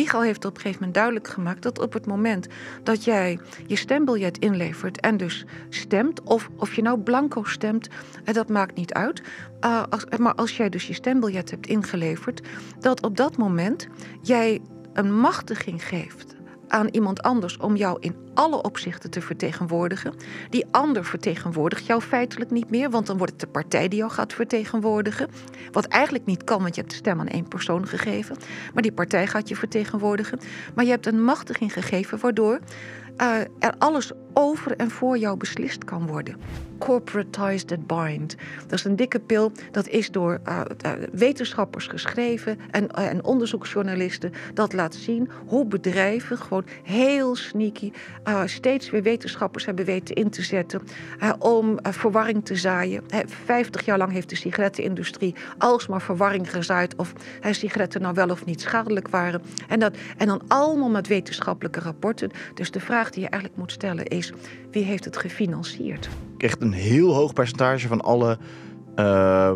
Michael heeft op een gegeven moment duidelijk gemaakt dat op het moment dat jij je stembiljet inlevert en dus stemt, of, of je nou blanco stemt, eh, dat maakt niet uit. Uh, als, maar als jij dus je stembiljet hebt ingeleverd, dat op dat moment jij een machtiging geeft aan iemand anders om jou in alle opzichten te vertegenwoordigen. Die ander vertegenwoordigt jou feitelijk niet meer, want dan wordt het de partij die jou gaat vertegenwoordigen. Wat eigenlijk niet kan, want je hebt de stem aan één persoon gegeven. Maar die partij gaat je vertegenwoordigen. Maar je hebt een machtiging gegeven waardoor uh, er alles over en voor jou beslist kan worden. Corporatized that bind. Dat is een dikke pil. Dat is door uh, uh, wetenschappers geschreven en, en, onderzoeksjournalisten. Dat laat zien hoe bedrijven gewoon heel sneaky steeds weer wetenschappers hebben weten in te zetten om verwarring te zaaien. Vijftig jaar lang heeft de sigarettenindustrie alsmaar verwarring gezaaid of sigaretten nou wel of niet schadelijk waren. En, dat, en dan allemaal met wetenschappelijke rapporten. Dus de vraag die je eigenlijk moet stellen is wie heeft het gefinancierd? Echt een heel hoog percentage van alle uh,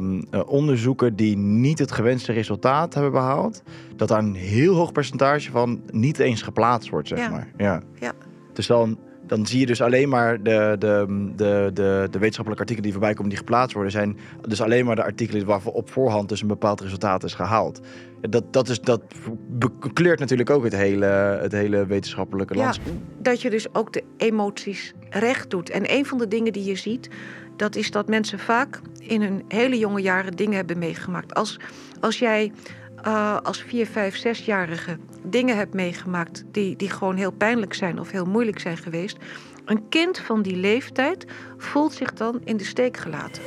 onderzoeken die niet het gewenste resultaat hebben behaald, dat daar een heel hoog percentage van niet eens geplaatst wordt, zeg Ja. maar. Ja. Ja. Dus dan, dan zie je dus alleen maar de, de, de, de, de wetenschappelijke artikelen die voorbij komen die geplaatst worden, zijn dus alleen maar de artikelen waarvan op voorhand dus een bepaald resultaat is gehaald. Ja, Dat, dat, is, dat bekleurt natuurlijk ook het hele, het hele wetenschappelijke Ja, landschap. dat je dus ook de emoties recht doet. En een van de dingen die je ziet, dat is dat mensen vaak in hun hele jonge jaren dingen hebben meegemaakt. Als, als jij uh, als vier, vijf, zesjarige dingen hebt meegemaakt die, die gewoon heel pijnlijk zijn of heel moeilijk zijn geweest. Een kind van die leeftijd voelt zich dan in de steek gelaten.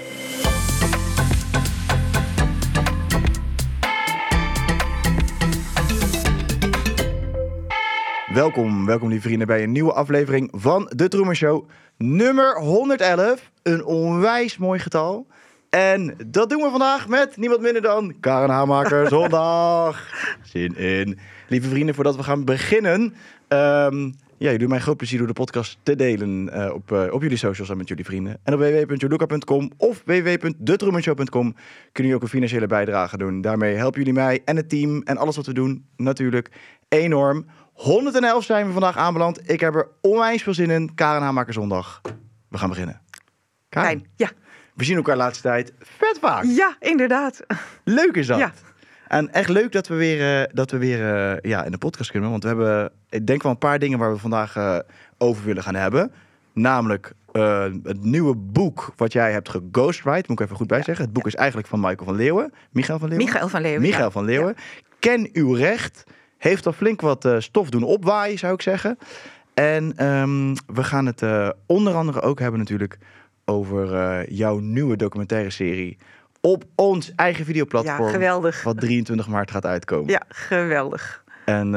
Welkom, welkom lieve vrienden bij een nieuwe aflevering van De Troemer Show. Nummer 111, een onwijs mooi getal. En dat doen we vandaag met niemand minder dan Karen Haamaker, zondag. Zin in. Lieve vrienden, voordat we gaan beginnen... Um, ja, je doet mij groot plezier door de podcast te delen uh, op, uh, op jullie socials en met jullie vrienden. En op www.joluka.com of www.detrummenshow.com kunnen jullie ook een financiële bijdrage doen. Daarmee helpen jullie mij en het team en alles wat we doen natuurlijk enorm. 111 zijn we vandaag aanbeland. Ik heb er onwijs veel zin in. Karen Haamaker zondag. We gaan beginnen. Karen, Fijn, ja. we zien elkaar de laatste tijd vet vaak. Ja, inderdaad. Leuk is dat. Ja. En echt leuk dat we weer, uh, dat we weer uh, ja, in de podcast kunnen. Want we hebben, ik denk wel een paar dingen waar we vandaag uh, over willen gaan hebben. Namelijk het nieuwe boek wat jij hebt geghostwrite. Moet ik even goed bij zeggen. Het boek ja. is eigenlijk van Michael van Leeuwen. Michael van Leeuwen? Michael van Leeuwen. Michael ja. van Leeuwen. Ken uw recht. Heeft al flink wat stof doen opwaaien, zou ik zeggen. En um, we gaan het onder andere ook hebben natuurlijk over jouw nieuwe documentaire serie op ons eigen videoplatform. Ja, geweldig. Wat 23 maart gaat uitkomen. Ja, geweldig. En uh,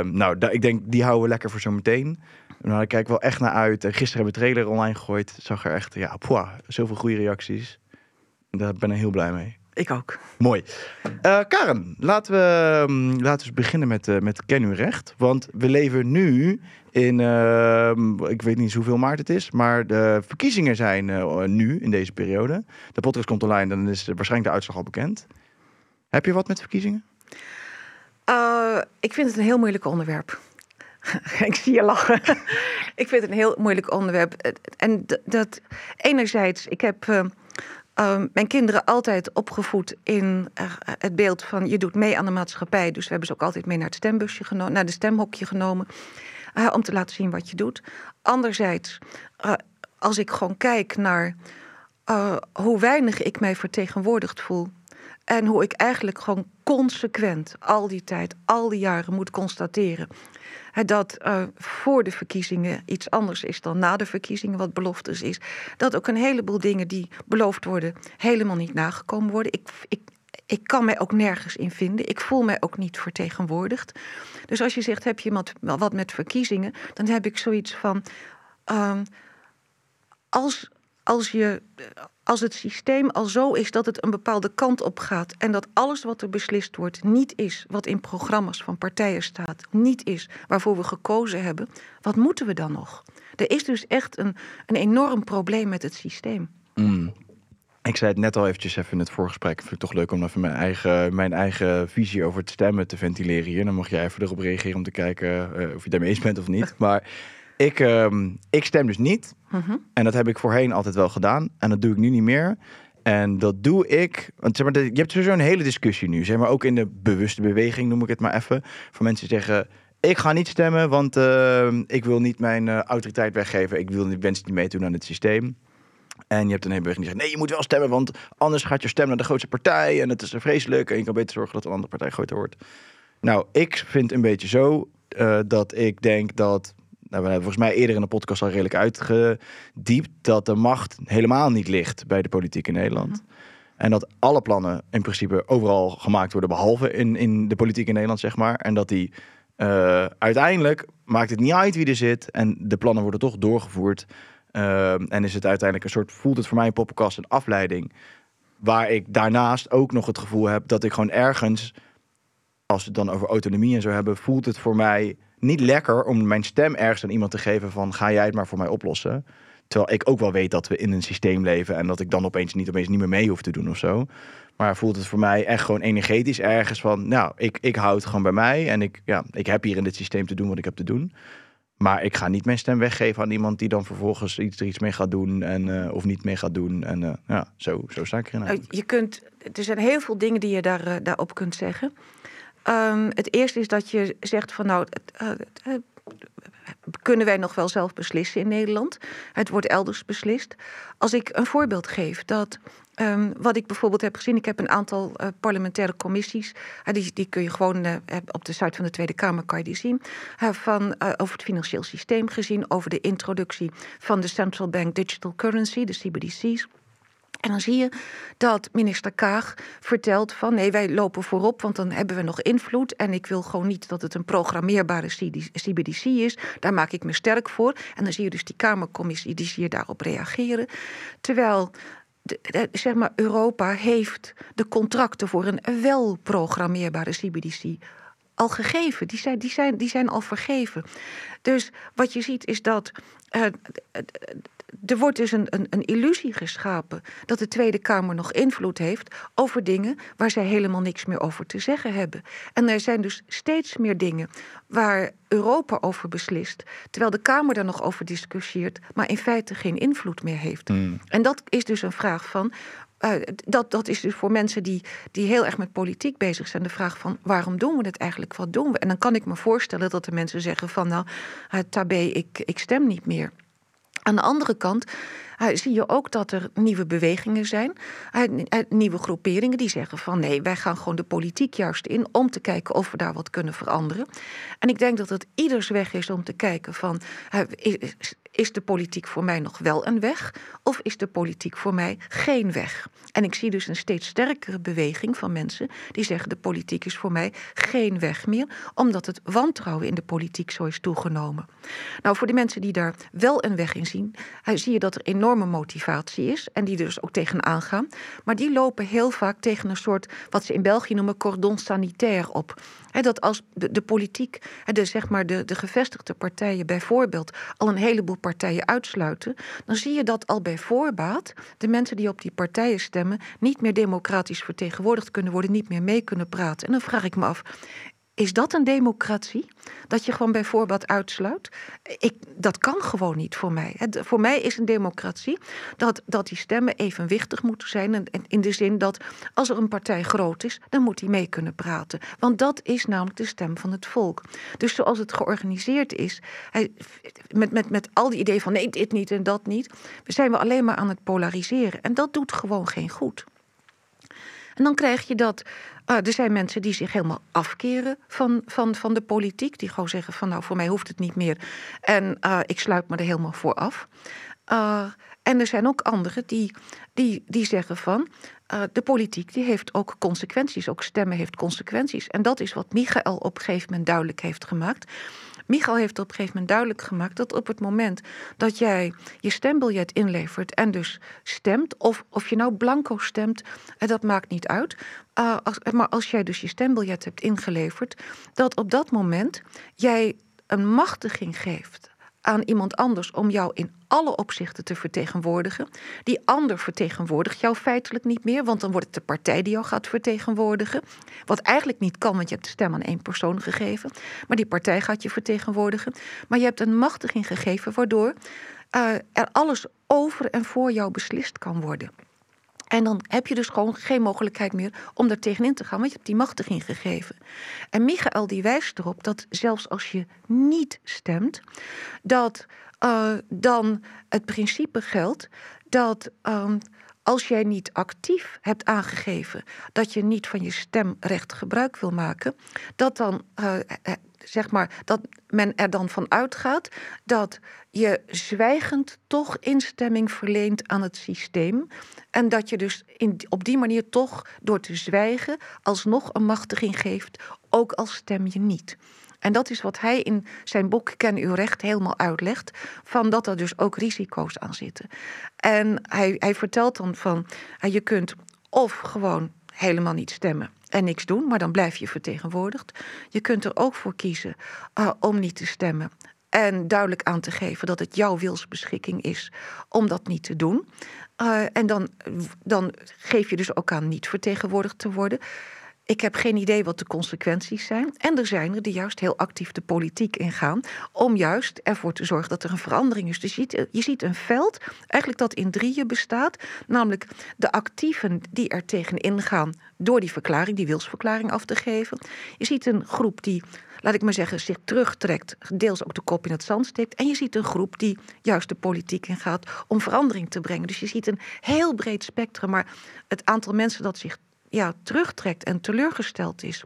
nou, ik denk, die houden we lekker voor zometeen. Nou, daar kijk ik wel echt naar uit. En gisteren hebben we trailer online gegooid. Zag er echt, ja, poeh, zoveel goede reacties. Daar ben ik heel blij mee. Ik ook. Mooi. Uh, Karen, laten we, um, laten we beginnen met, uh, met Ken recht. Want we leven nu in, uh, ik weet niet hoeveel maart het is, maar de verkiezingen zijn uh, nu in deze periode. De podcast komt online, dan is waarschijnlijk de uitslag al bekend. Heb je wat met verkiezingen? Uh, ik vind het een heel moeilijk onderwerp. ik zie je lachen. ik vind het een heel moeilijk onderwerp. En dat enerzijds, ik heb uh, mijn kinderen altijd opgevoed in het beeld van je doet mee aan de maatschappij. Dus we hebben ze ook altijd mee naar het stembusje genomen, naar de stemhokje genomen. Uh, om te laten zien wat je doet. Anderzijds, uh, als ik gewoon kijk naar uh, hoe weinig ik mij vertegenwoordigd voel. En hoe ik eigenlijk gewoon consequent al die tijd, al die jaren moet constateren. Dat uh, voor de verkiezingen iets anders is dan na de verkiezingen, wat beloftes is. Dat ook een heleboel dingen die beloofd worden, helemaal niet nagekomen worden. Ik, ik, ik kan mij ook nergens in vinden. Ik voel mij ook niet vertegenwoordigd. Dus als je zegt, heb je wat met verkiezingen, dan heb ik zoiets van. Uh, als, als, je, als het systeem al zo is dat het een bepaalde kant op gaat en dat alles wat er beslist wordt niet is wat in programma's van partijen staat, niet is waarvoor we gekozen hebben, wat moeten we dan nog? Er is dus echt een, een enorm probleem met het systeem. Mm. Ik zei het net al eventjes even in het voorgesprek. Vind ik toch leuk om even mijn eigen, mijn eigen visie over het stemmen te ventileren hier. Dan mag jij even erop reageren om te kijken uh, of je daarmee eens bent of niet. Maar ik, uh, ik stem dus niet. Mhm. En dat heb ik voorheen altijd wel gedaan. En dat doe ik nu niet meer. En dat doe ik. Want zeg maar, je hebt sowieso een hele discussie nu. Zeg maar ook in de bewuste beweging, noem ik het maar even. Voor mensen die zeggen. Ik ga niet stemmen, want uh, ik wil niet mijn uh, autoriteit weggeven. Ik wil niet mensen niet meedoen aan het systeem. En je hebt een hele beweging die zegt: nee, je moet wel stemmen, want anders gaat je stem naar de grootste partij. En het is vreselijk. En je kan beter zorgen dat een andere partij groter wordt. Nou, ik vind een beetje zo uh, dat ik denk dat. Nou, we hebben volgens mij eerder in de podcast al redelijk uitgediept dat de macht helemaal niet ligt bij de politiek in Nederland. -hmm. En dat alle plannen in principe overal gemaakt worden, behalve in, in de politiek in Nederland, zeg maar. En dat die uh, uiteindelijk maakt het niet uit wie er zit. En de plannen worden toch doorgevoerd. Uh, en is het uiteindelijk een soort, voelt het voor mij een poppenkast een afleiding. Waar ik daarnaast ook nog het gevoel heb dat ik gewoon ergens, als we het dan over autonomie en zo hebben, voelt het voor mij niet lekker om mijn stem ergens aan iemand te geven van ga jij het maar voor mij oplossen. Terwijl ik ook wel weet dat we in een systeem leven en dat ik dan opeens niet, opeens niet meer mee hoef te doen of zo. Maar voelt het voor mij echt gewoon energetisch ergens van, nou, ik, ik hou het gewoon bij mij en ik, ja, ik heb hier in dit systeem te doen wat ik heb te doen. Maar ik ga niet mijn stem weggeven aan iemand die dan vervolgens iets, er iets mee gaat doen en, uh, of niet mee gaat doen. En uh, ja, zo, zo sta ik erin. Eigenlijk. Je kunt, er zijn heel veel dingen die je daar, uh, daarop kunt zeggen. Um, het eerste is dat je zegt van nou, kunnen wij nog wel zelf beslissen in Nederland? Het wordt elders beslist. Als ik een voorbeeld geef dat Um, wat ik bijvoorbeeld heb gezien, ik heb een aantal uh, parlementaire commissies. Die, die kun je gewoon uh, op de site van de Tweede Kamer kan je die zien. van, over het financieel systeem gezien, over de introductie van de Central Bank Digital Currency, de CBDC's. En dan zie je dat minister Kaag vertelt van nee, wij lopen voorop, want dan hebben we nog invloed. En ik wil gewoon niet dat het een programmeerbare CBDC is. Daar maak ik me sterk voor. En dan zie je dus die Kamercommissie, die daarop reageren. Terwijl zeg maar, Europa heeft de contracten voor een wel programmeerbare CBDC al gegeven. Die zijn, die, zijn, die zijn al vergeven. Dus wat je ziet is dat. Uh, er wordt dus een, een, een, illusie geschapen dat de Tweede Kamer nog invloed heeft over dingen waar zij helemaal niks meer over te zeggen hebben. En er zijn dus steeds meer dingen waar Europa over beslist, terwijl de Kamer daar nog over discussieert, maar in feite geen invloed meer heeft. Mm. En dat is dus een vraag van. Uh, dat, dat is dus voor mensen die, die heel erg met politiek bezig zijn, de vraag van waarom doen we het eigenlijk? Wat doen we? En dan kan ik me voorstellen dat de mensen zeggen van nou, uh, tabé, ik, ik stem niet meer. Aan de andere kant uh, zie je ook dat er nieuwe bewegingen zijn, uh, nieuwe groeperingen die zeggen van nee, wij gaan gewoon de politiek juist in om te kijken of we daar wat kunnen veranderen. En ik denk dat het ieders weg is om te kijken van is, de politiek voor mij nog wel een weg of is de politiek voor mij geen weg? En ik zie dus een steeds sterkere beweging van mensen die zeggen de politiek is voor mij geen weg meer, omdat het wantrouwen in de politiek zo is toegenomen. Nou, voor de mensen die daar wel een weg in zien, zie je dat er enorme motivatie is en die dus ook tegenaan gaan. Maar die lopen heel vaak tegen een soort, wat ze in België noemen, cordon sanitair op. Dat als de, de politiek, de, zeg maar de, de gevestigde partijen bijvoorbeeld al een heleboel partijen uitsluiten, dan zie je dat al bij voorbaat de mensen die op die partijen stemmen niet meer democratisch vertegenwoordigd kunnen worden, niet meer mee kunnen praten. En dan vraag ik me af, is dat een democratie? Dat je gewoon bij voorbaat uitsluit? Ik, dat kan gewoon niet voor mij. Voor mij is een democratie dat, dat die stemmen evenwichtig moeten zijn. En, in de zin dat als er een partij groot is, dan moet die mee kunnen praten. Want dat is namelijk de stem van het volk. Dus zoals het georganiseerd is, met, met, met al die ideeën van nee, dit niet en dat niet, zijn we alleen maar aan het polariseren. En dat doet gewoon geen goed. En dan krijg je dat. Uh, er zijn mensen die zich helemaal afkeren van, van, van de politiek. Die gewoon zeggen van nou, voor mij hoeft het niet meer. En uh, ik sluit me er helemaal voor af. Uh, en er zijn ook anderen die, die, die zeggen van de politiek die heeft ook consequenties. Ook stemmen heeft consequenties. En dat is wat Michael op een gegeven moment duidelijk heeft gemaakt. Michael heeft op een gegeven moment duidelijk gemaakt dat op het moment dat jij je stembiljet inlevert en dus stemt, of, of je nou blanco stemt, dat maakt niet uit. Uh, als, maar als jij dus je stembiljet hebt ingeleverd, dat op dat moment jij een machtiging geeft aan iemand anders om jou in alle opzichten te vertegenwoordigen. Die ander vertegenwoordigt jou feitelijk niet meer, want dan wordt het de partij die jou gaat vertegenwoordigen. Wat eigenlijk niet kan, want je hebt de stem aan één persoon gegeven. Maar die partij gaat je vertegenwoordigen. Maar je hebt een machtiging gegeven waardoor uh, er alles over en voor jou beslist kan worden. En dan heb je dus gewoon geen mogelijkheid meer om daar tegenin te gaan, want je hebt die machtiging gegeven. En Michael die wijst erop dat zelfs als je niet stemt, dat uh, dan het principe geldt dat um, als jij niet actief hebt aangegeven dat je niet van je stemrecht gebruik wil maken, dat dan uh, zeg maar, dat men er dan van uitgaat dat je zwijgend toch instemming verleent aan het systeem. En dat je dus in, op die manier toch door te zwijgen alsnog een machtiging geeft, ook al stem je niet. En dat is wat hij in zijn boek Ken uw recht helemaal uitlegt. Van dat er dus ook risico's aan zitten. En hij, hij vertelt dan van je kunt of gewoon helemaal niet stemmen en niks doen, maar dan blijf je vertegenwoordigd. Je kunt er ook voor kiezen uh, om niet te stemmen. En duidelijk aan te geven dat het jouw wilsbeschikking is om dat niet te doen. Uh, en dan, dan geef je dus ook aan niet vertegenwoordigd te worden. Ik heb geen idee wat de consequenties zijn. En er zijn er die juist heel actief de politiek ingaan. Om juist ervoor te zorgen dat er een verandering is. Dus je ziet, je ziet een veld eigenlijk dat in drieën bestaat. Namelijk de actieven die er tegen ingaan door die verklaring, die wilsverklaring af te geven. Je ziet een groep die laat ik maar zeggen, zich terugtrekt, deels ook de kop in het zand steekt. En je ziet een groep die juist de politiek ingaat om verandering te brengen. Dus je ziet een heel breed spectrum, maar het aantal mensen dat zich ja, terugtrekt en teleurgesteld is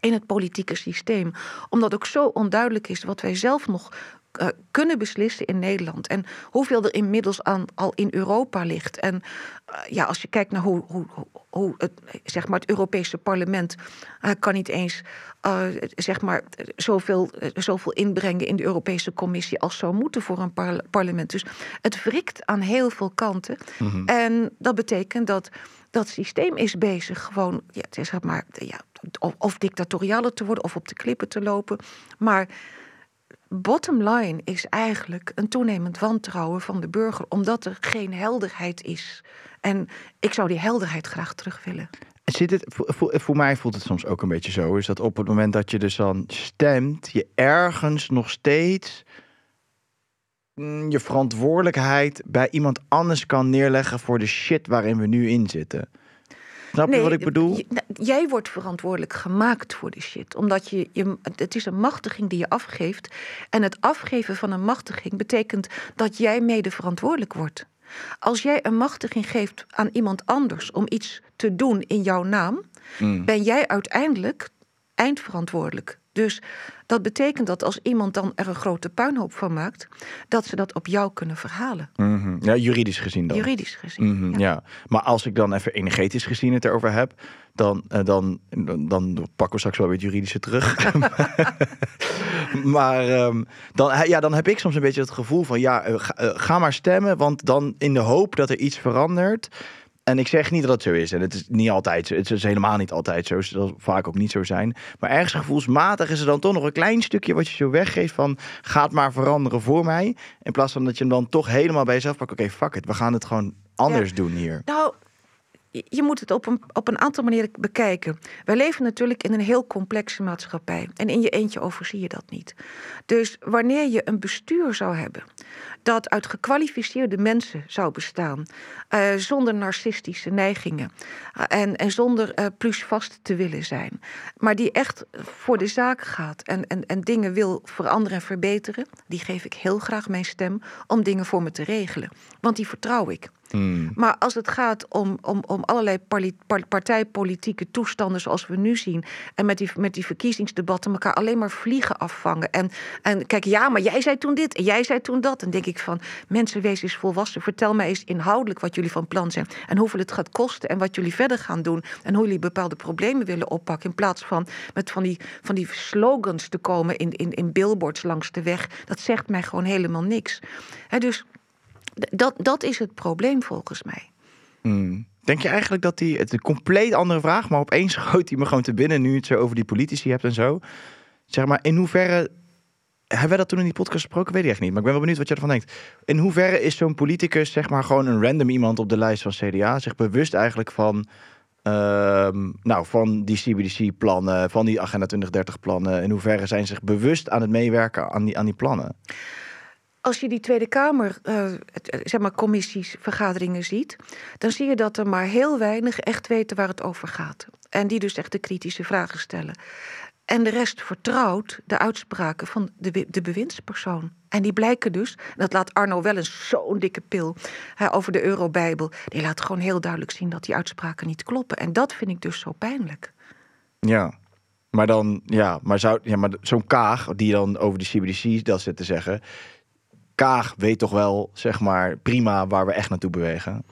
in het politieke systeem. Omdat ook zo onduidelijk is wat wij zelf nog uh, kunnen beslissen in Nederland. En hoeveel er inmiddels aan, al in Europa ligt. En uh, ja, als je kijkt naar hoe, hoe, hoe het, zeg maar het Europese parlement uh, kan niet eens zeg maar zoveel, zoveel inbrengen in de Europese Commissie als zou moeten voor een par parlement. Dus het wrikt aan heel veel kanten. Mm -hmm. En dat betekent dat dat systeem is bezig gewoon, ja, zeg maar, ja, of, of dictatorialer te worden of op de klippen te lopen. Maar bottom line is eigenlijk een toenemend wantrouwen van de burger, omdat er geen helderheid is. En ik zou die helderheid graag terug willen. Zit het, voor, voor mij voelt het soms ook een beetje zo, is dat op het moment dat je dus dan stemt, je ergens nog steeds je verantwoordelijkheid bij iemand anders kan neerleggen voor de shit waarin we nu in zitten. Snap je wat ik bedoel? Nou, jij wordt verantwoordelijk gemaakt voor de shit. Omdat je, je, het is een machtiging die je afgeeft. En het afgeven van een machtiging betekent dat jij mede verantwoordelijk wordt. Als jij een machtiging geeft aan iemand anders om iets te doen in jouw naam, mm. ben jij uiteindelijk eindverantwoordelijk. Dus dat betekent dat als iemand dan er een grote puinhoop van maakt, dat ze dat op jou kunnen verhalen. Mm -hmm. Ja, juridisch gezien dan. Juridisch gezien. Mm -hmm, ja. ja. maar als ik dan even energetisch gezien het erover heb, dan, uh, dan, dan, pakken we straks wel weer het juridische terug. maar um, dan, ja, dan heb ik soms een beetje het gevoel van ja, ga, uh, ga maar stemmen, want dan in de hoop dat er iets verandert. En ik zeg niet dat het zo is. En het is niet altijd zo. Het is helemaal niet altijd zo. Het zal vaak ook niet zo zijn. Maar ergens gevoelsmatig is er dan toch nog een klein stukje wat je zo weggeeft van gaat maar veranderen voor mij. In plaats van dat je hem dan toch helemaal bij jezelf pakt. Oké, okay, fuck it. We gaan het gewoon anders ja. doen hier. Nou, je moet het op een, op een aantal manieren bekijken. Wij leven natuurlijk in een heel complexe maatschappij. En in je eentje overzie je dat niet. Dus wanneer je een bestuur zou hebben dat uit gekwalificeerde mensen zou bestaan, uh, zonder narcistische neigingen uh, en, en zonder uh, plusvast te willen zijn, maar die echt voor de zaak gaat en, en, en dingen wil veranderen en verbeteren, die geef ik heel graag mijn stem om dingen voor me te regelen. Want die vertrouw ik. Hmm. Maar als het gaat om, om, om allerlei partijpolitieke toestanden zoals we nu zien. En met die, met die verkiezingsdebatten elkaar alleen maar vliegen afvangen. En, en kijk, ja, maar jij zei toen dit en jij zei toen dat. Dan denk ik van, mensen, wees eens volwassen. Vertel mij eens inhoudelijk wat jullie van plan zijn. En hoeveel het gaat kosten en wat jullie verder gaan doen. En hoe jullie bepaalde problemen willen oppakken. In plaats van met van die, van die slogans te komen in, in, in billboards langs de weg. Dat zegt mij gewoon helemaal niks. He, dus dat, dat is het probleem volgens mij. Mm. Denk je eigenlijk dat die, het een compleet andere vraag, maar opeens schoot hij me gewoon te binnen nu je het zo over die politici hebt en zo. Zeg maar, in hoeverre hebben wij dat toen in die podcast gesproken? Weet ik echt niet. Maar ik ben wel benieuwd wat je ervan denkt. In hoeverre is zo'n politicus, zeg maar, gewoon een random iemand op de lijst van CDA, zich bewust eigenlijk van, ehm, nou, van die CBDC-plannen, van die Agenda 2030-plannen? In hoeverre zijn ze zich bewust aan het meewerken aan die, aan die plannen? Als je die Tweede Kamer, uh, zeg maar, commissies, vergaderingen ziet, dan zie je dat er maar heel weinig echt weten waar het over gaat. En die dus echt de kritische vragen stellen. En de rest vertrouwt de uitspraken van de, de bewindspersoon. En die blijken dus, dat laat Arno wel eens zo'n dikke pil hè, over de Eurobijbel. Die laat gewoon heel duidelijk zien dat die uitspraken niet kloppen. En dat vind ik dus zo pijnlijk. Ja, maar dan, ja, maar, zou, ja, maar zo'n Kaag, die dan over de CBDC dat zit te zeggen. Kaag weet toch wel, zeg maar, prima waar we echt naartoe bewegen.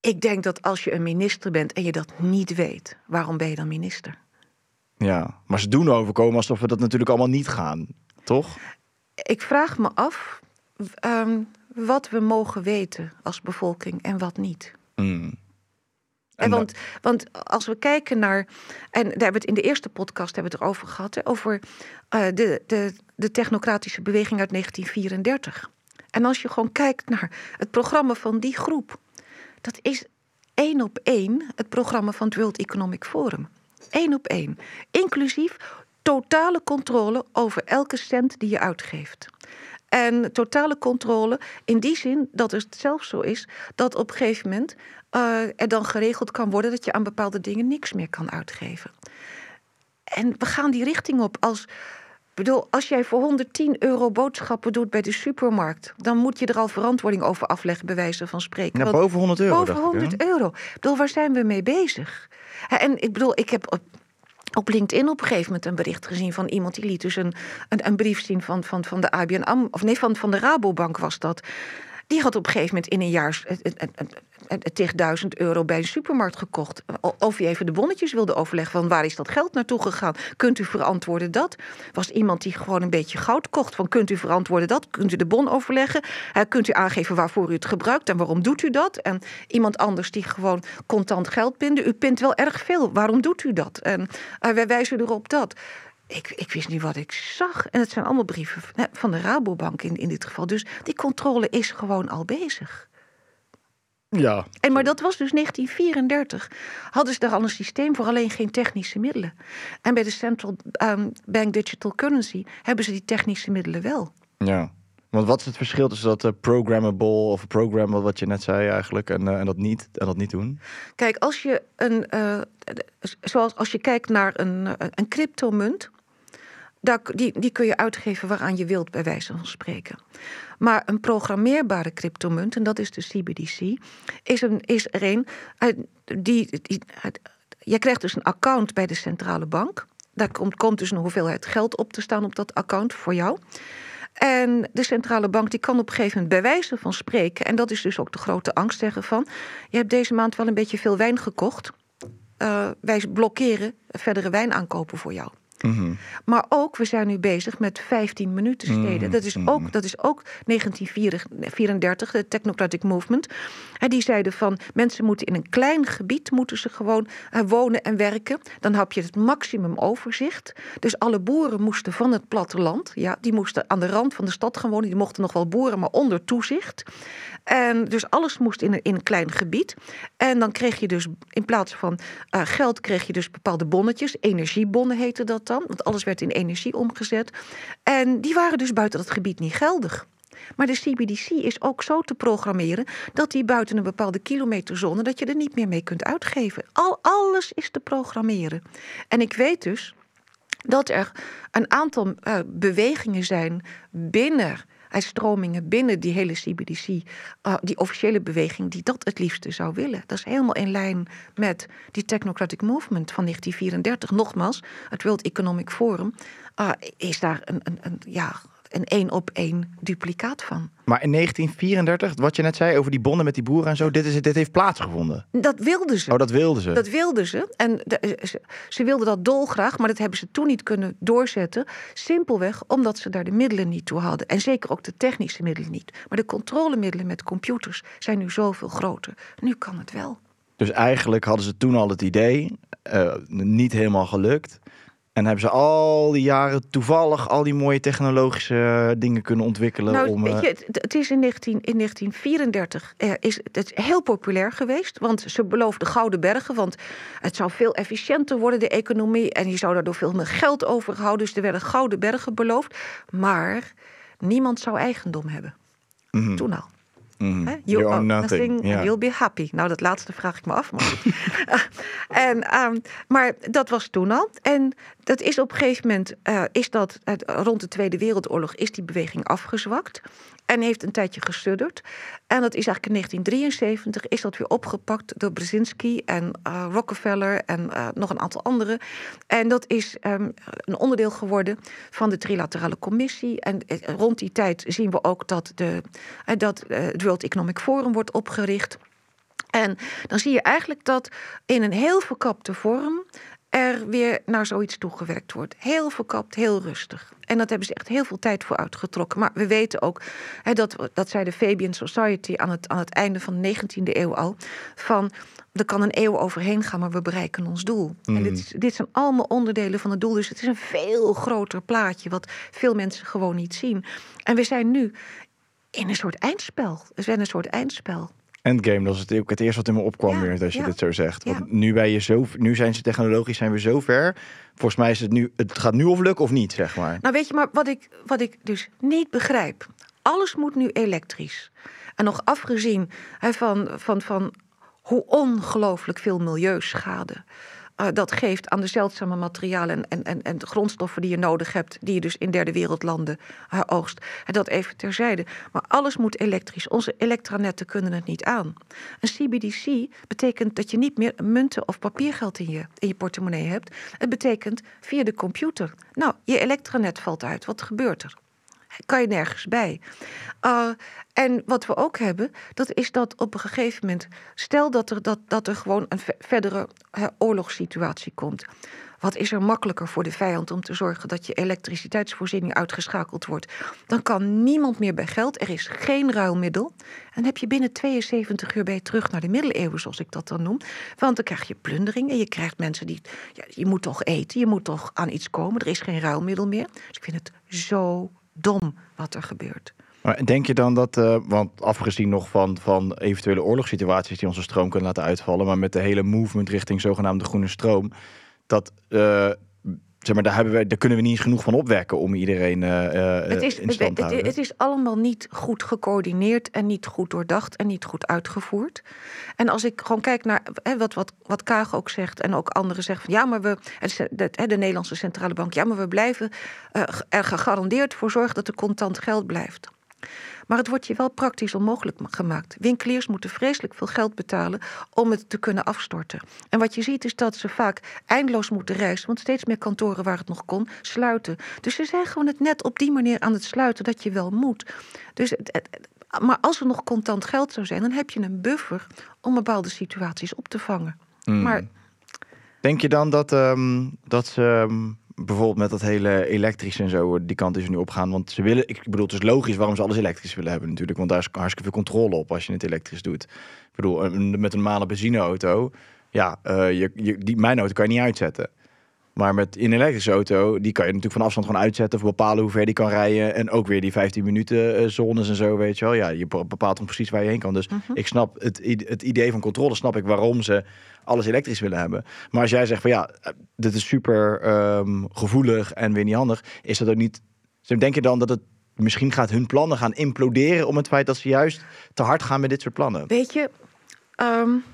Ik denk dat als je een minister bent en je dat niet weet, waarom ben je dan minister? Ja, maar ze doen overkomen alsof we dat natuurlijk allemaal niet gaan, toch? Ik vraag me af um, wat we mogen weten als bevolking en wat niet. Mm. En want, want als we kijken naar, en daar hebben we het in de eerste podcast hebben we het erover gehad, over uh, de, de, de technocratische beweging uit 1934. En als je gewoon kijkt naar het programma van die groep, dat is één op één het programma van het World Economic Forum. Eén op één. Inclusief totale controle over elke cent die je uitgeeft. En totale controle in die zin dat het zelfs zo is dat op een gegeven moment uh, er dan geregeld kan worden dat je aan bepaalde dingen niks meer kan uitgeven. En we gaan die richting op als. bedoel, als jij voor 110 euro boodschappen doet bij de supermarkt, dan moet je er al verantwoording over afleggen, bij wijze van spreken. Nou, boven 100 euro. Boven 100 euro. Ik bedoel, waar zijn we mee bezig? En ik bedoel, ik heb op, op LinkedIn op een gegeven moment een bericht gezien van iemand die liet dus een, een, een brief zien van, van, van de ABN Am, of nee, van, van de Rabobank was dat. Die had op een gegeven moment in een jaar tegen duizend euro bij een supermarkt gekocht. Of je even de bonnetjes wilde overleggen van waar is dat geld naartoe gegaan? Kunt u verantwoorden dat? Was iemand die gewoon een beetje goud kocht van kunt u verantwoorden dat? Kunt u de bon overleggen? kunt u aangeven waarvoor u het gebruikt en waarom doet u dat? En iemand anders die gewoon contant geld pinde. U pint wel erg veel. Waarom doet u dat? En uh, wij wijzen erop dat ik, ik wist niet wat ik zag. En het zijn allemaal brieven van de Rabobank in, in dit geval. Dus die controle is gewoon al bezig. Ja. En maar dat was dus 1934. Hadden ze daar al een systeem voor, alleen geen technische middelen. En bij de Central um, Bank Digital Currency hebben ze die technische middelen wel. Ja. Want wat is het verschil tussen dat uh, programmable of programmable wat je net zei eigenlijk en, uh, en, dat niet, en dat niet doen? Kijk, als je een, uh, zoals als je kijkt naar een, een cryptomunt, die, die kun je uitgeven waaraan je wilt, bij wijze van spreken. Maar een programmeerbare cryptomunt, en dat is de CBDC, is, een, is er een. Die, je krijgt dus een account bij de centrale bank. Daar komt, komt dus een hoeveelheid geld op te staan op dat account voor jou. En de centrale bank die kan op een gegeven moment bij wijze van spreken, en dat is dus ook de grote angst zeggen van, je hebt deze maand wel een beetje veel wijn gekocht. Uh, wij blokkeren verdere wijnaankopen voor jou. Mhm. Maar ook, we zijn nu bezig met 15 minuten steden. Mhm. Dat, is ook, dat is ook 1934, de Technocratic Movement. En die zeiden van, mensen moeten in een klein gebied... moeten ze gewoon wonen en werken. Dan heb je het maximum overzicht. Dus alle boeren moesten van het platteland... Ja, die moesten aan de rand van de stad gaan wonen. Die mochten nog wel boeren, maar onder toezicht. En dus alles moest in een, in een klein gebied. En dan kreeg je dus, in plaats van uh, geld... kreeg je dus bepaalde bonnetjes. Energiebonnen heette dat want alles werd in energie omgezet. En die waren dus buiten dat gebied niet geldig. Maar de CBDC is ook zo te programmeren dat die buiten een bepaalde kilometerzone dat je er niet meer mee kunt uitgeven. Al alles is te programmeren. En ik weet dus dat er een aantal uh, bewegingen zijn binnen stromingen binnen die hele CBDC, ah, die officiële beweging, die dat het liefste zou willen. Dat is helemaal in lijn met die Technocratic Movement van 1934. Nogmaals, het World Economic Forum uh, is daar een, een, een ja, een één op één duplicaat van. Maar in 1934, wat je net zei over die bonnen met die boeren en zo, dit, is, dit heeft plaatsgevonden. Dat wilden ze. Oh, dat wilden ze. Dat wilden ze. En ze, ze, wilden dat dolgraag, maar dat hebben ze toen niet kunnen doorzetten. Simpelweg omdat ze daar de middelen niet toe hadden. En zeker ook de technische middelen niet. Maar de controlemiddelen met computers zijn nu zoveel groter. Nu kan het wel. Dus eigenlijk hadden ze toen al het idee, uh, niet helemaal gelukt. En hebben ze al die jaren toevallig al die mooie technologische dingen kunnen ontwikkelen. Nou, om, weet eh, je, het, het is in, 19, in 1934 eh, is het is heel populair geweest. Want ze beloofden gouden bergen. Want het zou veel efficiënter worden, de economie. En je zou daardoor veel meer geld overhouden. Dus er werden gouden bergen beloofd. Maar niemand zou eigendom hebben. mhm, Toen al. Mhm. Hè? You own nothing nothing. and you'll be happy. Nou, dat laatste vraag ik me af. Maar, goed. en, ehm, maar dat was toen al. En dat is op een gegeven moment, eh, is dat, eh, rond de Tweede Wereldoorlog, is die beweging afgezwakt. En heeft een tijdje gesudderd. En dat is eigenlijk in 1973 is dat weer opgepakt door Brzezinski en eh, Rockefeller en eh, nog een aantal anderen. En dat is ehm, een onderdeel geworden van de Trilaterale Commissie. En eh, rond die tijd zien we ook dat, de, dat het World Economic Forum wordt opgericht. En dan zie je eigenlijk dat in een heel verkapte vorm er weer naar zoiets toegewerkt wordt. Heel verkapt, heel rustig. En dat hebben ze echt heel veel tijd voor uitgetrokken. Maar we weten ook, hè, dat, dat zei de Fabian Society aan het, aan het einde van de 19e eeuw al, van er kan een eeuw overheen gaan, maar we bereiken ons doel. En dit, is- dit zijn allemaal onderdelen van het doel. Dus het is een veel groter plaatje, wat veel mensen gewoon niet zien. En we zijn nu in een soort eindspel. We zijn een soort eindspel. Endgame, dat is het, ook het eerste wat in me opkwam Ja, weer, als je ja. dit zo zegt. Ja. Want nu, ben je zo, nu zijn ze technologisch zijn we zo ver. Volgens mij is het nu, het gaat nu of lukken of niet, zeg maar. Nou, weet je, maar wat ik, wat ik dus niet begrijp. Alles moet nu elektrisch. En nog afgezien hè, van, van, van hoe ongelooflijk veel milieuschade. Eh, dat geeft aan de zeldzame materialen en, en, en, de grondstoffen die je nodig hebt, die je dus in derde wereldlanden eh, oogst. En dat even terzijde. Maar alles moet elektrisch. Onze elektranetten kunnen het niet aan. Een CBDC betekent dat je niet meer munten of papiergeld in je, in je portemonnee hebt. Het betekent via de computer. Nou, je elektranet valt uit. Wat gebeurt er? Kan je nergens bij. Uh, en wat we ook hebben, dat is dat op een gegeven moment, stel dat er, dat, dat er gewoon een ve- verdere oorlogssituatie komt. Wat is er makkelijker voor de vijand om te zorgen dat je elektriciteitsvoorziening uitgeschakeld wordt? Dan kan niemand meer bij geld. Er is geen ruilmiddel. En heb je binnen 72 uur bij terug naar de middeleeuwen, zoals ik dat dan noem. Want dan krijg je plundering en je krijgt mensen die. Ja, je moet toch eten, je moet toch aan iets komen. Er is geen ruilmiddel meer. Dus ik vind het zo dom wat er gebeurt. Maar denk je dan dat, uh, want afgezien nog van, van eventuele oorlogssituaties die onze stroom kunnen laten uitvallen, maar met de hele movement richting zogenaamde groene stroom, dat uh, zeg maar, daar, hebben daar kunnen we niet eens genoeg van opwekken om iedereen uh, het is, in stand te het, houden. Het is allemaal niet goed gecoördineerd en niet goed doordacht en niet goed uitgevoerd. En als ik gewoon kijk naar hè, wat, wat, wat Kaag ook zegt en ook anderen zeggen van ja, maar we, de, de, de Nederlandse Centrale Bank, ja, maar we blijven uh, er gegarandeerd voor zorgen dat er contant geld blijft. Maar het wordt je wel praktisch onmogelijk gemaakt. Winkeliers moeten vreselijk veel geld betalen om het te kunnen afstorten. En wat je ziet is dat ze vaak eindeloos moeten reizen, want steeds meer kantoren waar het nog kon, sluiten. Dus ze zijn gewoon het net op die manier aan het sluiten dat je wel moet. Dus het, het, maar als er nog contant geld zou zijn, dan heb je een buffer om bepaalde situaties op te vangen. Mm. Maar Denk je dan dat, um, dat ze um, bijvoorbeeld met dat hele elektrische en zo, die kant is er nu opgaan? Want ze willen, ik bedoel, het is logisch waarom ze alles elektrisch willen hebben natuurlijk. Want daar is hartstikke veel controle op als je het elektrisch doet. Ik bedoel, met een normale benzineauto, ja, je, je, die, mijn auto kan je niet uitzetten. Maar met in een elektrische auto, die kan je natuurlijk van afstand gewoon uitzetten. Of bepalen hoe ver die kan rijden. En ook weer die 15 minuten uh, zones en zo, weet je wel. Ja, je bepaalt dan precies waar je heen kan. Dus -huh. ik snap het, het idee van controle, snap ik waarom ze alles elektrisch willen hebben. Maar als jij zegt van ja, dit is super um, gevoelig en weer niet handig. Is dat ook niet... Denk je dan dat het misschien gaat hun plannen gaan imploderen... om het feit dat ze juist te hard gaan met dit soort plannen? Weet je... Um...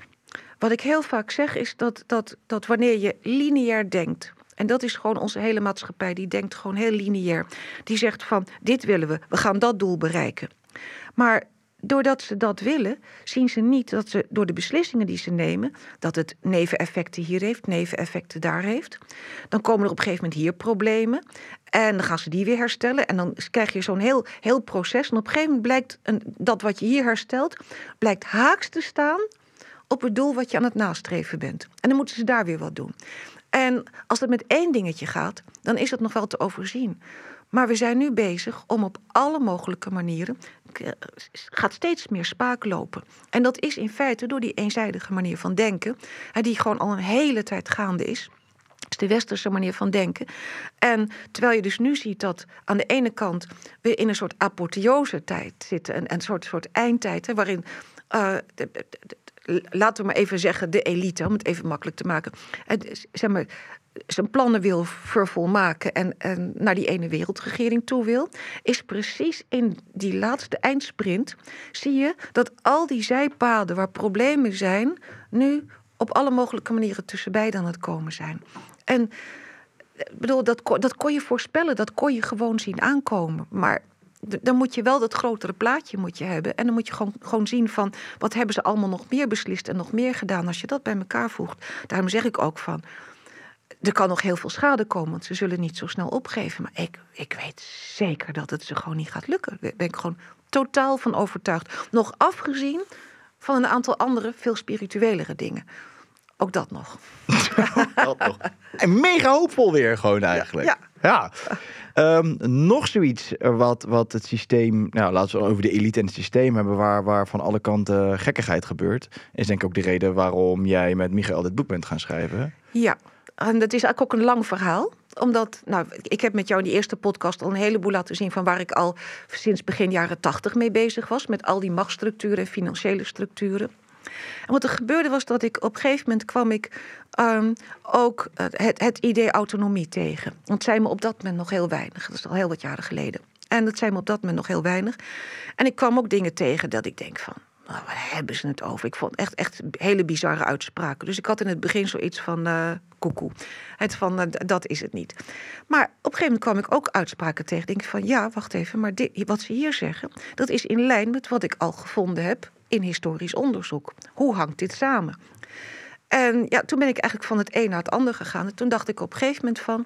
Wat ik heel vaak zeg is dat, dat, dat wanneer je lineair denkt. En dat is gewoon onze hele maatschappij, die denkt gewoon heel lineair. Die zegt van, dit willen we, we gaan dat doel bereiken. Maar doordat ze dat willen, zien ze niet dat ze door de beslissingen die ze nemen, dat het neveneffecten hier heeft, neveneffecten daar heeft. Dan komen er op een gegeven moment hier problemen. En dan gaan ze die weer herstellen. En dan krijg je zo'n heel, heel proces. En op een gegeven moment blijkt een, dat wat je hier herstelt, blijkt haaks te staan op het doel wat je aan het nastreven bent. En dan moeten ze daar weer wat doen. En als het met één dingetje gaat, dan is het nog wel te overzien. Maar we zijn nu bezig om op alle mogelijke manieren. gaat steeds meer spaak lopen. En dat is in feite door die eenzijdige manier van denken, die gewoon al een hele tijd gaande is. is de westerse manier van denken. En terwijl je dus nu ziet dat aan de ene kant we in een soort apotheose tijd zitten, een, een soort, soort eindtijd, hè, waarin. De, de, laten we maar even zeggen, de elite, om het even makkelijk te maken. zeg maar, zijn plannen wil vervolmaken en, en naar die ene wereldregering toe wil, is precies in die laatste eindsprint zie je dat al die zijpaden waar problemen zijn, nu op alle mogelijke manieren tussenbij aan het komen zijn. En bedoel, dat, dat kon je voorspellen, dat kon je gewoon zien aankomen. Maar dan moet je wel dat grotere plaatje moet je hebben. En dan moet je gewoon, gewoon zien van wat hebben ze allemaal nog meer beslist en nog meer gedaan. Als je dat bij elkaar voegt. Daarom zeg ik ook van er kan nog heel veel schade komen, want ze zullen niet zo snel opgeven. Maar ik, ik weet zeker dat het ze gewoon niet gaat lukken. Daar ben ik gewoon totaal van overtuigd. Nog afgezien van een aantal andere, veel spirituelere dingen. Ook dat nog. dat nog. En mega hoopvol weer gewoon eigenlijk. Ja. ja. Ehm, nog zoiets wat, wat het systeem, nou laten we over de elite en het systeem hebben, waar, waar van alle kanten gekkigheid gebeurt, is denk ik ook de reden waarom jij met Michael dit boek bent gaan schrijven. Ja, en dat is eigenlijk ook een lang verhaal. Omdat, nou, ik heb met jou in die eerste podcast al een heleboel laten zien van waar ik al sinds begin jaren tachtig mee bezig was. Met al die machtsstructuren en financiële structuren. En wat er gebeurde was dat ik op een gegeven moment kwam ik um, ook het, het idee autonomie tegen. Want zei me op dat moment nog heel weinig. Dat is al heel wat jaren geleden. En dat zei me op dat moment nog heel weinig. En ik kwam ook dingen tegen dat ik denk van, nou, waar hebben ze het over? Ik vond echt, echt hele bizarre uitspraken. Dus ik had in het begin zoiets van uh, koekoe. Het van, uh, dat is het niet. Maar op een gegeven moment kwam ik ook uitspraken tegen. Denk van, ja, wacht even, maar dit, wat ze hier zeggen... dat is in lijn met wat ik al gevonden heb in historisch onderzoek. Hoe hangt dit samen? En ja, toen ben ik eigenlijk van het een naar het ander gegaan. En toen dacht ik op een gegeven moment van...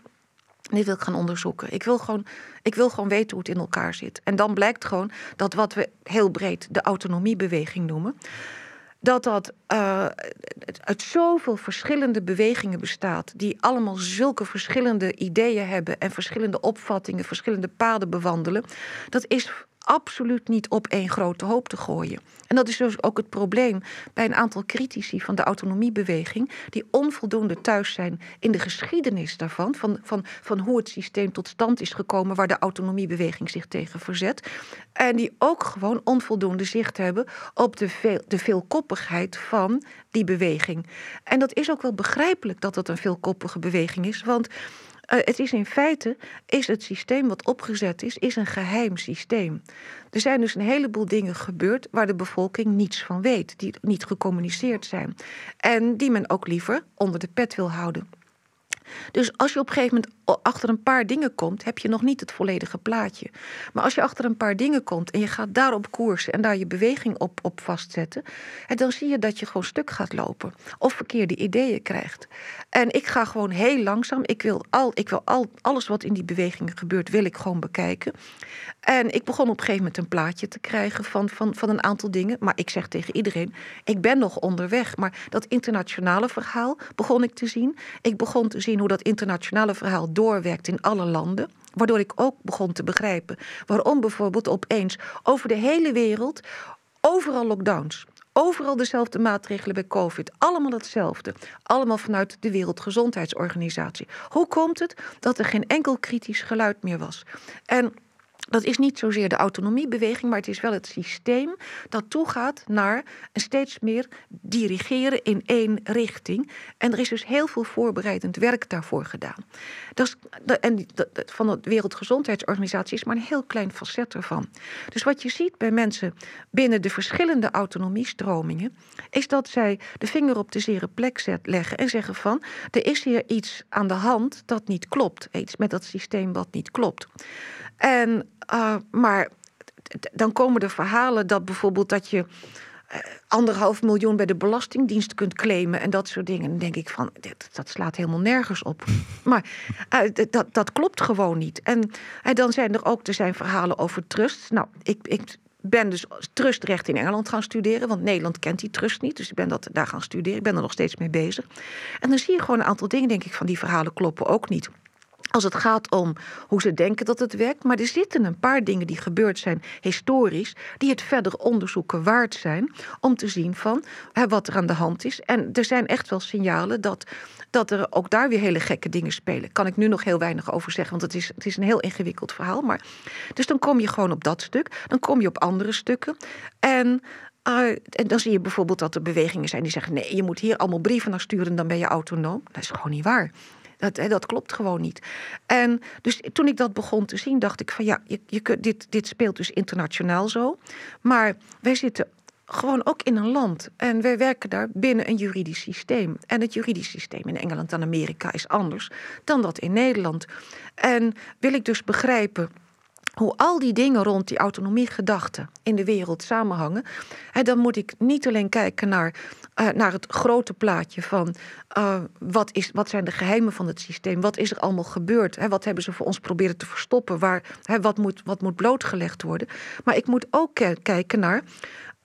Dit wil ik gaan onderzoeken. Ik wil, gewoon, ik wil gewoon weten hoe het in elkaar zit. En dan blijkt gewoon dat wat we heel breed de autonomiebeweging noemen. Dat dat uit zoveel verschillende bewegingen bestaat. Die allemaal zulke verschillende ideeën hebben. En verschillende opvattingen, verschillende paden bewandelen. Dat is absoluut niet op één grote hoop te gooien. En dat is dus ook het probleem bij een aantal critici van de autonomiebeweging, die onvoldoende thuis zijn in de geschiedenis daarvan, van, van, van hoe het systeem tot stand is gekomen waar de autonomiebeweging zich tegen verzet. En die ook gewoon onvoldoende zicht hebben op de, veel, de veelkoppigheid van die beweging. En dat is ook wel begrijpelijk dat dat een veelkoppige beweging is, want het is in feite, is het systeem wat opgezet is, is een geheim systeem. Er zijn dus een heleboel dingen gebeurd waar de bevolking niets van weet, die niet gecommuniceerd zijn. En die men ook liever onder de pet wil houden. Dus als je op een gegeven moment achter een paar dingen komt, heb je nog niet het volledige plaatje. Maar als je achter een paar dingen komt en je gaat daarop koersen en daar je beweging op, op vastzetten, dan zie je dat je gewoon stuk gaat lopen of verkeerde ideeën krijgt. En ik ga gewoon heel langzaam. Ik wil, al, ik wil al, alles wat in die bewegingen gebeurt, wil ik gewoon bekijken. En ik begon op een gegeven moment een plaatje te krijgen van, van, van een aantal dingen. Maar ik zeg tegen iedereen, ik ben nog onderweg. Maar dat internationale verhaal begon ik te zien. Ik begon te zien hoe dat internationale verhaal doorwerkt in alle landen. Waardoor ik ook begon te begrijpen waarom bijvoorbeeld opeens over de hele wereld overal lockdowns. Overal dezelfde maatregelen bij COVID. Allemaal hetzelfde. Allemaal vanuit de Wereldgezondheidsorganisatie. Hoe komt het dat er geen enkel kritisch geluid meer was? En dat is niet zozeer de autonomiebeweging, maar het is wel het systeem dat toegaat naar steeds meer dirigeren in één richting. En er is dus heel veel voorbereidend werk daarvoor gedaan. Dat is, en van de Wereldgezondheidsorganisatie is maar een heel klein facet ervan. Dus wat je ziet bij mensen binnen de verschillende autonomiestromingen, is dat zij de vinger op de zere plek zet, leggen en zeggen van er is hier iets aan de hand dat niet klopt. Iets met dat systeem wat niet klopt. En, uh, maar dan komen er verhalen dat bijvoorbeeld dat je uh, anderhalf miljoen bij de Belastingdienst kunt claimen en dat soort dingen. Dan denk ik van, dat, dat slaat helemaal nergens op. Maar uh, dat, dat klopt gewoon niet. En, en dan zijn er ook er zijn verhalen over trust. Nou, ik, ik ben dus trustrecht in Engeland gaan studeren, want Nederland kent die trust niet. Dus ik ben dat daar gaan studeren. Ik ben er nog steeds mee bezig. En dan zie je gewoon een aantal dingen, denk ik, van die verhalen kloppen ook niet. Als het gaat om hoe ze denken dat het werkt. Maar er zitten een paar dingen die gebeurd zijn historisch, die het verder onderzoeken waard zijn om te zien van wat er aan de hand is. En er zijn echt wel signalen dat, dat er ook daar weer hele gekke dingen spelen. Kan ik nu nog heel weinig over zeggen, want het is, het is een heel ingewikkeld verhaal. Maar, dus dan kom je gewoon op dat stuk. Dan kom je op andere stukken. En uh, en dan zie je bijvoorbeeld dat er bewegingen zijn die zeggen: nee, je moet hier allemaal brieven naar sturen, dan ben je autonoom. Dat is gewoon niet waar. Dat, dat klopt gewoon niet. En dus toen ik dat begon te zien, dacht ik van ja, je, je kunt, dit, dit speelt dus internationaal zo. Maar wij zitten gewoon ook in een land. En wij werken daar binnen een juridisch systeem. En het juridisch systeem in Engeland en Amerika is anders dan dat in Nederland. En wil ik dus begrijpen hoe al die dingen rond die autonomiegedachten in de wereld samenhangen. En dan moet ik niet alleen kijken naar, uh, naar het grote plaatje van uh, wat, is, wat zijn de geheimen van het systeem, wat is er allemaal gebeurd, hè, wat hebben ze voor ons proberen te verstoppen, waar, hè, wat, moet, wat moet blootgelegd worden. Maar ik moet ook kijken naar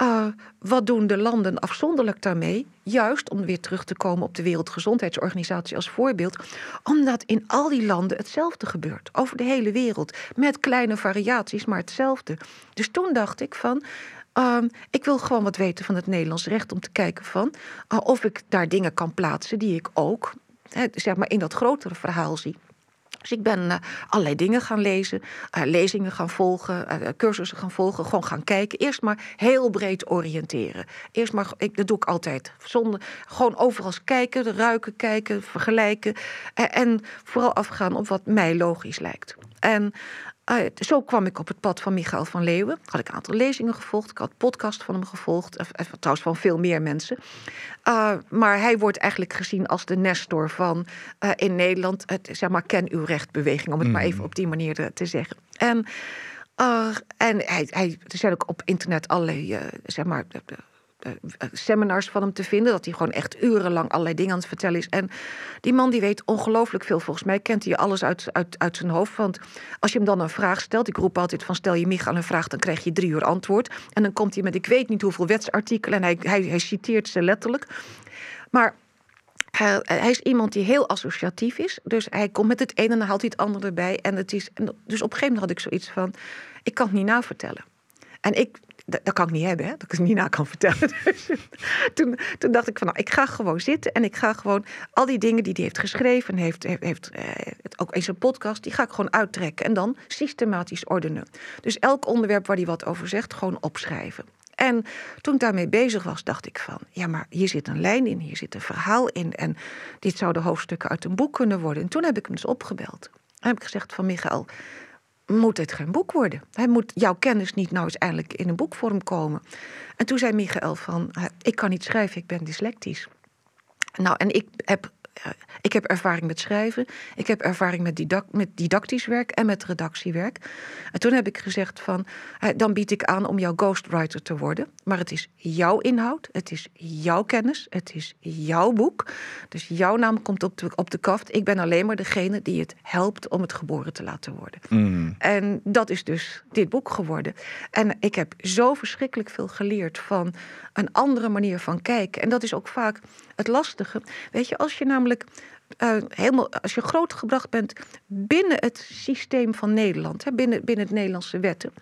uh, wat doen de landen afzonderlijk daarmee? Juist om weer terug te komen op de Wereldgezondheidsorganisatie als voorbeeld. Omdat in al die landen hetzelfde gebeurt. Over de hele wereld. Met kleine variaties, maar hetzelfde. Dus toen dacht ik van. Uh, ik wil gewoon wat weten van het Nederlands recht om te kijken van uh, of ik daar dingen kan plaatsen die ik ook zeg maar in dat grotere verhaal zie. Dus ik ben uh, allerlei dingen gaan lezen, uh, lezingen gaan volgen, uh, cursussen gaan volgen, gewoon gaan kijken. Eerst maar heel breed oriënteren. Eerst maar, ik, dat doe ik altijd. Zonder, gewoon overal kijken, ruiken, kijken, vergelijken. en vooral afgaan op wat mij logisch lijkt. En zo kwam ik op het pad van Michael van Leeuwen. Had ik een aantal lezingen gevolgd. Ik had podcast van hem gevolgd. Trouwens van veel meer mensen. Uh, maar hij wordt eigenlijk gezien als de nestor van in Nederland... het zeg maar ken uw rechtbeweging. Om het mm. maar even op die manier te zeggen. En, en hij, hij, er zijn ook op internet allerlei zeg maar, eh, eh, seminars van hem te vinden. Dat hij gewoon echt urenlang allerlei dingen aan het vertellen is. En die man die weet ongelooflijk veel. Volgens mij kent hij alles uit, uit, uit zijn hoofd. Want als je hem dan een vraag stelt. Ik roep altijd van stel je Michael een vraag. Dan krijg je drie uur antwoord. En dan komt hij met ik weet niet hoeveel wetsartikelen. En hij, hij, hij citeert ze letterlijk. Maar hij, hij, is iemand die heel associatief is. Dus hij komt met het ene en dan haalt hij het andere erbij. En het is, dus op een gegeven moment had ik zoiets van: ik kan het niet navertellen. En ik dat, kan ik niet hebben, hè? dat ik het niet na kan vertellen. Dus toen, toen dacht ik van, nou, ik ga gewoon zitten en ik ga gewoon al die dingen die hij heeft geschreven en heeft, heeft, eh, ook in zijn podcast, die ga ik gewoon uittrekken en dan systematisch ordenen. Dus elk onderwerp waar hij wat over zegt, gewoon opschrijven. En toen ik daarmee bezig was, dacht ik van, ja, maar hier zit een lijn in, hier zit een verhaal in en dit zouden hoofdstukken uit een boek kunnen worden. En toen heb ik hem dus opgebeld. En heb ik gezegd van, Michael, moet het geen boek worden. Hij moet jouw kennis niet nou eens eindelijk in een boekvorm komen. En toen zei Michael van, ik kan niet schrijven, ik ben dyslectisch. Nou, en ik heb eh, ik heb ervaring met schrijven. Ik heb ervaring met, didact, met didactisch werk en met redactiewerk. En toen heb ik gezegd van, dan bied ik aan om jouw ghostwriter te worden. Maar het is jouw inhoud, het is jouw kennis, het is jouw boek. Dus jouw naam komt op de, op de kaft. Ik ben alleen maar degene die het helpt om het geboren te laten worden. Mm. En dat is dus dit boek geworden. En ik heb zo verschrikkelijk veel geleerd van een andere manier van kijken. En dat is ook vaak het lastige. Weet je, als je namelijk uh, helemaal, als je grootgebracht bent binnen het systeem van Nederland, hè, binnen, binnen het Nederlandse wetten,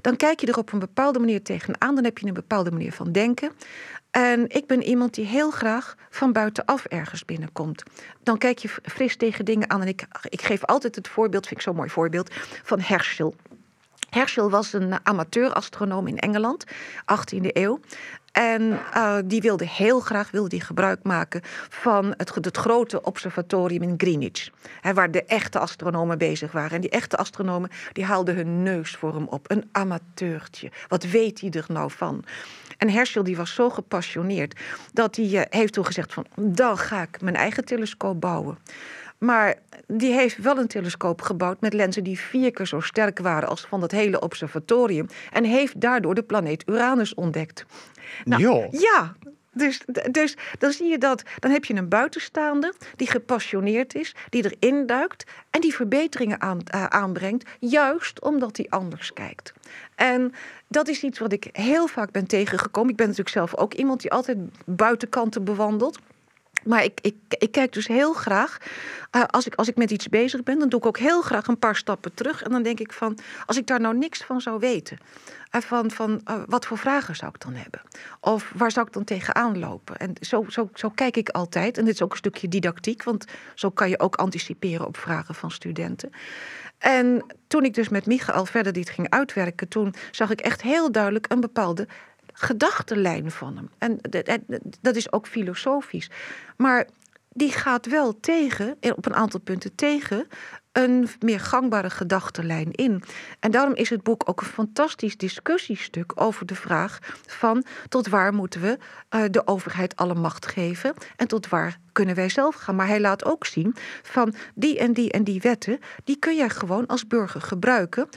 dan kijk je er op een bepaalde manier tegenaan. Dan heb je een bepaalde manier van denken. En ik ben iemand die heel graag van buitenaf ergens binnenkomt. Dan kijk je fris tegen dingen aan. En ik, ik geef altijd het voorbeeld, vind ik zo'n mooi voorbeeld, van Herschel. Herschel was een amateur-astronoom in Engeland, 18e eeuw. En uh, die wilde heel graag wilde die gebruik maken van het, het grote observatorium in Greenwich. Waar de echte astronomen bezig waren. En die echte astronomen die haalden hun neus voor hem op. Een amateurtje. Wat weet hij er nou van? En Herschel die was zo gepassioneerd dat hij uh, heeft toen gezegd van... dan ga ik mijn eigen telescoop bouwen. Maar die heeft wel een telescoop gebouwd met lenzen die vier keer zo sterk waren als van dat hele observatorium. En heeft daardoor de planeet Uranus ontdekt. Nou, ja, dus, dus dan zie je dat, dan heb je een buitenstaande die gepassioneerd is, die erin duikt en die verbeteringen aan, uh, aanbrengt, juist omdat hij anders kijkt. En dat is iets wat ik heel vaak ben tegengekomen. Ik ben natuurlijk zelf ook iemand die altijd buitenkanten bewandelt. Maar ik, ik, ik kijk dus heel graag, uh, als, ik, als ik met iets bezig ben, dan doe ik ook heel graag een paar stappen terug. En dan denk ik van, als ik daar nou niks van zou weten, uh, van, van uh, wat voor vragen zou ik dan hebben? Of waar zou ik dan tegenaan lopen? En zo, zo, zo kijk ik altijd. En dit is ook een stukje didactiek, want zo kan je ook anticiperen op vragen van studenten. En toen ik dus met Michael verder dit ging uitwerken, toen zag ik echt heel duidelijk een bepaalde gedachtenlijn van hem. En dat is ook filosofisch. Maar die gaat wel tegen, op een aantal punten tegen, een meer gangbare gedachtenlijn in. En daarom is het boek ook een fantastisch discussiestuk over de vraag van tot waar moeten we uh, de overheid alle macht geven en tot waar kunnen wij zelf gaan. Maar hij laat ook zien van die en die en die wetten, die kun je gewoon als burger gebruiken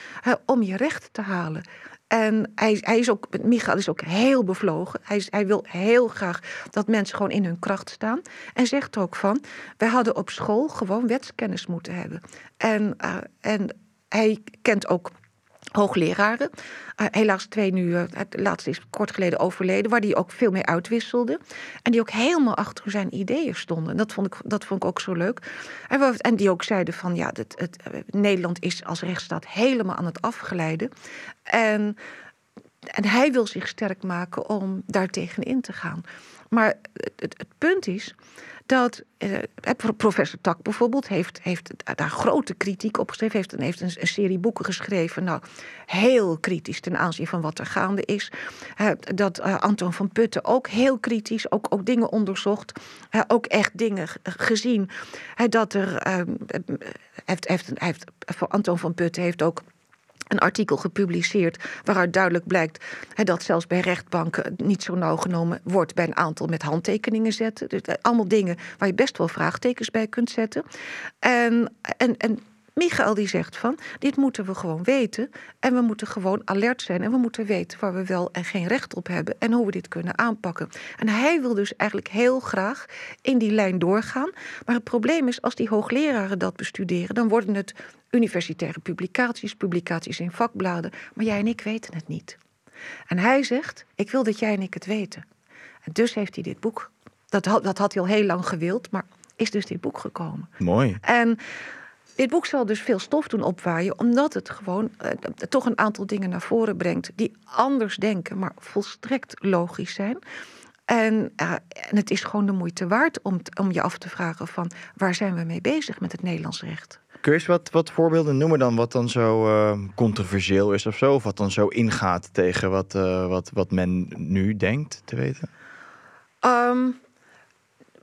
om je recht te halen. En hij, hij is ook, Michael is ook heel bevlogen. Hij, hij wil heel graag dat mensen gewoon in hun kracht staan. En zegt ook van, wij hadden op school gewoon wetskennis moeten hebben. En, uh, en hij kent ook hoogleraren. Uh, helaas twee nu, uh, het laatste is kort geleden overleden, waar die ook veel mee uitwisselde. En die ook helemaal achter zijn ideeën stonden. En dat vond ik, dat vond ik ook zo leuk. En, en die ook zeiden van ja, het, het, Nederland is als rechtsstaat helemaal aan het afgeleiden. En, en hij wil zich sterk maken om daartegen in te gaan. Maar het, het punt is dat eh, professor Tak bijvoorbeeld heeft, heeft daar grote kritiek op geschreven. Heeft, heeft een, serie boeken geschreven. Nou, heel kritisch ten aanzien van wat er gaande is. Uh, dat uh, Anton van Putten ook heel kritisch, ook, ook dingen onderzocht. ook echt dingen gezien. dat er. heeft, heeft, heeft, Anton van Putten heeft ook een artikel gepubliceerd waaruit duidelijk blijkt dat zelfs bij rechtbanken niet zo nauw genomen wordt bij een aantal met handtekeningen zetten. Dus allemaal dingen waar je best wel vraagtekens bij kunt zetten. En, en, en Michael die zegt van, dit moeten we gewoon weten. En we moeten gewoon alert zijn. En we moeten weten waar we wel en geen recht op hebben. En hoe we dit kunnen aanpakken. En hij wil dus eigenlijk heel graag in die lijn doorgaan. Maar het probleem is, als die hoogleraren dat bestuderen... dan worden het universitaire publicaties, publicaties in vakbladen. Maar jij en ik weten het niet. En hij zegt, ik wil dat jij en ik het weten. En dus heeft hij dit boek... Dat had, dat had hij al heel lang gewild, maar is dus dit boek gekomen. Mooi. En dit boek zal dus veel stof doen opwaaien, omdat het gewoon uh, toch een aantal dingen naar voren brengt die anders denken, maar volstrekt logisch zijn. En, uh, en het is gewoon de moeite waard om, om je af te vragen van waar zijn we mee bezig met het Nederlands recht? Kun je eens wat, wat voorbeelden noemen dan wat dan zo uh, controversieel is of zo? Of wat dan zo ingaat tegen wat, wat, wat men nu denkt te weten? Um,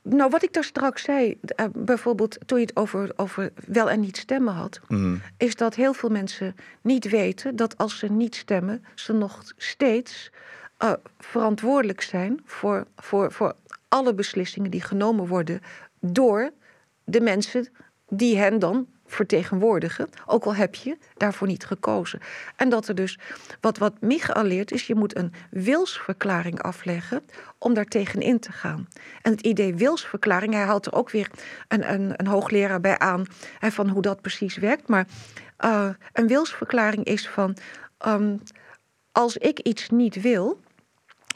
nou, wat ik daar straks zei, uh, bijvoorbeeld toen je het over, over wel en niet stemmen had, mm. is dat heel veel mensen niet weten dat als ze niet stemmen, ze nog steeds uh, verantwoordelijk zijn voor, voor, voor alle beslissingen die genomen worden door de mensen die hen dan vertegenwoordigen, ook al heb je daarvoor niet gekozen. En dat er dus, wat, wat Michael leert, is je moet een wilsverklaring afleggen om daar tegenin te gaan. En het idee wilsverklaring, hij haalt er ook weer een, een, een hoogleraar bij aan van hoe dat precies werkt. Maar uh, een wilsverklaring is van, um, als ik iets niet wil,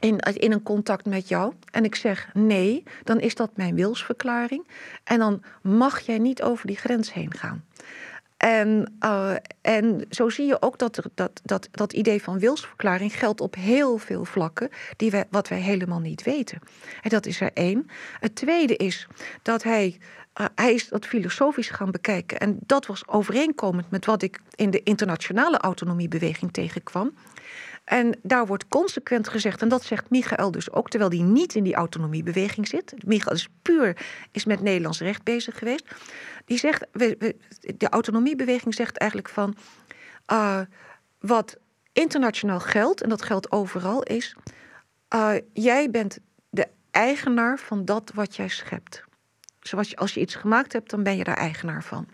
in, in een contact met jou en ik zeg nee, dan is dat mijn wilsverklaring. En dan mag jij niet over die grens heen gaan. En, uh, en zo zie je ook dat, dat, dat dat idee van wilsverklaring geldt op heel veel vlakken, die wij, wat wij helemaal niet weten. En dat is er één. Het tweede is dat hij, uh, hij is dat filosofisch gaan bekijken. En dat was overeenkomend met wat ik in de internationale autonomiebeweging tegenkwam. En daar wordt consequent gezegd, en dat zegt Michael dus ook, terwijl hij niet in die autonomiebeweging zit. Michael is puur is met Nederlands recht bezig geweest. Die zegt, de autonomiebeweging zegt eigenlijk van uh, wat internationaal geldt, en dat geldt overal, is uh, jij bent de eigenaar van dat wat jij schept. Zoals je, als je iets gemaakt hebt, dan ben je daar eigenaar van.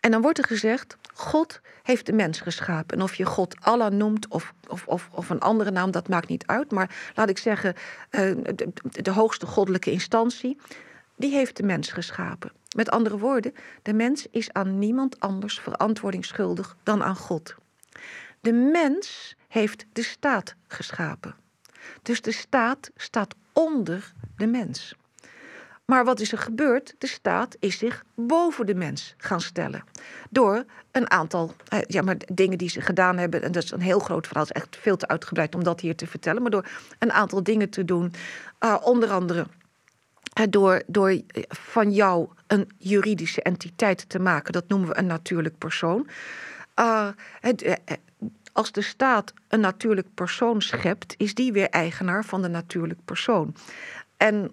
En dan wordt er gezegd, God heeft de mens geschapen. En of je God Allah noemt of, of, of, of een andere naam, dat maakt niet uit. Maar laat ik zeggen, uh, de, de hoogste goddelijke instantie, die heeft de mens geschapen. Met andere woorden, de mens is aan niemand anders verantwoording schuldig dan aan God. De mens heeft de staat geschapen. Dus de staat staat onder de mens. Maar wat is er gebeurd? De staat is zich boven de mens gaan stellen. Door een aantal eh, ja, maar dingen die ze gedaan hebben. En dat is een heel groot verhaal. Het is echt veel te uitgebreid om dat hier te vertellen. Maar door een aantal dingen te doen. Uh, onder andere uh, door, door van jou een juridische entiteit te maken. Dat noemen we een natuurlijk persoon. Als de staat een natuurlijk persoon schept, is die weer eigenaar van de natuurlijk persoon. En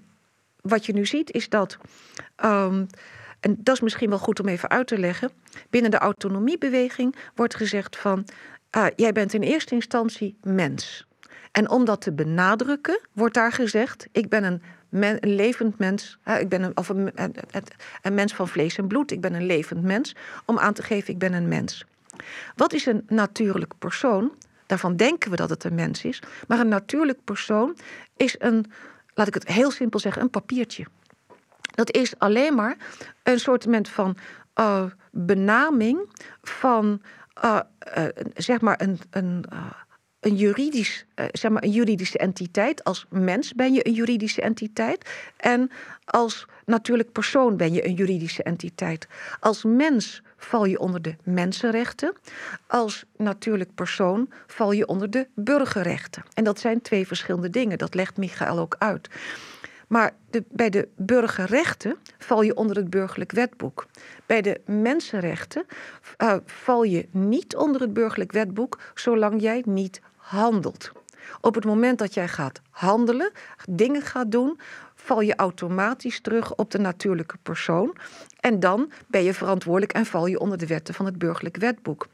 wat je nu ziet is dat, um, en dat is misschien wel goed om even uit te leggen, binnen de autonomiebeweging wordt gezegd van, uh, jij bent in eerste instantie mens. En om dat te benadrukken, wordt daar gezegd: ik ben een, levend mens, ik ben een, of een, een, mens van vlees en bloed, ik ben een levend mens, om aan te geven: ik ben een mens. Wat is een natuurlijk persoon? Daarvan denken we dat het een mens is. Maar een natuurlijk persoon is een, laat ik het heel simpel zeggen, een papiertje. Dat is alleen maar een soort van uh, benaming van, uh, uh, zeg maar, een. een een, juridisch, zeg maar een juridische entiteit. Als mens ben je een juridische entiteit. En als natuurlijk persoon ben je een juridische entiteit. Als mens val je onder de mensenrechten. Als natuurlijk persoon val je onder de burgerrechten. En dat zijn twee verschillende dingen. Dat legt Michael ook uit. Maar de, bij de burgerrechten val je onder het burgerlijk wetboek. Bij de mensenrechten uh, val je niet onder het burgerlijk wetboek zolang jij niet handelt. Op het moment dat jij gaat handelen, dingen gaat doen, val je automatisch terug op de natuurlijke persoon. En dan ben je verantwoordelijk en val je onder de wetten van het burgerlijk wetboek.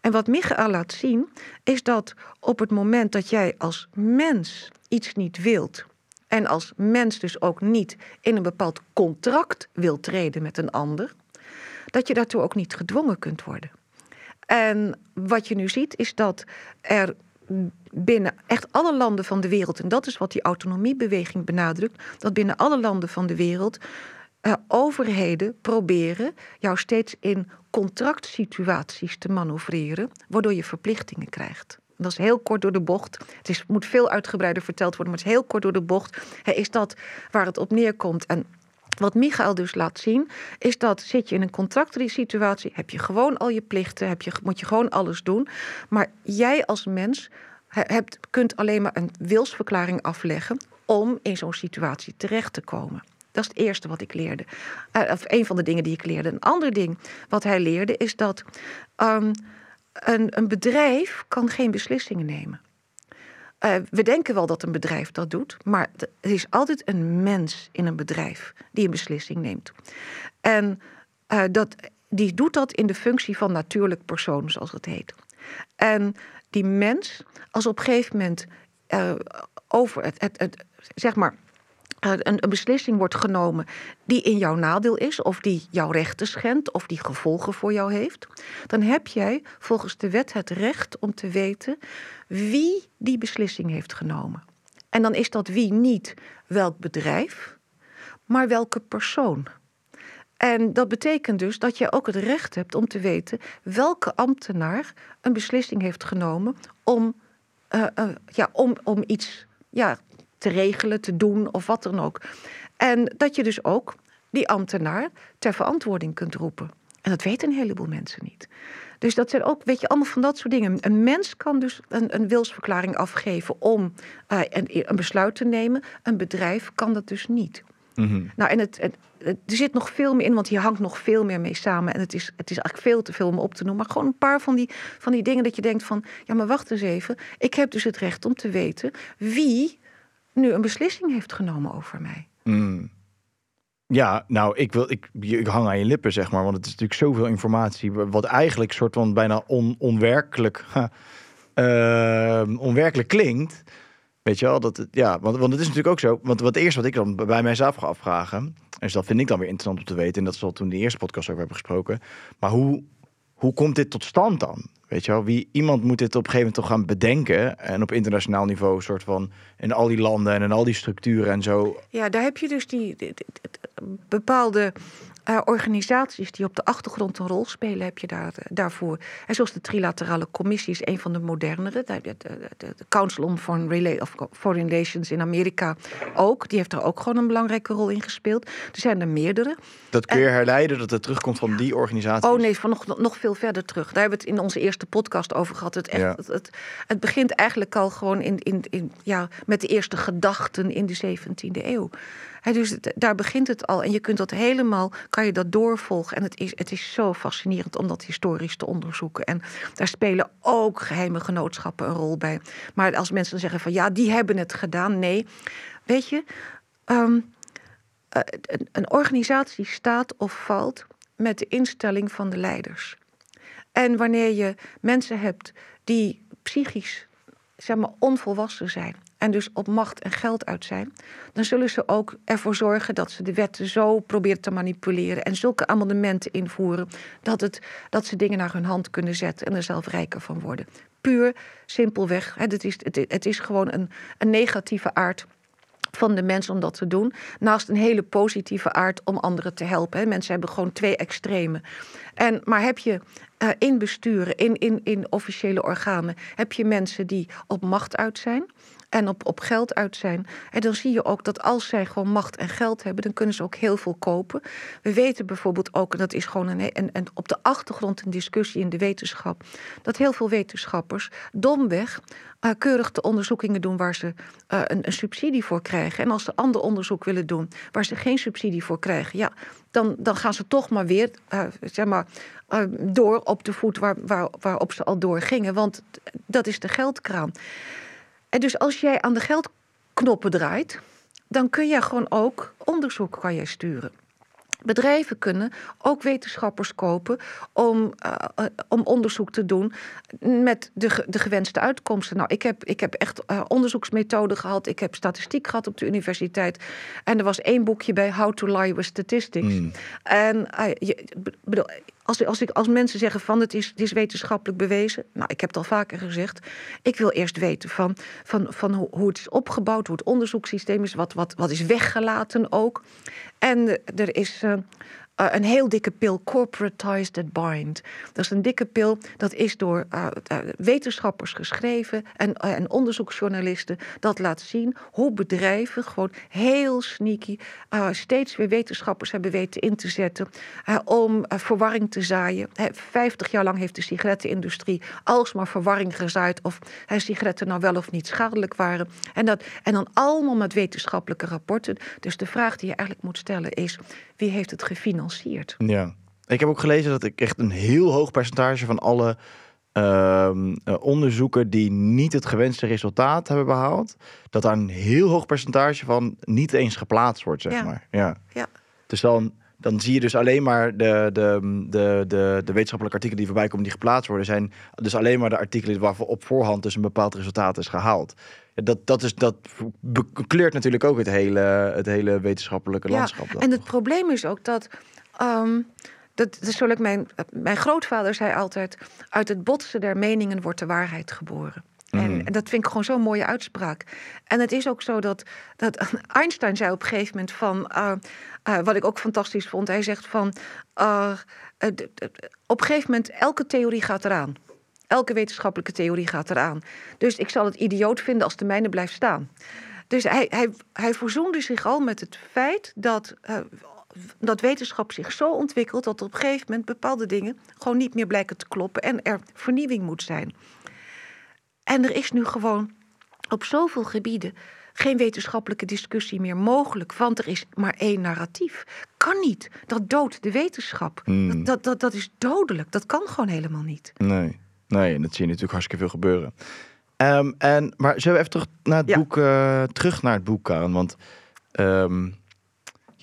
En wat Michael laat zien, is dat op het moment dat jij als mens iets niet wilt. En als mens dus ook niet in een bepaald contract wilt treden met een ander, dat je daartoe ook niet gedwongen kunt worden. En wat je nu ziet is dat er binnen echt alle landen van de wereld, en dat is wat die autonomiebeweging benadrukt, dat binnen alle landen van de wereld uh, overheden proberen jou steeds in contractsituaties te manoeuvreren, waardoor je verplichtingen krijgt. Dat is heel kort door de bocht. Het is, moet veel uitgebreider verteld worden, maar het is heel kort door de bocht. is dat waar het op neerkomt? Wat Michael dus laat zien, is dat zit je in een contractsituatie, heb je gewoon al je plichten, heb je, moet je gewoon alles doen. Maar jij als mens hebt, kunt alleen maar een wilsverklaring afleggen om in zo'n situatie terecht te komen. Dat is het eerste wat ik leerde. Uh, of een van de dingen die ik leerde. Een ander ding wat hij leerde is dat um, een, een bedrijf kan geen beslissingen nemen. Uh, we denken wel dat een bedrijf dat doet, maar er is altijd een mens in een bedrijf die een beslissing neemt. En uh, dat, die doet dat in de functie van natuurlijk persoon, zoals het heet. En die mens, als op een gegeven moment uh, over het, het, zeg maar een, een, beslissing wordt genomen die in jouw nadeel is, of die jouw rechten schendt, of die gevolgen voor jou heeft, dan heb jij volgens de wet het recht om te weten wie die beslissing heeft genomen. En dan is dat wie niet welk bedrijf, maar welke persoon. En dat betekent dus dat je ook het recht hebt om te weten welke ambtenaar een beslissing heeft genomen om, uh, uh, ja, om, om iets ja, te regelen, te doen of wat dan ook. En dat je dus ook die ambtenaar ter verantwoording kunt roepen. En dat weten een heleboel mensen niet. Dus dat zijn ook, weet je, allemaal van dat soort dingen. Een mens kan dus een, een wilsverklaring afgeven om uh, een, een, besluit te nemen. Een bedrijf kan dat dus niet. Mm -hmm. Nou, en het, het, er zit nog veel meer in, want hier hangt nog veel meer mee samen. En het is, het is eigenlijk veel te veel om op te noemen. Maar gewoon een paar van die, van die dingen dat je denkt van... ja, maar wacht eens even. Ik heb dus het recht om te weten wie nu een beslissing heeft genomen over mij. Mm. Ja, nou, ik, wil, ik, ik hang aan je lippen, zeg maar. Want het is natuurlijk zoveel informatie. Wat eigenlijk soort van bijna on, onwerkelijk, uh, onwerkelijk klinkt. Weet je wel, dat het, ja, want, want het is natuurlijk ook zo. Want wat eerst wat ik dan bij mijzelf ga afvragen. Dus dat vind ik dan weer interessant om te weten. En dat is al toen de eerste podcast over hebben gesproken. Maar hoe, hoe komt dit tot stand dan? Weet je wel, wie, iemand moet dit op een gegeven moment toch gaan bedenken. En op internationaal niveau, soort van in al die landen en in al die structuren en zo. Ja, daar heb je dus die, bepaalde eh, organisaties die op de achtergrond een rol spelen, heb je daar, daarvoor. En zoals de Trilaterale Commissie is een van de modernere. De, de, de, de Council on Foreign, of Foreign Relations in Amerika ook. Die heeft er ook gewoon een belangrijke rol in gespeeld. Er zijn er meerdere. Dat kun je herleiden dat het terugkomt van die organisatie. Oh nee, van nog, nog veel verder terug. Daar hebben we het in onze eerste podcast over gehad. Het, echt, Ja. het, het, het begint eigenlijk al gewoon in, in, in, ja, met de eerste gedachten in de 17e eeuw. Dus daar begint het al. En je kunt dat helemaal, kan je dat doorvolgen. En het is, het is zo fascinerend om dat historisch te onderzoeken. En daar spelen ook geheime genootschappen een rol bij. Maar als mensen zeggen van ja, die hebben het gedaan. Nee, weet je, ehm, eh, een, een organisatie staat of valt met de instelling van de leiders. En wanneer je mensen hebt die psychisch zeg maar, onvolwassen zijn en dus op macht en geld uit zijn, dan zullen ze ook ervoor zorgen dat ze de wetten zo proberen te manipuleren en zulke amendementen invoeren dat, het, dat ze dingen naar hun hand kunnen zetten en er zelf rijker van worden. Puur, simpelweg. Het, is, het, is gewoon een, een negatieve aard van de mens om dat te doen. Naast een hele positieve aard om anderen te helpen. Mensen hebben gewoon twee extremen. En, maar heb je eh, in besturen, in, in, in officiële organen, heb je mensen die op macht uit zijn. En op, op geld uit zijn. En dan zie je ook dat als zij gewoon macht en geld hebben, dan kunnen ze ook heel veel kopen. We weten bijvoorbeeld ook, en dat is gewoon een, een, een, op de achtergrond een discussie in de wetenschap, dat heel veel wetenschappers domweg eh, keurig de onderzoekingen doen waar ze eh, een, een subsidie voor krijgen. En als ze ander onderzoek willen doen waar ze geen subsidie voor krijgen, ja, dan, dan gaan ze toch maar weer eh, zeg maar, door op de voet waar, waar, waarop ze al doorgingen. Want dat is de geldkraan. En dus als jij aan de geldknoppen draait, dan kun je gewoon ook onderzoek kan jij sturen. Bedrijven kunnen ook wetenschappers kopen om, uh, uh, om onderzoek te doen met de, de gewenste uitkomsten. Nou, ik heb, ik heb echt uh, onderzoeksmethoden gehad. Ik heb statistiek gehad op de universiteit. En er was één boekje bij How to Lie with Statistics. Mm. En je, bedoel, als, als, ik, als mensen zeggen van het is, is wetenschappelijk bewezen. Nou, ik heb het al vaker gezegd. Ik wil eerst weten van, van, van hoe, hoe het is opgebouwd, hoe het onderzoekssysteem is, wat, wat, wat is weggelaten ook. En er is uh, uh, een heel dikke pil, Corporatized that Bind. Dat is een dikke pil, dat is door uh, wetenschappers geschreven en, en onderzoeksjournalisten. Dat laat zien hoe bedrijven gewoon heel sneaky steeds weer wetenschappers hebben weten in te zetten om verwarring te zaaien. Vijftig jaar lang heeft de sigarettenindustrie alsmaar verwarring gezaaid of sigaretten nou wel of niet schadelijk waren. En, dat, en dan allemaal met wetenschappelijke rapporten. Dus de vraag die je eigenlijk moet stellen is, wie heeft het gefinancierd? Ja, ik heb ook gelezen dat ik echt een heel hoog percentage van alle uh, onderzoeken die niet het gewenste resultaat hebben behaald, dat daar een heel hoog percentage van niet eens geplaatst wordt, zeg ja. maar. Ja. ja. Dus dan, dan zie je dus alleen maar de, de, de, de, de wetenschappelijke artikelen die voorbij komen die geplaatst worden, zijn dus alleen maar de artikelen waarvoor op voorhand dus een bepaald resultaat is gehaald. Dat, dat, is, dat kleurt natuurlijk ook het hele, het hele wetenschappelijke ja, landschap. Dan. En het probleem is ook dat. Um, dat, dat is ik mijn, mijn grootvader zei altijd: uit het botsen der meningen wordt de waarheid geboren. En, en, dat vind ik gewoon zo'n mooie uitspraak. En het is ook zo dat, dat Einstein zei op een gegeven moment van, uh, uh, wat ik ook fantastisch vond, hij zegt van, uh, op een gegeven moment elke theorie gaat eraan. Elke wetenschappelijke theorie gaat eraan. Dus ik zal het idioot vinden als de mijne blijft staan. Dus hij, hij, hij verzoende zich al met het feit dat, dat wetenschap zich zo ontwikkelt dat op een gegeven moment bepaalde dingen gewoon niet meer blijken te kloppen en er vernieuwing moet zijn. En er is nu gewoon op zoveel gebieden geen wetenschappelijke discussie meer mogelijk, want er is maar één narratief. Kan niet. Dat doodt de wetenschap. Hmm. Mm. Dat, dat, dat is dodelijk. Dat kan gewoon helemaal niet. Nee. Nee, en dat zie je natuurlijk hartstikke veel gebeuren. Um, en, maar zullen we even terug naar het ja. boek, uh, terug naar het boek, Karen? Want um,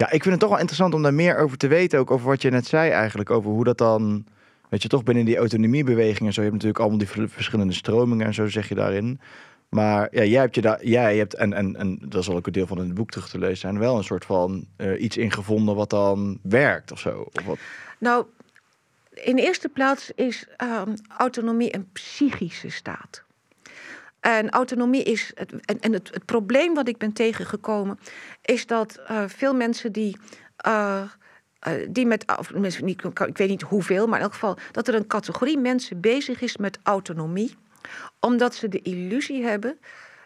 ja, ik vind het toch wel interessant om daar meer over te weten. Ook over wat je net zei eigenlijk, over hoe dat dan... Weet je, toch binnen die autonomiebeweging en zo. Je hebt natuurlijk allemaal die verschillende stromingen en zo zeg je daarin. Maar ja, jij hebt je daar, jij hebt, en, en, en dat zal ook een deel van het boek terug te lezen zijn, wel een soort van uh, iets ingevonden wat dan werkt of zo. Of wat? Nou, in eerste plaats is ehm, autonomie een psychische staat. En autonomie is. Het, en en het, het probleem wat ik ben tegengekomen. is dat uh, veel mensen die. Uh, uh, die met, ik weet niet hoeveel, maar in elk geval dat er een categorie mensen bezig is met autonomie, omdat ze de illusie hebben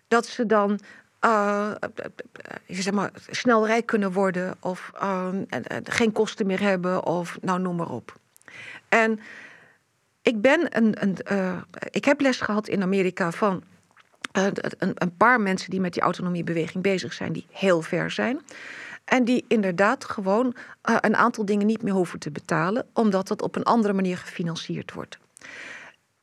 dat ze dan uh, zeg maar, snel rijk kunnen worden of uh, geen kosten meer hebben of nou noem maar op. En ik ben een, een ik heb les gehad in Amerika van een, een, paar mensen die met die autonomiebeweging bezig zijn, die heel ver zijn. En die inderdaad gewoon een aantal dingen niet meer hoeven te betalen, omdat dat op een andere manier gefinancierd wordt.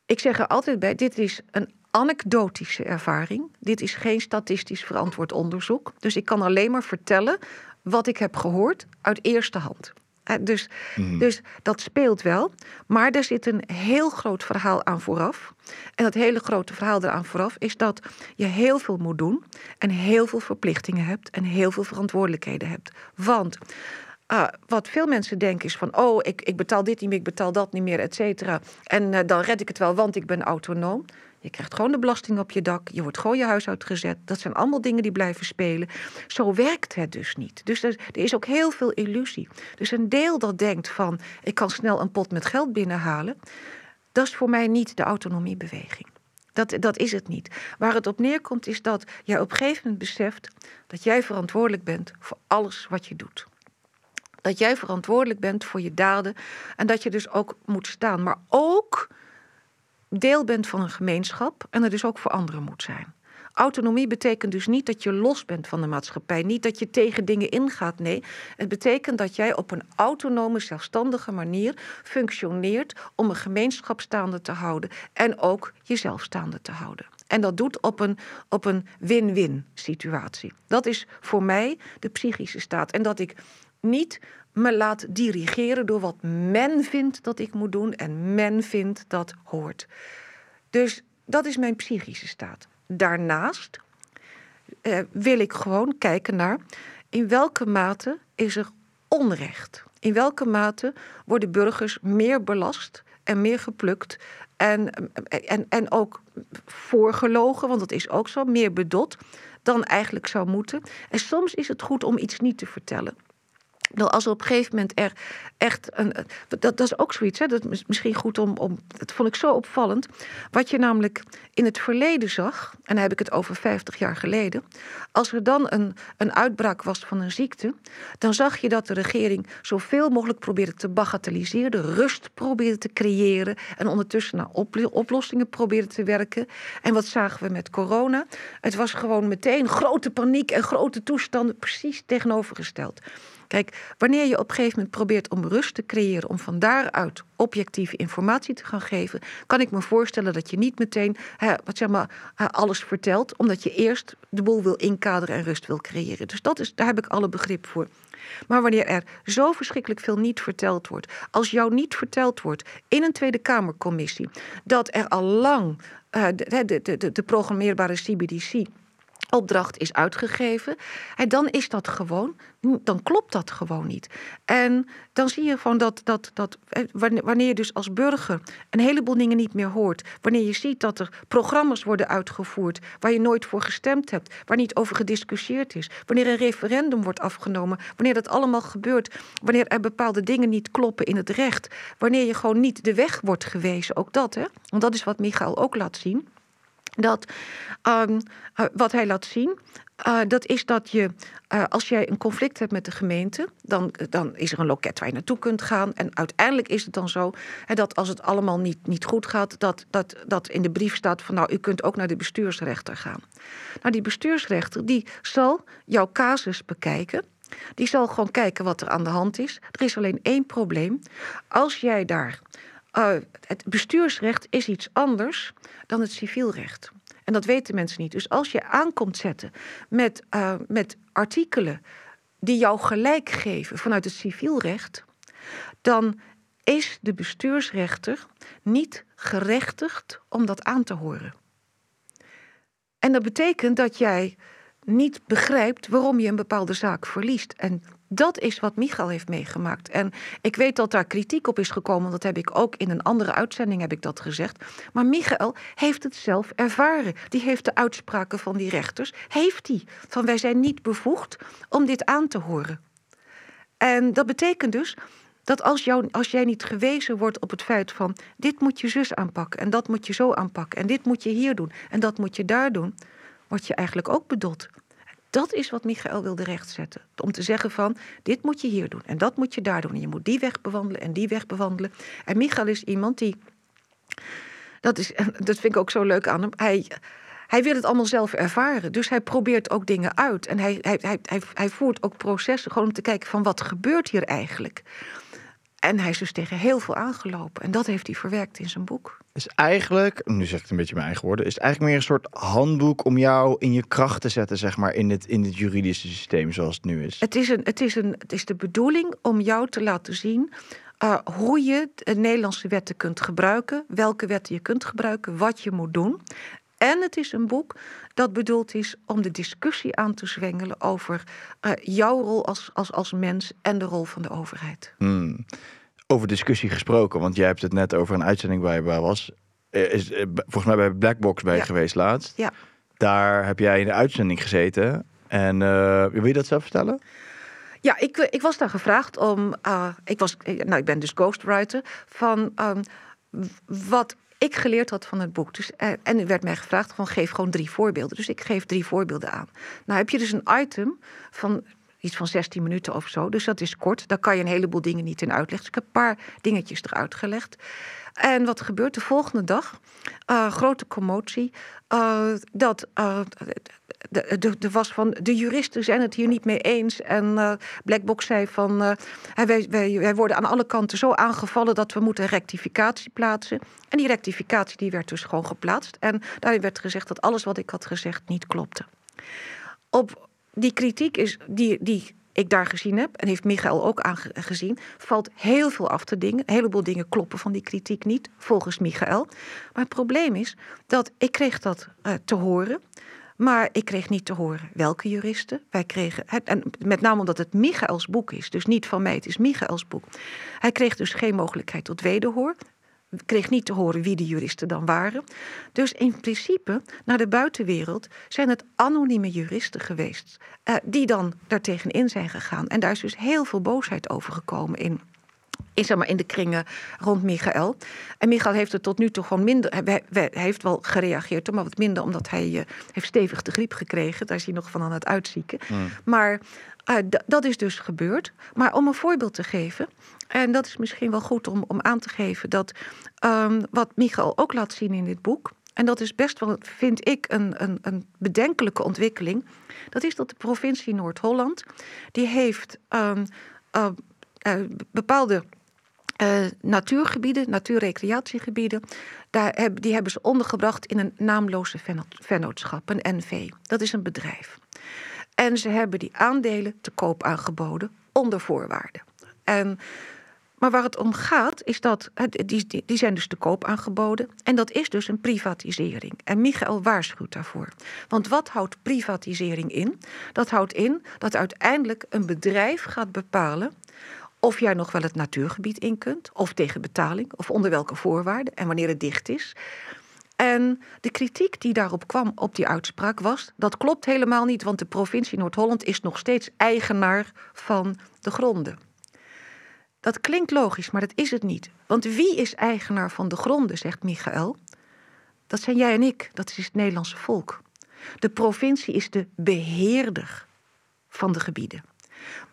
Ik zeg er altijd bij: dit is een anekdotische ervaring. Dit is geen statistisch verantwoord onderzoek. Dus ik kan alleen maar vertellen wat ik heb gehoord uit eerste hand. Dus, mm. dus dat speelt wel. Maar er zit een heel groot verhaal aan vooraf. En dat hele grote verhaal eraan vooraf is dat je heel veel moet doen. En heel veel verplichtingen hebt. En heel veel verantwoordelijkheden hebt. Want uh, wat veel mensen denken is van... oh, ik, ik betaal dit niet meer, ik betaal dat niet meer, et cetera. En uh, dan red ik het wel, want ik ben autonoom. Je krijgt gewoon de belasting op je dak. Je wordt gewoon je huis uitgezet. Dat zijn allemaal dingen die blijven spelen. Zo werkt het dus niet. Dus er, is ook heel veel illusie. Dus een deel dat denkt van... ik kan snel een pot met geld binnenhalen... dat is voor mij niet de autonomiebeweging. Dat, dat is het niet. Waar het op neerkomt is dat jij op een gegeven moment beseft... dat jij verantwoordelijk bent voor alles wat je doet dat jij verantwoordelijk bent voor je daden en dat je dus ook moet staan. Maar ook deel bent van een gemeenschap en er dus ook voor anderen moet zijn. Autonomie betekent dus niet dat je los bent van de maatschappij, niet dat je tegen dingen ingaat. Nee, het betekent dat jij op een autonome, zelfstandige manier functioneert om een gemeenschap staande te houden en ook jezelf staande te houden. En dat doet op een, op een win-win situatie. Dat is voor mij de psychische staat. En dat ik niet me laat dirigeren door wat men vindt dat ik moet doen en men vindt dat hoort. Dus dat is mijn psychische staat. Daarnaast eh, wil ik gewoon kijken naar in welke mate is er onrecht. In welke mate worden burgers meer belast en meer geplukt en, en, en ook voorgelogen, want dat is ook zo, meer bedot dan eigenlijk zou moeten. En soms is het goed om iets niet te vertellen. Als er op een gegeven moment er echt een. Dat, dat is ook zoiets, hè? dat is misschien goed om, om. Dat vond ik zo opvallend. Wat je namelijk in het verleden zag, en dan heb ik het over 50 jaar geleden. Als er dan een, een uitbraak was van een ziekte, dan zag je dat de regering zoveel mogelijk probeerde te bagatelliseren, rust probeerde te creëren en ondertussen naar oplossingen probeerde te werken. En wat zagen we met corona? Het was gewoon meteen grote paniek en grote toestanden, precies tegenovergesteld. Kijk, wanneer je op een gegeven moment probeert om rust te creëren, om van daaruit objectieve informatie te gaan geven, kan ik me voorstellen dat je niet meteen hè, wat zeg maar, alles vertelt, omdat je eerst de boel wil inkaderen en rust wil creëren. Dus dat is, daar heb ik alle begrip voor. Maar wanneer er zo verschrikkelijk veel niet verteld wordt, als jou niet verteld wordt in een Tweede Kamercommissie, dat er al lang de, de, de programmeerbare CBDC opdracht is uitgegeven, en dan is dat gewoon, dan klopt dat gewoon niet. En dan zie je gewoon dat, dat, dat wanneer je dus als burger een heleboel dingen niet meer hoort, wanneer je ziet dat er programma's worden uitgevoerd waar je nooit voor gestemd hebt, waar niet over gediscussieerd is, wanneer een referendum wordt afgenomen, wanneer dat allemaal gebeurt, wanneer er bepaalde dingen niet kloppen in het recht, wanneer je gewoon niet de weg wordt gewezen, ook dat, hè? Want dat is wat Michael ook laat zien dat um, wat hij laat zien, uh, dat is dat je, uh, als jij een conflict hebt met de gemeente, dan, dan is er een loket waar je naartoe kunt gaan. En uiteindelijk is het dan zo dat als het allemaal niet, niet goed gaat, dat, dat, dat in de brief staat van nou, u kunt ook naar de bestuursrechter gaan. Nou, die bestuursrechter die zal jouw casus bekijken. Die zal gewoon kijken wat er aan de hand is. Er is alleen één probleem. Als jij daar uh, het bestuursrecht is iets anders dan het civielrecht. En dat weten mensen niet. Dus als je aankomt zetten met, uh, met artikelen die jou gelijk geven vanuit het civielrecht, dan is de bestuursrechter niet gerechtigd om dat aan te horen. En dat betekent dat jij niet begrijpt waarom je een bepaalde zaak verliest. En Dat is wat Michael heeft meegemaakt. En ik weet dat daar kritiek op is gekomen. Dat heb ik ook in een andere uitzending heb ik dat gezegd. Maar Michael heeft het zelf ervaren. Die heeft de uitspraken van die rechters. Heeft hij. Van wij zijn niet bevoegd om dit aan te horen. En dat betekent dus dat als, jou, als jij niet gewezen wordt op het feit van dit moet je zus aanpakken en dat moet je zo aanpakken en dit moet je hier doen en dat moet je daar doen, word je eigenlijk ook bedot. Dat is wat Michael wilde rechtzetten. Om te zeggen van, dit moet je hier doen en dat moet je daar doen. En je moet die weg bewandelen en die weg bewandelen. En Michael is iemand die, dat, is, dat vind ik ook zo leuk aan hem, hij, hij wil het allemaal zelf ervaren. Dus hij probeert ook dingen uit. En hij, hij, hij, hij, voert ook processen gewoon om te kijken van wat gebeurt hier eigenlijk. En hij is dus tegen heel veel aangelopen. En dat heeft hij verwerkt in zijn boek. Is eigenlijk, nu zeg ik het een beetje mijn eigen woorden, is het eigenlijk meer een soort handboek om jou in je kracht te zetten, zeg maar, in het, in het juridische systeem zoals het nu is. Het is, een, het, is een, het is de bedoeling om jou te laten zien uh, hoe je de Nederlandse wetten kunt gebruiken, welke wetten je kunt gebruiken, wat je moet doen. En het is een boek dat bedoeld is om de discussie aan te zwengelen over uh, jouw rol als, als, als mens en de rol van de overheid. Hmm. Over discussie gesproken, want jij hebt het net over een uitzending waar je bij was. Is, eh, volgens mij bij Blackbox bij ja. geweest laatst. Ja. Daar heb jij in de uitzending gezeten. En uh, wil je dat zelf vertellen? Ja, ik, ik was daar gevraagd om. Uh, ik, was, nou, ik ben dus ghostwriter. Van um, wat ik geleerd had van het boek. Dus, eh, en er werd mij gevraagd van geef gewoon drie voorbeelden. Dus ik geef drie voorbeelden aan. Nou heb je dus een item van iets van 16 minuten of zo. Dus dat is kort. Daar kan je een heleboel dingen niet in uitleggen. Dus ik heb een paar dingetjes eruit gelegd. En wat gebeurt de volgende dag? Uh, grote commotie. Uh, dat uh, er was van de juristen zijn het hier niet mee eens. En Blackbox zei van wij, wij, wij worden aan alle kanten zo aangevallen dat we moeten rectificatie plaatsen. En die rectificatie die werd dus gewoon geplaatst. En daarin werd gezegd dat alles wat ik had gezegd niet klopte. Op die kritiek is die, die ik daar gezien heb, en heeft Michael ook aangezien, valt heel veel af te dingen. Een heleboel dingen kloppen van die kritiek niet, volgens Michael. Maar het probleem is dat ik kreeg dat uh, te horen. Maar ik kreeg niet te horen welke juristen. Wij kregen, en met name omdat het Michaels boek is, dus niet van mij, het is Michaels boek. Hij kreeg dus geen mogelijkheid tot wederhoor kreeg niet te horen wie de juristen dan waren. Dus in principe, naar de buitenwereld zijn het anonieme juristen geweest. Uh, die dan daartegen in zijn gegaan. En daar is dus heel veel boosheid over gekomen in. In, zeg maar, in de kringen rond Michael. En Michael heeft er tot nu toe gewoon minder. Hij, hij heeft wel gereageerd, maar wat minder, omdat hij uh, heeft stevig de griep gekregen. Daar is hij nog van aan het uitzieken. Mm. Maar uh, dat is dus gebeurd. Maar om een voorbeeld te geven. En dat is misschien wel goed om, om aan te geven dat um, wat Michael ook laat zien in dit boek. En dat is best wel, vind ik, een, een, een bedenkelijke ontwikkeling. Dat is dat de provincie Noord-Holland, die heeft um, uh, uh, bepaalde uh, natuurgebieden, natuurrecreatiegebieden, daar die hebben ze ondergebracht in een naamloze vennootschap, een NV. Dat is een bedrijf. En ze hebben die aandelen te koop aangeboden onder voorwaarden. En maar waar het om gaat, is dat die, die zijn dus te koop aangeboden. En dat is dus een privatisering. En Michael waarschuwt daarvoor. Want wat houdt privatisering in? Dat houdt in dat uiteindelijk een bedrijf gaat bepalen of jij nog wel het natuurgebied in kunt, of tegen betaling, of onder welke voorwaarden en wanneer het dicht is. En de kritiek die daarop kwam op die uitspraak was: dat klopt helemaal niet, want de provincie Noord-Holland is nog steeds eigenaar van de gronden. Dat klinkt logisch, maar dat is het niet. Want wie is eigenaar van de gronden, zegt Michael? Dat zijn jij en ik, dat is het Nederlandse volk. De provincie is de beheerder van de gebieden.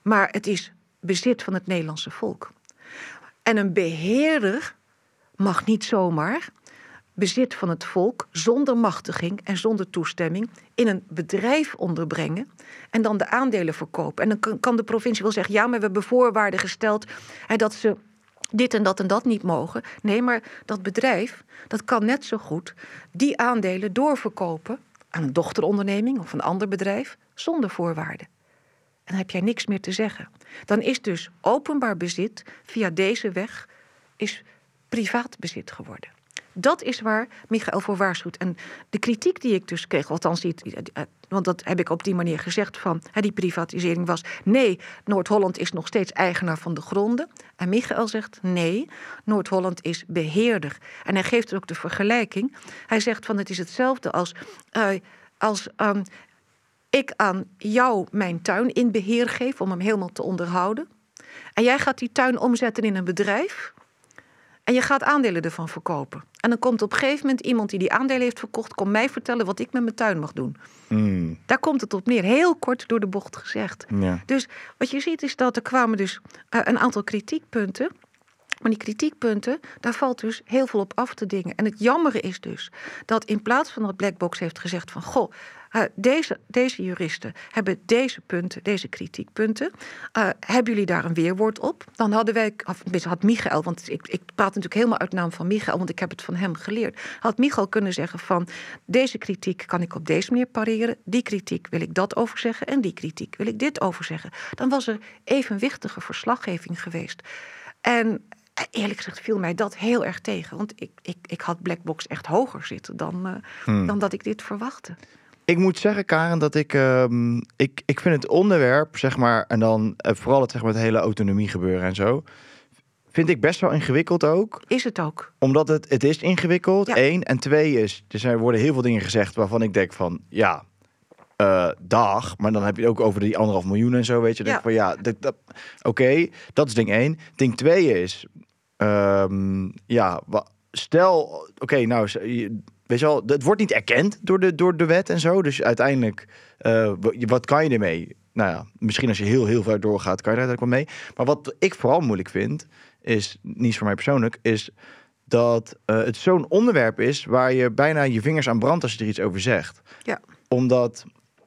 Maar het is bezit van het Nederlandse volk. En een beheerder mag niet zomaar bezit van het volk zonder machtiging en zonder toestemming in een bedrijf onderbrengen en dan de aandelen verkopen. En dan kan de provincie wel zeggen: ja, maar we hebben voorwaarden gesteld en dat ze dit en dat en dat niet mogen. Nee, maar dat bedrijf dat kan net zo goed die aandelen doorverkopen aan een dochteronderneming of een ander bedrijf zonder voorwaarden. En dan heb jij niks meer te zeggen. Dan is dus openbaar bezit via deze weg is privaat bezit geworden. Dat is waar Michael voor waarschuwt. En de kritiek die ik dus kreeg, althans, eh, want dat heb ik op die manier gezegd van die privatisering was. Nee, Noord-Holland is nog steeds eigenaar van de gronden. En Michael zegt nee, Noord-Holland is beheerder. En hij geeft ook de vergelijking. Hij zegt van het is hetzelfde als. Uh, als um, ik aan jou mijn tuin in beheer geef om hem helemaal te onderhouden. En jij gaat die tuin omzetten in een bedrijf. En je gaat aandelen ervan verkopen. En dan komt op een gegeven moment iemand die die aandelen heeft verkocht, komt mij vertellen wat ik met mijn tuin mag doen. Mm. Daar komt het op neer. Heel kort door de bocht gezegd. Ja. Dus wat je ziet is dat er kwamen dus uh, een aantal kritiekpunten. Maar die kritiekpunten, daar valt dus heel veel op af te dingen. En het jammere is dus dat in plaats van dat Blackbox heeft gezegd van... goh, uh, deze, deze juristen hebben deze punten, deze kritiekpunten. Uh, hebben jullie daar een weerwoord op? Dan hadden wij, of had Michael, want ik, ik praat natuurlijk helemaal uit naam van Michael, want ik heb het van hem geleerd. Had Michael kunnen zeggen van deze kritiek kan ik op deze manier pareren, die kritiek wil ik dat over zeggen en die kritiek wil ik dit over zeggen. Dan was er evenwichtige verslaggeving geweest. En eerlijk gezegd viel mij dat heel erg tegen. Want ik, ik, ik had Blackbox echt hoger zitten dan, uh, hmm. dan dat ik dit verwachtte. Ik moet zeggen, Karen, dat ik, um, ik, ik vind het onderwerp, zeg maar, en dan uh, vooral het, zeg maar, het hele autonomie gebeuren en zo, vind ik best wel ingewikkeld ook. Is het ook? Omdat het, het is ingewikkeld, ja. één. En twee is, er worden heel veel dingen gezegd waarvan ik denk van, ja, uh, dag. Maar dan heb je het ook over die anderhalf miljoen en zo, weet je. Ja. Denk van, ja, oké, dat is ding één. Ding twee is, um, ja, stel, oké, okay, nou, weet je wel, het wordt niet erkend door de, door de wet en zo. Dus uiteindelijk, uh, wat kan je ermee? Nou ja, misschien als je heel, heel ver doorgaat, kan je daar eigenlijk wel mee. Maar wat ik vooral moeilijk vind, is, niet voor mij persoonlijk, is dat uh, het zo'n onderwerp is waar je bijna je vingers aan brandt als je er iets over zegt. Ja. Omdat,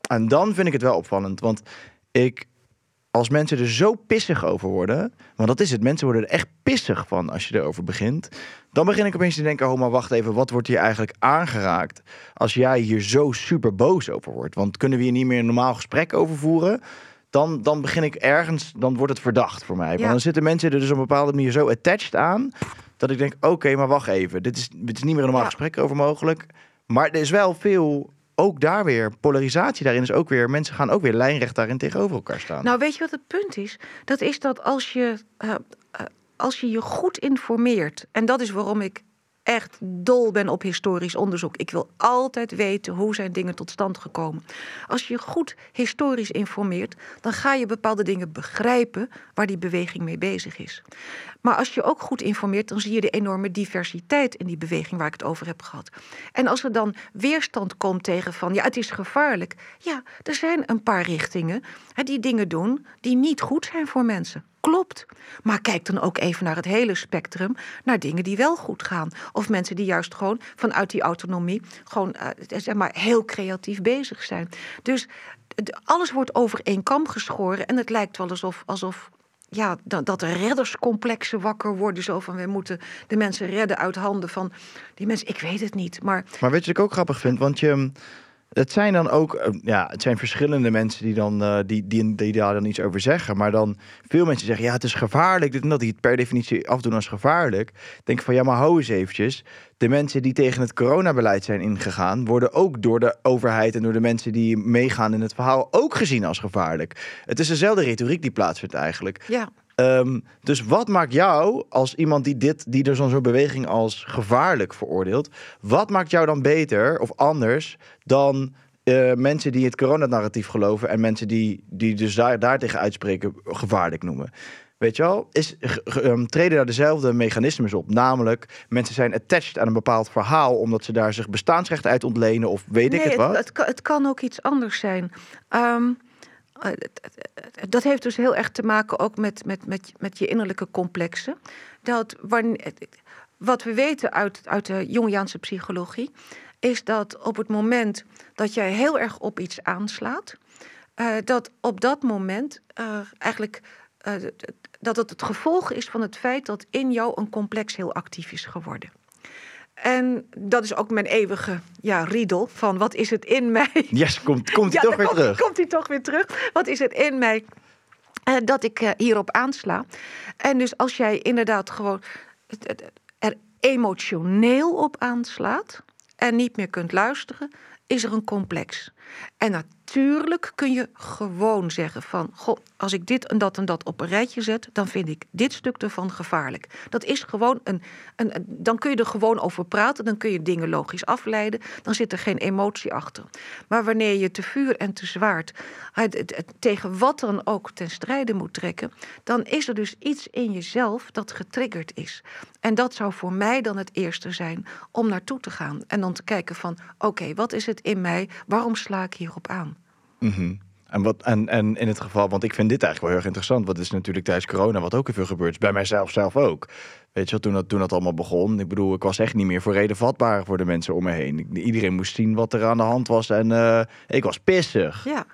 en dan vind ik het wel opvallend, want ik, als mensen er zo pissig over worden, want dat is het, mensen worden er echt pissig van als je erover begint, dan begin ik opeens te denken, oh maar wacht even, wat wordt hier eigenlijk aangeraakt als jij hier zo super boos over wordt? Want kunnen we hier niet meer een normaal gesprek over voeren? Dan, dan begin ik ergens, dan wordt het verdacht voor mij. Want dan zitten mensen er dus op een bepaalde manier zo attached aan, dat ik denk, oké, maar wacht even, dit is, dit is niet meer een normaal gesprek over mogelijk. Maar er is wel veel ook daar weer, polarisatie daarin is ook weer, mensen gaan ook weer lijnrecht daarin tegenover elkaar staan. Nou, weet je wat het punt is? Dat is dat als je, uh, uh, als je je goed informeert, en dat is waarom ik echt dol ben op historisch onderzoek. Ik wil altijd weten hoe zijn dingen tot stand gekomen. Als je goed historisch informeert, dan ga je bepaalde dingen begrijpen waar die beweging mee bezig is. Maar als je ook goed informeert, dan zie je de enorme diversiteit in die beweging waar ik het over heb gehad. En als er dan weerstand komt tegen van ja, het is gevaarlijk. Ja, er zijn een paar richtingen hè, die dingen doen die niet goed zijn voor mensen. Klopt. Maar kijk dan ook even naar het hele spectrum, naar dingen die wel goed gaan. Of mensen die juist gewoon vanuit die autonomie gewoon uh, zeg maar heel creatief bezig zijn. Dus alles wordt over één kam geschoren en het lijkt wel alsof, alsof ja, dat, dat de redderscomplexen wakker worden. Zo van, we moeten de mensen redden uit handen van die mensen. Ik weet het niet, maar... Maar weet je wat ik ook grappig vind? Want je... Het zijn dan ook, eh, ja, het zijn verschillende mensen die, dan, die, die, die daar dan iets over zeggen. Maar dan veel mensen zeggen, ja, het is gevaarlijk. Dit en dat, die het per definitie afdoen als gevaarlijk. Denk van, ja, maar hou eens eventjes. De mensen die tegen het coronabeleid zijn ingegaan, worden ook door de overheid en door de mensen die meegaan in het verhaal ook gezien als gevaarlijk. Het is dezelfde retoriek die plaatsvindt eigenlijk. Ja. Um, dus wat maakt jou als iemand die dit, die dus zo'n beweging als gevaarlijk veroordeelt, wat maakt jou dan beter of anders dan uh, mensen die het coronanarratief geloven en mensen die, die dus daar, daartegen uitspreken gevaarlijk noemen? Weet je wel, is, um, treden daar dezelfde mechanismes op. Namelijk, mensen zijn attached aan een bepaald verhaal omdat ze daar zich bestaansrecht uit ontlenen of weet nee, ik het wat. Het, het, het, kan ook iets anders zijn. Um, eh, dat heeft dus heel erg te maken ook met, met, met, met je innerlijke complexen. Dat wat we weten uit, uit de Jungiaanse psychologie, is dat op het moment dat jij heel erg op iets aanslaat, uh, dat op dat moment uh, eigenlijk dat het het gevolg is van het feit dat in jou een complex heel actief is geworden. En dat is ook mijn eeuwige ja, riedel van wat is het in mij? Yes, komt, komt hij toch weer terug? Komt hij toch weer terug? Wat is het in mij uh, dat ik uh, hierop aansla? En dus als jij inderdaad gewoon er emotioneel op aanslaat en niet meer kunt luisteren, is er een complex. En natuurlijk kun je gewoon zeggen van... Goh, als ik dit en dat en dat op een rijtje zet... dan vind ik dit stuk ervan gevaarlijk. Dat is gewoon een, een, Dan kun je er gewoon over praten. Dan kun je dingen logisch afleiden. Dan zit er geen emotie achter. Maar wanneer je te vuur en te zwaard... Tegen wat dan ook ten strijde moet trekken... dan is er dus iets in jezelf dat getriggerd is. En dat zou voor mij dan het eerste zijn om naartoe te gaan. En dan te kijken van... oké, wat is het in mij? Waarom sla ik hierop aan? Mhm. En, wat, en, en in het geval, want ik vind dit eigenlijk wel heel erg interessant. Wat is natuurlijk tijdens corona wat ook veel gebeurd is. Bij mijzelf zelf ook. Weet je, toen dat, toen dat allemaal begon. Ik bedoel, ik was echt niet meer voor reden vatbaar voor de mensen om me heen. Iedereen moest zien wat er aan de hand was. En uh, ik was pissig. Ja.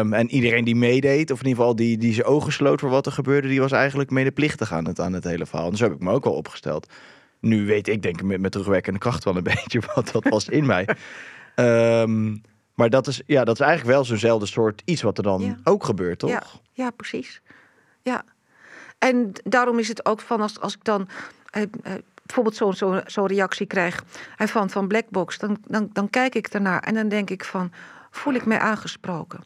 Um, en iedereen die meedeed, of in ieder geval die, die zijn ogen sloot voor wat er gebeurde, die was eigenlijk medeplichtig aan het, aan het hele verhaal. En zo heb ik me ook wel opgesteld. Nu weet ik, denk ik, met, met terugwerkende kracht wel een beetje wat dat was in mij. Um, maar dat is, ja, dat is eigenlijk wel zo'nzelfde soort iets wat er dan ook gebeurt, toch? Ja, ja, precies. Ja. En daarom is het ook van als, als ik dan eh, eh, bijvoorbeeld zo'n zo, zo reactie krijg eh, van, van Blackbox, dan, dan, dan kijk ik daarnaar en dan denk ik van, voel ik mij aangesproken?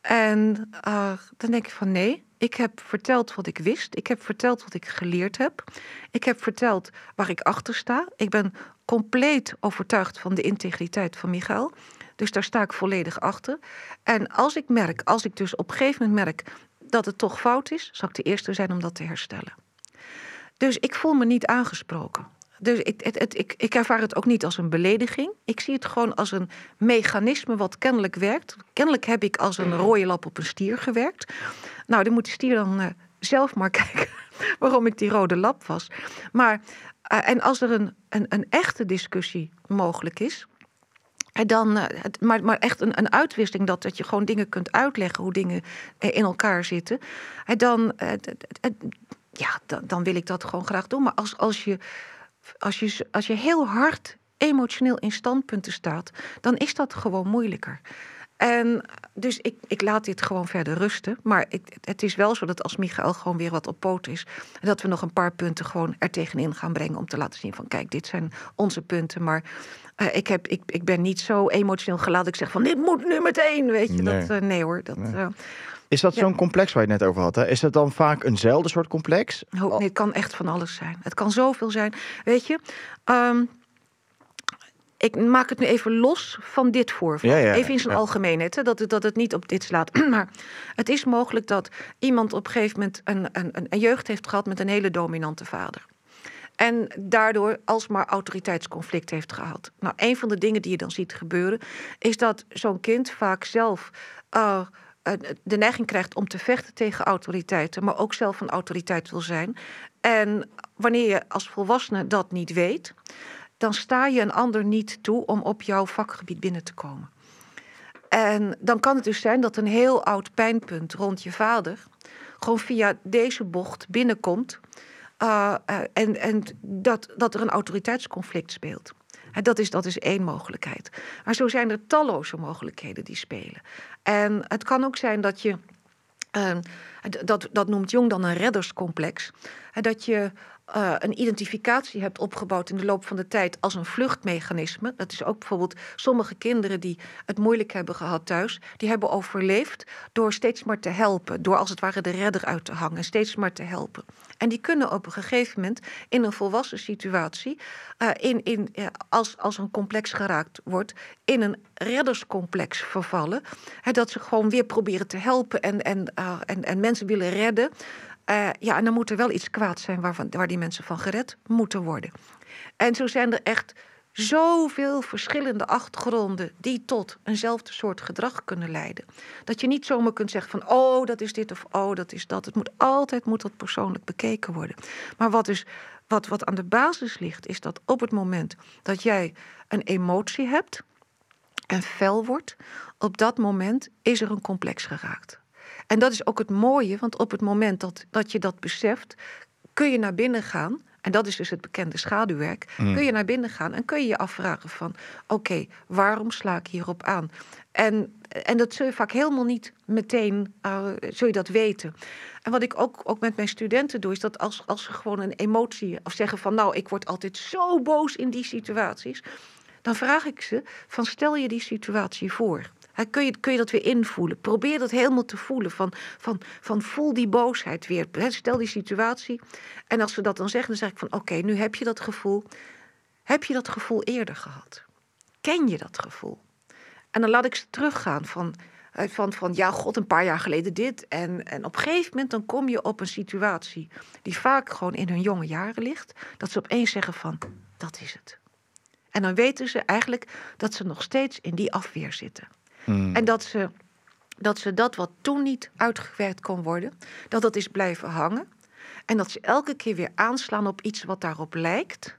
En uh, dan denk ik van nee, ik heb verteld wat ik wist. Ik heb verteld wat ik geleerd heb. Ik heb verteld waar ik achter sta. Ik ben compleet overtuigd van de integriteit van Michael. Dus daar sta ik volledig achter. En als ik merk, als ik dus op een gegeven moment merk dat het toch fout is, zal ik de eerste zijn om dat te herstellen. Dus ik voel me niet aangesproken. Dus ik, het, ik, ik ervaar het ook niet als een belediging. Ik zie het gewoon als een mechanisme wat kennelijk werkt. Kennelijk heb ik als een rode lap op een stier gewerkt. Nou, dan moet de stier dan uh, zelf maar kijken waarom ik die rode lap was. Maar, uh, en als er een, een, een echte discussie mogelijk is, dan, eh, maar, maar echt een, een uitwisseling, dat, dat je gewoon dingen kunt uitleggen hoe dingen eh, in elkaar zitten. Dan, eh, ja, dan, wil ik dat gewoon graag doen. Maar als, als, je, als, je, als je heel hard emotioneel in standpunten staat, dan is dat gewoon moeilijker. En dus ik, ik laat dit gewoon verder rusten. Maar ik, het is wel zo dat als Michael gewoon weer wat op poot is, dat we nog een paar punten gewoon er tegenin gaan brengen om te laten zien van kijk, dit zijn onze punten. Maar uh, ik, heb, ik, ik ben niet zo emotioneel geladen. Ik zeg van dit moet nu meteen, weet je. Nee, dat, uh, nee hoor. Dat, nee. Uh, is dat ja. zo'n complex waar je het net over had? Hè? Is het dan vaak eenzelfde soort complex? Oh, nee, het kan echt van alles zijn. Het kan zoveel zijn. Weet je, um, ik maak het nu even los van dit voorval. Ja, ja, even in zijn algemeenheid, hè, dat, het, dat het niet op dit slaat. maar het is mogelijk dat iemand op een gegeven moment een, een, een jeugd heeft gehad met een hele dominante vader. En daardoor alsmaar autoriteitsconflict heeft gehad. Nou, een van de dingen die je dan ziet gebeuren, is dat zo'n kind vaak zelf. Uh, de neiging krijgt om te vechten tegen autoriteiten, maar ook zelf een autoriteit wil zijn. En wanneer je als volwassene dat niet weet, dan sta je een ander niet toe om op jouw vakgebied binnen te komen. En dan kan het dus zijn dat een heel oud pijnpunt rond je vader gewoon via deze bocht binnenkomt. Uh, uh, en en dat, dat er een autoriteitsconflict speelt. Dat is, dat is één mogelijkheid. Maar zo zijn er talloze mogelijkheden die spelen. En het kan ook zijn dat je. Uh, dat, dat noemt Jong dan een redderscomplex. Dat je uh, een identificatie hebt opgebouwd in de loop van de tijd als een vluchtmechanisme. Dat is ook bijvoorbeeld sommige kinderen die het moeilijk hebben gehad thuis, die hebben overleefd door steeds maar te helpen, door als het ware de redder uit te hangen, steeds maar te helpen. En die kunnen op een gegeven moment in een volwassen situatie, uh, in, in, uh, als, als een complex geraakt wordt, in een redderscomplex vervallen. Hè, dat ze gewoon weer proberen te helpen en, en, en, en mensen willen redden. Uh, ja, en dan moet er wel iets kwaad zijn waarvan, waar die mensen van gered moeten worden. En zo zijn er echt zoveel verschillende achtergronden die tot eenzelfde soort gedrag kunnen leiden. Dat je niet zomaar kunt zeggen van oh, dat is dit of oh, dat is dat. Het moet altijd moet dat persoonlijk bekeken worden. Maar wat, dus, wat, wat aan de basis ligt, is dat op het moment dat jij een emotie hebt en fel wordt, op dat moment is er een complex geraakt. En dat is ook het mooie, want op het moment dat, dat je dat beseft, kun je naar binnen gaan en dat is dus het bekende schaduwwerk, Mm. kun je naar binnen gaan en kun je je afvragen van, oké, waarom sla ik hierop aan? En, en dat zul je vaak helemaal niet meteen, zul je dat weten. En wat ik ook, ook met mijn studenten doe, is dat als, als ze gewoon een emotie, of zeggen van, nou, ik word altijd zo boos in die situaties, dan vraag ik ze van, stel je die situatie voor. Kun, je, kun je dat weer invoelen? Probeer dat helemaal te voelen. Van, van, van voel die boosheid weer. Stel die situatie. En als ze dat dan zeggen, dan zeg ik van oké, nu heb je dat gevoel. Heb je dat gevoel eerder gehad? Ken je dat gevoel? En dan laat ik ze teruggaan van, eh, van, van ja, god, een paar jaar geleden dit. En, en op een gegeven moment dan kom je op een situatie die vaak gewoon in hun jonge jaren ligt. Dat ze opeens zeggen van, dat is het. En dan weten ze eigenlijk dat ze nog steeds in die afweer zitten. Mm. En dat ze, dat ze dat wat toen niet uitgewerkt kon worden, dat dat is blijven hangen. En dat ze elke keer weer aanslaan op iets wat daarop lijkt.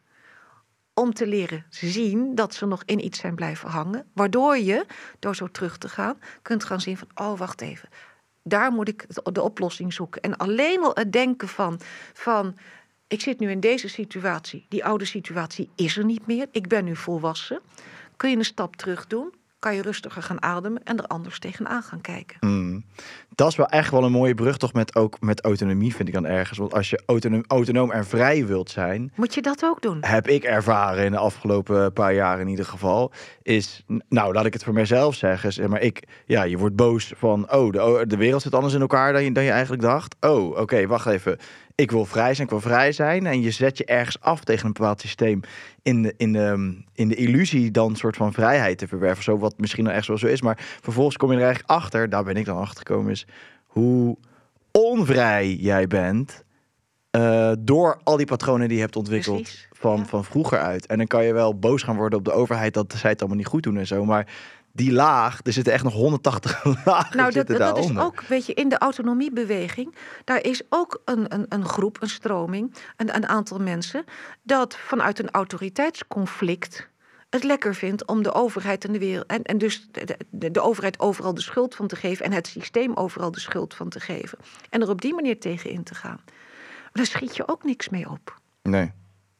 Om te leren zien dat ze nog in iets zijn blijven hangen. Waardoor je, door zo terug te gaan, kunt gaan zien van, oh wacht even. Daar moet ik de- oplossing zoeken. En alleen al het denken van, van ik zit nu in deze situatie. Die oude situatie is er niet meer. Ik ben nu volwassen. Kun je een stap terug doen? Kan je rustiger gaan ademen en er anders tegenaan gaan kijken? Mm. Dat is wel echt wel een mooie brug, toch? Met, ook met autonomie, vind ik dan ergens. Want als je autonoom, autonoom en vrij wilt zijn, Moet je dat ook doen? heb ik ervaren in de afgelopen paar jaar in ieder geval, is, nou, laat ik het voor mezelf zeggen, zeg maar ik, ja, je wordt boos van, oh, de, de wereld zit anders in elkaar dan je, dan je eigenlijk dacht. Oh, oké, wacht even. Ik wil vrij zijn, ik wil vrij zijn. En je zet je ergens af tegen een bepaald systeem in de, in de, in de illusie dan een soort van vrijheid te verwerven. Zo wat misschien dan echt wel zo is. Maar vervolgens kom je er eigenlijk achter, daar ben ik dan achter gekomen, is hoe onvrij jij bent eh, door al die patronen die je hebt ontwikkeld Precies, van, ja. van vroeger uit. En dan kan je wel boos gaan worden op de overheid dat zij het allemaal niet goed doen en zo. Maar die laag, er zitten echt nog 180 lagen Nou, dat, dat is ook, weet je, in de autonomiebeweging, daar is ook een, een, een groep, een stroming, een, een aantal mensen, dat vanuit een autoriteitsconflict het lekker vindt om de overheid en de wereld, en, en dus de, de, de overheid overal de schuld van te geven en het systeem overal de schuld van te geven. En er op die manier tegen in te gaan. Daar schiet je ook niks mee op. Nee.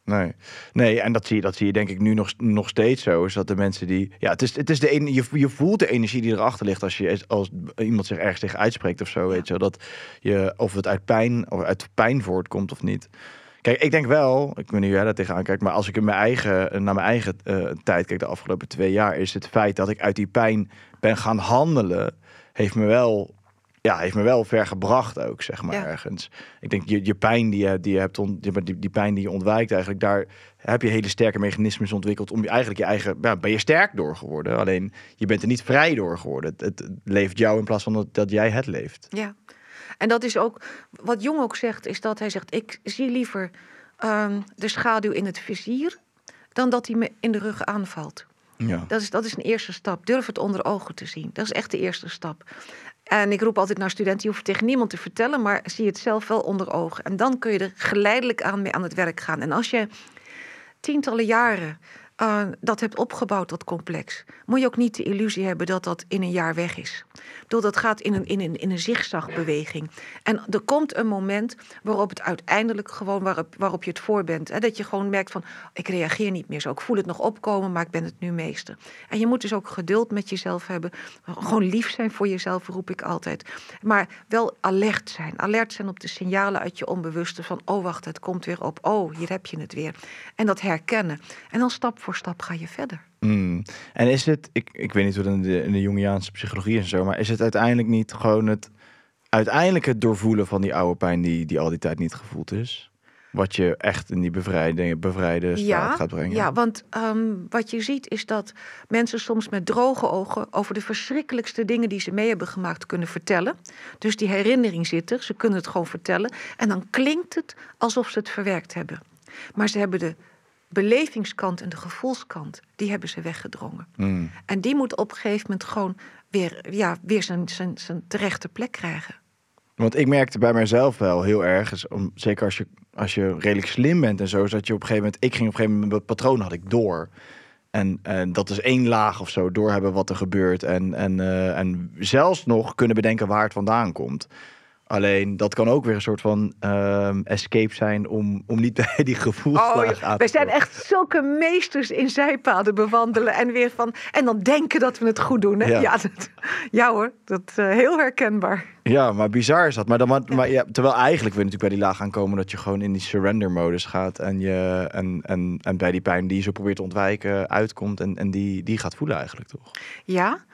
Nee. nee, en dat zie, je, dat zie je denk ik nu nog, nog steeds zo. Is dat de mensen die. Ja, het is, het is de ene, je, je voelt de energie die erachter ligt als, je, als iemand zich ergens tegen uitspreekt of zo. Weet je, dat je, of het uit pijn, of uit pijn voortkomt of niet. Kijk, ik denk wel, ik weet niet hoe jij daar tegenaan kijkt, maar als ik in mijn eigen, naar mijn eigen eh, tijd kijk de afgelopen twee jaar, is het feit dat ik uit die pijn ben gaan handelen, heeft me wel, ja, heeft me wel ver gebracht ook, zeg maar, Ja. ergens. Ik denk, je, je pijn die je, die je hebt, on, die, die, pijn die je ontwijkt eigenlijk, daar heb je hele sterke mechanismes ontwikkeld om je eigenlijk je eigen, ja, ben je sterk door geworden. Alleen, je bent er niet vrij door geworden. Het, het leeft jou in plaats van dat, dat jij het leeft. Ja. En dat is ook, wat Jong ook zegt, is dat hij zegt, ik zie liever ehm, de schaduw in het vizier, dan dat hij me in de rug aanvalt. Ja. Dat is, dat is een eerste stap. Durf het onder ogen te zien. Dat is echt de eerste stap. En ik roep altijd naar studenten, je hoeft tegen niemand te vertellen, maar zie het zelf wel onder ogen. En dan kun je er geleidelijk aan mee aan het werk gaan. En als je tientallen jaren eh, dat hebt opgebouwd, dat complex, moet je ook niet de illusie hebben dat dat in een jaar weg is. Ik dat gaat in een, in een, in een zigzagbeweging. En er komt een moment waarop het uiteindelijk gewoon waarop, waarop je het voor bent. Hè? Dat je gewoon merkt van, ik reageer niet meer zo. Ik voel het nog opkomen, maar ik ben het nu meester. En je moet dus ook geduld met jezelf hebben. Gewoon lief zijn voor jezelf, roep ik altijd. Maar wel alert zijn. Alert zijn op de signalen uit je onbewuste van, oh wacht, het komt weer op. Oh, hier heb je het weer. En dat herkennen. En dan stap voor stap ga je verder. Mm. En is het, ik, ik weet niet hoe dat in de, in de Jungiaanse psychologie is en zo, maar is het uiteindelijk niet gewoon het, uiteindelijk het doorvoelen van die oude pijn die, die al die tijd niet gevoeld is? Wat je echt in die bevrijde, bevrijde staat gaat brengen? Ja, want ehm, wat je ziet is dat mensen soms met droge ogen over de verschrikkelijkste dingen die ze mee hebben gemaakt kunnen vertellen. Dus die herinnering zit er, ze kunnen het gewoon vertellen. En dan klinkt het alsof ze het verwerkt hebben. Maar ze hebben de belevingskant en de gevoelskant, die hebben ze weggedrongen. Mm. En die moet op een gegeven moment gewoon weer, ja, weer zijn, zijn, zijn terechte plek krijgen. Want ik merkte bij mezelf wel heel erg, is om, zeker als je, als je redelijk slim bent en zo, is dat je op een gegeven moment, ik ging op een gegeven moment, mijn patroon had ik door. En, en dat is één laag of zo, doorhebben wat er gebeurt. En, en, eh, en zelfs nog kunnen bedenken waar het vandaan komt. Alleen dat kan ook weer een soort van ehm, escape zijn om, om niet bij die Oh, gevoelslagen aan te wij zijn echt zulke meesters in zijpaden bewandelen en weer van en dan denken dat we het goed doen. Hè? Ja. Ja. dat, ja hoor, dat eh, heel herkenbaar. Ja, maar bizar is dat. Maar, dan, maar, maar ja, terwijl eigenlijk wil je natuurlijk bij die laag gaan komen dat je gewoon in die surrender modus gaat en, je, en, en, en bij die pijn die je zo probeert te ontwijken uitkomt en, en die, die gaat voelen eigenlijk toch? Ja.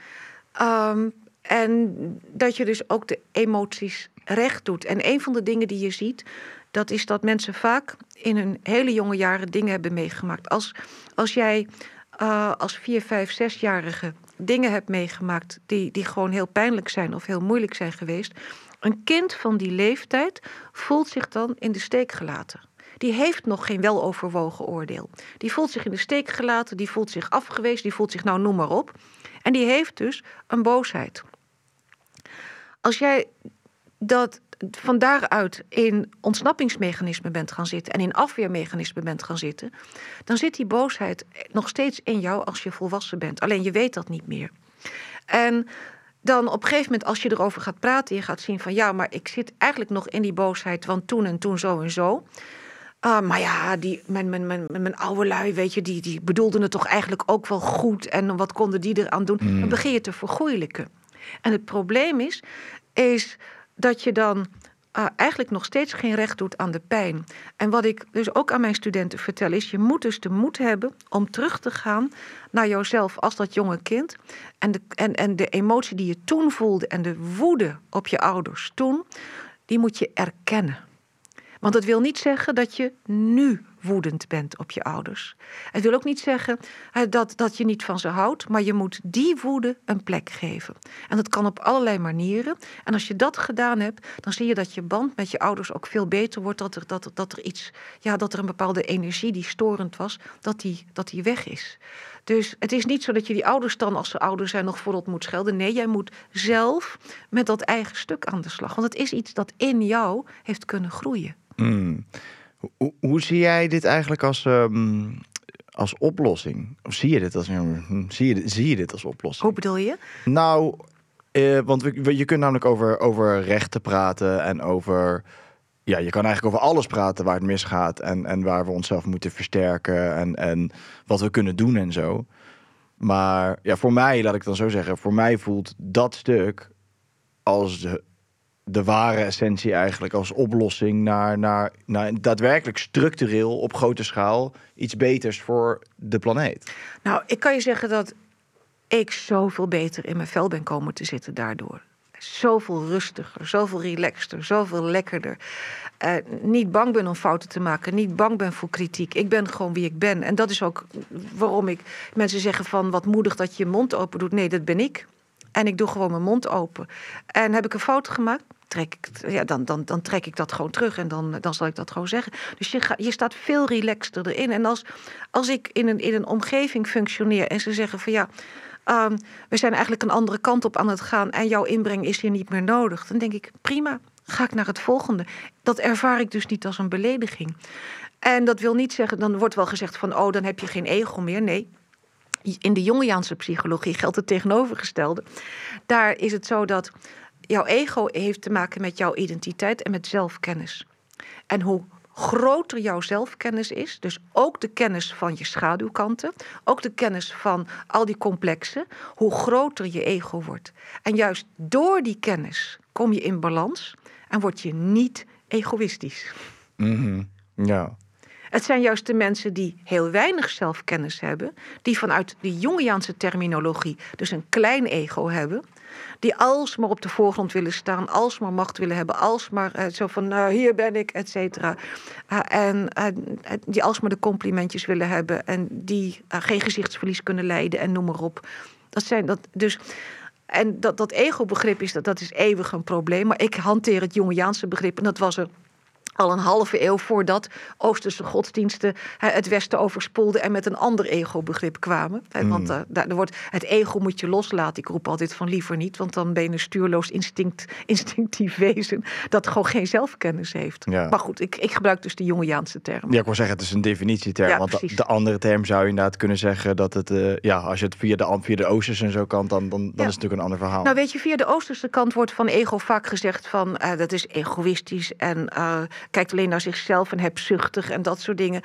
Ehm, en dat je dus ook de emoties recht doet. En een van de dingen die je ziet, dat is dat mensen vaak in hun hele jonge jaren dingen hebben meegemaakt. Als, als jij eh, als vier, vijf, zesjarige dingen hebt meegemaakt die, die gewoon heel pijnlijk zijn of heel moeilijk zijn geweest. Een kind van die leeftijd voelt zich dan in de steek gelaten. Die heeft nog geen weloverwogen oordeel. Die voelt zich in de steek gelaten, die voelt zich afgewezen, die voelt zich nou noem maar op. En die heeft dus een boosheid. Als jij dat van daaruit in ontsnappingsmechanismen bent gaan zitten en in afweermechanismen bent gaan zitten, dan zit die boosheid nog steeds in jou als je volwassen bent. Alleen je weet dat niet meer. En dan op een gegeven moment, als je erover gaat praten, je gaat zien van ja, maar ik zit eigenlijk nog in die boosheid, want toen en toen zo en zo. Ah, maar ja, die, mijn, mijn, mijn, mijn oude lui, weet je, die, die bedoelden het toch eigenlijk ook wel goed. En wat konden die eraan doen? Dan begin je te vergoeilijken. En het probleem is, is dat je dan uh, eigenlijk nog steeds geen recht doet aan de pijn. En wat ik dus ook aan mijn studenten vertel is, je moet dus de moed hebben om terug te gaan naar jouzelf als dat jonge kind. En de, en, en de emotie die je toen voelde en de woede op je ouders toen, die moet je erkennen. Want dat wil niet zeggen dat je nu woedend bent op je ouders. Het wil ook niet zeggen dat, dat je niet van ze houdt, maar je moet die woede een plek geven. En dat kan op allerlei manieren. En als je dat gedaan hebt, dan zie je dat je band met je ouders ook veel beter wordt. Dat er, dat, dat er iets, ja, dat er een bepaalde energie die storend was, dat die, dat die weg is. Dus het is niet zo dat je die ouders dan, als ze ouder zijn, nog voorop moet schelden. Nee, jij moet zelf met dat eigen stuk aan de slag. Want het is iets dat in jou heeft kunnen groeien. Mm. Hoe, hoe, zie jij dit eigenlijk als, um, als oplossing? Of zie je dit als, zie je, zie je dit als oplossing? Hoe bedoel je? Nou, eh, want we, je kunt namelijk over, over rechten praten en over... Ja, je kan eigenlijk over alles praten waar het misgaat en, en waar we onszelf moeten versterken en, en wat we kunnen doen en zo. Maar ja, voor mij, laat ik dan zo zeggen, voor mij voelt dat stuk als de, de ware essentie eigenlijk als oplossing naar, naar, naar daadwerkelijk structureel op grote schaal iets beters voor de planeet. Nou, ik kan je zeggen dat ik zoveel beter in mijn vel ben komen te zitten daardoor. Zoveel rustiger, zoveel relaxter, zoveel lekkerder. Uh, niet bang ben om fouten te maken, niet bang ben voor kritiek. Ik ben gewoon wie ik ben. En dat is ook waarom ik mensen zeggen van wat moedig dat je je mond open doet. Nee, dat ben ik. En ik doe gewoon mijn mond open. En heb ik een fout gemaakt? Trek ik, ja, dan, dan, dan trek ik dat gewoon terug en dan, dan zal ik dat gewoon zeggen. Dus je, ga, staat veel relaxter erin. En als, als ik in een, in een omgeving functioneer en ze zeggen van ja, um, we zijn eigenlijk een andere kant op aan het gaan en jouw inbreng is hier niet meer nodig, dan denk ik prima, ga ik naar het volgende. Dat ervaar ik dus niet als een belediging. En dat wil niet zeggen, dan wordt wel gezegd van oh, dan heb je geen ego meer. Nee, in de Jungiaanse psychologie geldt het tegenovergestelde. Daar is het zo dat jouw ego heeft te maken met jouw identiteit en met zelfkennis. En hoe groter jouw zelfkennis is, dus ook de kennis van je schaduwkanten, ook de kennis van al die complexen, hoe groter je ego wordt. En juist door die kennis kom je in balans en word je niet egoïstisch. Mm. Ja. Het zijn juist de mensen die heel weinig zelfkennis hebben, die vanuit de Jungiaanse terminologie dus een klein ego hebben, die alsmaar op de voorgrond willen staan, alsmaar macht willen hebben, alsmaar uh, zo van uh, hier ben ik, et cetera. Uh, en die alsmaar de complimentjes willen hebben en die geen gezichtsverlies kunnen leiden en noem maar op. Dat zijn dat dus. En dat, dat ego-begrip is, dat, dat is eeuwig een probleem. Maar ik hanteer het Jungiaanse begrip en dat was er al een halve eeuw voordat Oosterse godsdiensten het Westen overspoelden en met een ander ego-begrip kwamen. Hè, Want eh, daar, er wordt, het ego moet je loslaten. Ik roep altijd van liever niet, want dan ben je een stuurloos instinct, instinctief wezen dat gewoon geen zelfkennis heeft. Ja. Maar goed, ik, ik gebruik dus de Jungiaanse term. Ja, ik wil zeggen, het is een definitieterm. Ja, want de, precies. de andere term zou je inderdaad kunnen zeggen dat het, eh, ja, als je het via de, via de Oosterse en zo kan, dan, dan, dan Ja. is het natuurlijk een ander verhaal. Nou weet je, via de Oosterse kant wordt van ego vaak gezegd van eh, dat is egoïstisch en kijkt alleen naar zichzelf en hebzuchtig en dat soort dingen.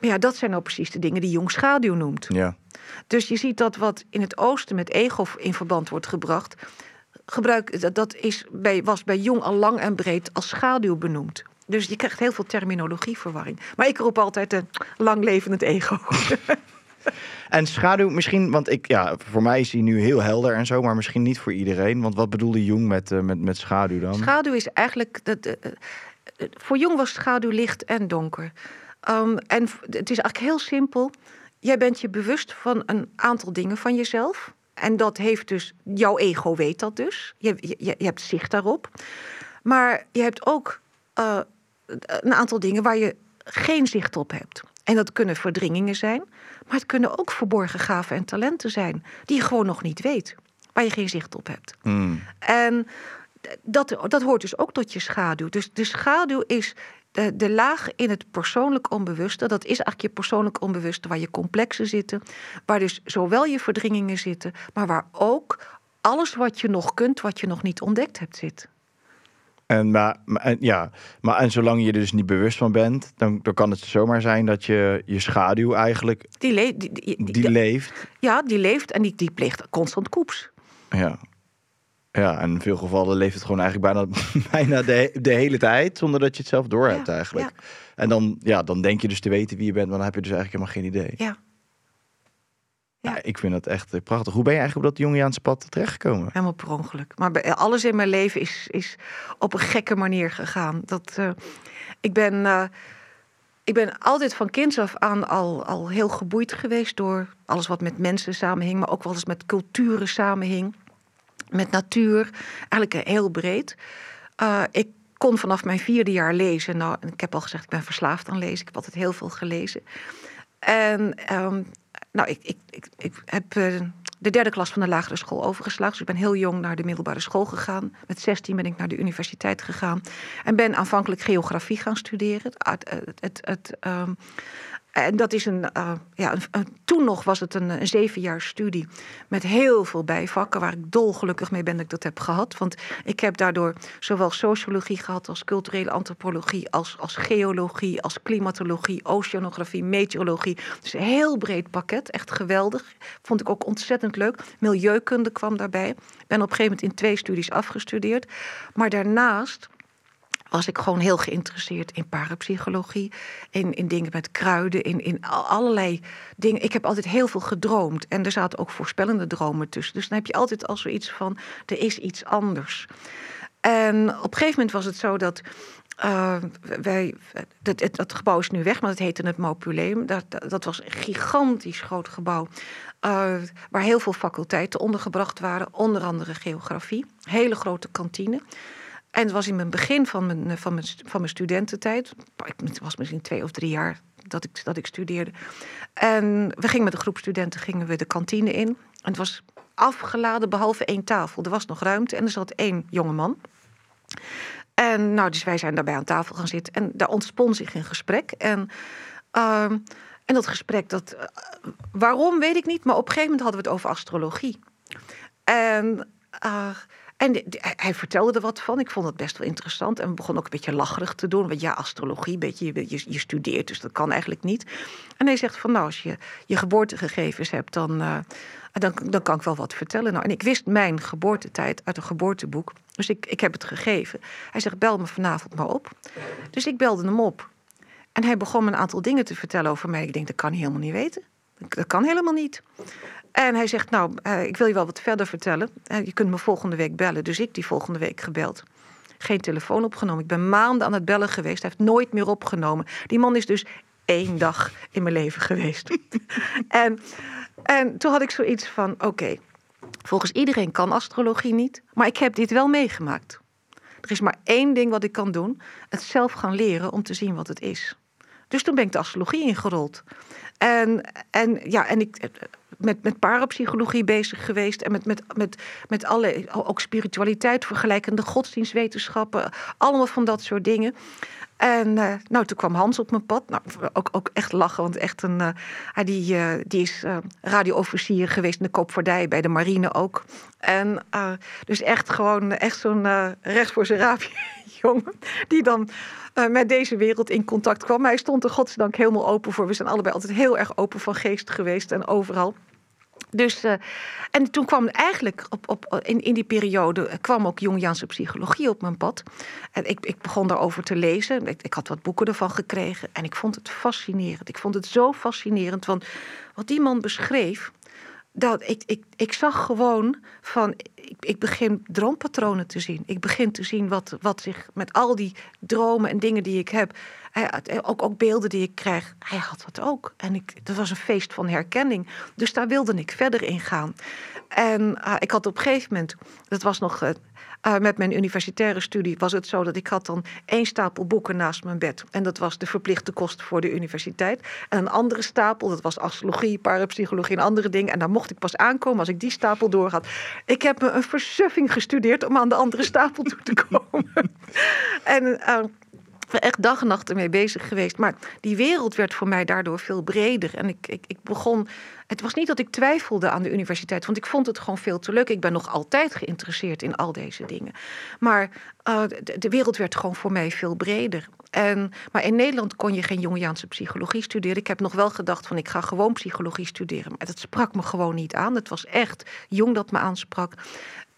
Maar ja, dat zijn nou precies de dingen die Jung schaduw noemt. ja. Dus je ziet dat wat in het oosten met ego in verband wordt gebracht, gebruik, dat, is bij, was bij Jong al lang en breed als schaduw benoemd. Dus je krijgt heel veel terminologieverwarring. Maar ik roep altijd een lang levend ego. En schaduw misschien, want ik, ja, voor mij is hij nu heel helder en zo, maar misschien niet voor iedereen. Want wat bedoelde Jung met, eh, met, met schaduw dan? Schaduw is eigenlijk. Dat, eh, voor Jong was schaduw licht en donker. Um, en het is eigenlijk heel simpel. Jij bent je bewust van een aantal dingen van jezelf. En dat heeft dus, jouw ego weet dat dus. Je, je, je hebt zicht daarop. Maar je hebt ook eh, een aantal dingen waar je geen zicht op hebt. En dat kunnen verdringingen zijn. Maar het kunnen ook verborgen gaven en talenten zijn. Die je gewoon nog niet weet. Waar je geen zicht op hebt. Hmm. En dat, dat hoort dus ook tot je schaduw. Dus de schaduw is de, de laag in het persoonlijk onbewuste. Dat is eigenlijk je persoonlijk onbewuste waar je complexen zitten. Waar dus zowel je verdringingen zitten, maar waar ook alles wat je nog kunt, wat je nog niet ontdekt hebt, zit. En, maar, en, ja, maar en zolang je er dus niet bewust van bent, dan, dan kan het zomaar zijn dat je je schaduw eigenlijk, Die, le- die, die- die- die leeft. ja, die leeft en die, die pleegt constant koeps. Ja. Ja, en in veel gevallen leeft het gewoon eigenlijk bijna, bijna de, de hele tijd, zonder dat je het zelf door hebt Ja, eigenlijk. ja. En dan, ja, dan denk je dus te weten wie je bent, maar dan heb je dus eigenlijk helemaal geen idee. Ja, Ja. Ik vind dat echt eh, prachtig. Hoe ben je eigenlijk op dat Jungiaanse pad terechtgekomen? helemaal per ongeluk. Maar bij, alles in mijn leven is, is op een gekke manier gegaan. Dat, eh, ik, ben, eh, ik ben altijd van kinds af aan al, al heel geboeid geweest door alles wat met mensen samenhing, maar ook wel eens met culturen samenhing, met natuur, eigenlijk eh, heel breed. Eh, ik kon vanaf mijn vierde jaar lezen. Nou, ik heb al gezegd, ik ben verslaafd aan lezen. Ik heb altijd heel veel gelezen. En ehm, nou, ik, ik, ik, ik heb eh, de derde klas van de lagere school overgeslagen. Dus ik ben heel jong naar de middelbare school gegaan. Met 16 ben ik naar de universiteit gegaan. En ben aanvankelijk geografie gaan studeren. Het, het, het, het, ehm, en dat is een, eh, ja, toen nog was het een, een zeven jaar studie met heel veel bijvakken, waar ik dolgelukkig mee ben dat ik dat heb gehad. Want ik heb daardoor zowel sociologie gehad als culturele antropologie, als, als geologie, als klimatologie, oceanografie, meteorologie. Dus een heel breed pakket, echt geweldig. Vond ik ook ontzettend leuk. Milieukunde kwam daarbij. Ben op een gegeven moment in twee studies afgestudeerd. Maar daarnaast was ik gewoon heel geïnteresseerd in parapsychologie, in, in dingen met kruiden, in, in al- allerlei dingen. Ik heb altijd heel veel gedroomd en er zaten ook voorspellende dromen tussen. Dus dan heb je altijd al zoiets van, er is iets anders. En op een gegeven moment was het zo dat eh, wij, dat, het, dat gebouw is nu weg, maar het heette het Mopuleum. Dat, dat, dat was een gigantisch groot gebouw. eh, waar heel veel faculteiten ondergebracht waren, onder andere geografie. Hele grote kantine. En het was in mijn begin van mijn, van mijn, van mijn studententijd. Het was misschien twee of drie jaar dat ik, dat ik studeerde. En we gingen met een groep studenten gingen we de kantine in. En het was afgeladen behalve één tafel. Er was nog ruimte en er zat één jonge man. En nou, dus wij zijn daarbij aan tafel gaan zitten. En daar ontspon zich een gesprek. En, ehm, en dat gesprek, dat, eh, waarom weet ik niet. Maar op een gegeven moment hadden we het over astrologie. En, eh, en hij- vertelde er wat van. Ik vond het best wel interessant. En we begonnen ook een beetje lacherig te doen. Want ja, astrologie, beetje, je, je, je studeert, dus dat kan eigenlijk niet. En hij zegt van, nou, als je je geboortegegevens hebt, dan, eh, dan, dan kan ik wel wat vertellen. Nou, en ik wist mijn geboortetijd uit een geboorteboek. Dus ik, ik heb het gegeven. Hij zegt, bel me vanavond maar op. Dus ik belde hem op. En hij begon me een aantal dingen te vertellen over mij. Ik denk, dat kan hij helemaal niet weten. Dat- kan helemaal niet. En hij zegt, nou, eh, ik wil je wel wat verder vertellen. Eh, je kunt me volgende week bellen. Dus ik die volgende week gebeld. Geen telefoon opgenomen. Ik ben maanden aan het bellen geweest. Hij heeft nooit meer opgenomen. Die man is dus één dag in mijn leven geweest. en, en toen had ik zoiets van, oké, volgens iedereen kan astrologie niet. Maar ik heb dit wel meegemaakt. er is maar één ding wat ik kan doen: het zelf gaan leren om te zien wat het is. Dus toen ben ik de astrologie ingerold. En, en, ja, en ik met, met parapsychologie bezig geweest. En met, met, met, met alle, ook spiritualiteit, vergelijkende godsdienstwetenschappen. Allemaal van dat soort dingen. En uh, nou, toen kwam Hans op mijn pad. Nou, ook, ook echt lachen, want echt een, uh, die, uh, die is radioofficier geweest in de koopvaardij, bij de marine ook. En dus echt gewoon echt zo'n recht voor zijn raapje die dan met deze wereld in contact kwam. Maar hij stond er godsdank helemaal open voor. We zijn allebei altijd heel erg open van geest geweest en overal. Dus, uh, en toen kwam eigenlijk op, op, in, in die periode kwam ook Jungiaanse psychologie op mijn pad. En ik, ik begon daarover te lezen. Ik, had wat boeken ervan gekregen en ik vond het fascinerend. Ik vond het zo fascinerend, want wat die man beschreef, dat ik, ik, ik zag gewoon van, ik, ik begin droompatronen te zien. Ik begin te zien wat, wat zich met al die dromen en dingen die ik heb, hij, ook, ook beelden die ik krijg, hij had dat ook. En ik, dat was een feest van herkenning. Dus daar wilde ik verder in gaan. En uh, ik had op een gegeven moment, dat was nog uh, uh, met mijn universitaire studie, was het zo dat ik had dan één stapel boeken naast mijn bed. En dat was de verplichte kosten voor de universiteit. En een andere stapel, dat was astrologie, parapsychologie en andere dingen. En daar mocht ik pas aankomen als ik die stapel door had. Ik heb me een versuffing gestudeerd om aan de andere stapel toe te komen. en echt dag en nacht ermee bezig geweest. Maar die wereld werd voor mij daardoor veel breder. En ik, ik, ik begon. Het was niet dat ik twijfelde aan de universiteit, want ik vond het gewoon veel te leuk. Ik ben nog altijd geïnteresseerd in al deze dingen. Maar de, de, wereld werd gewoon voor mij veel breder. En, maar in Nederland kon je geen Jungiaanse psychologie studeren. Ik heb nog wel gedacht van ik ga gewoon psychologie studeren. Maar dat sprak me gewoon niet aan. Het was echt jong dat me aansprak.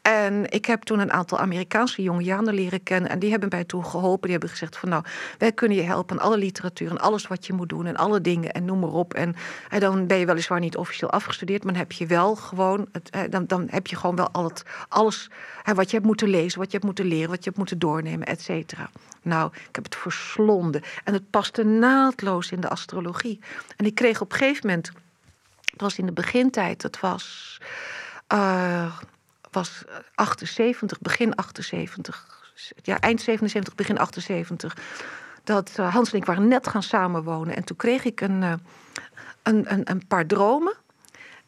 En ik heb toen een aantal Amerikaanse Jungianen leren kennen. En die hebben mij toen geholpen. Die hebben gezegd van nou, wij kunnen je helpen. Alle literatuur en alles wat je moet doen. En alle dingen en noem maar op. En, en dan ben je weliswaar niet officieel afgestudeerd. Maar dan heb je wel gewoon, het, dan, dan heb je gewoon wel al het, alles hè, wat je hebt moeten lezen. Wat je hebt moeten leren. Wat je hebt moeten doornemen, et cetera. Nou, ik heb het verslonden. En het paste naadloos in de astrologie. En ik kreeg op een gegeven moment... Het was in de begintijd. Het was... Uh, was 78, begin 78, ja, eind 77, begin 78. Dat uh, Hans en ik waren net gaan samenwonen. En toen kreeg ik een, uh, een, een, een, paar dromen.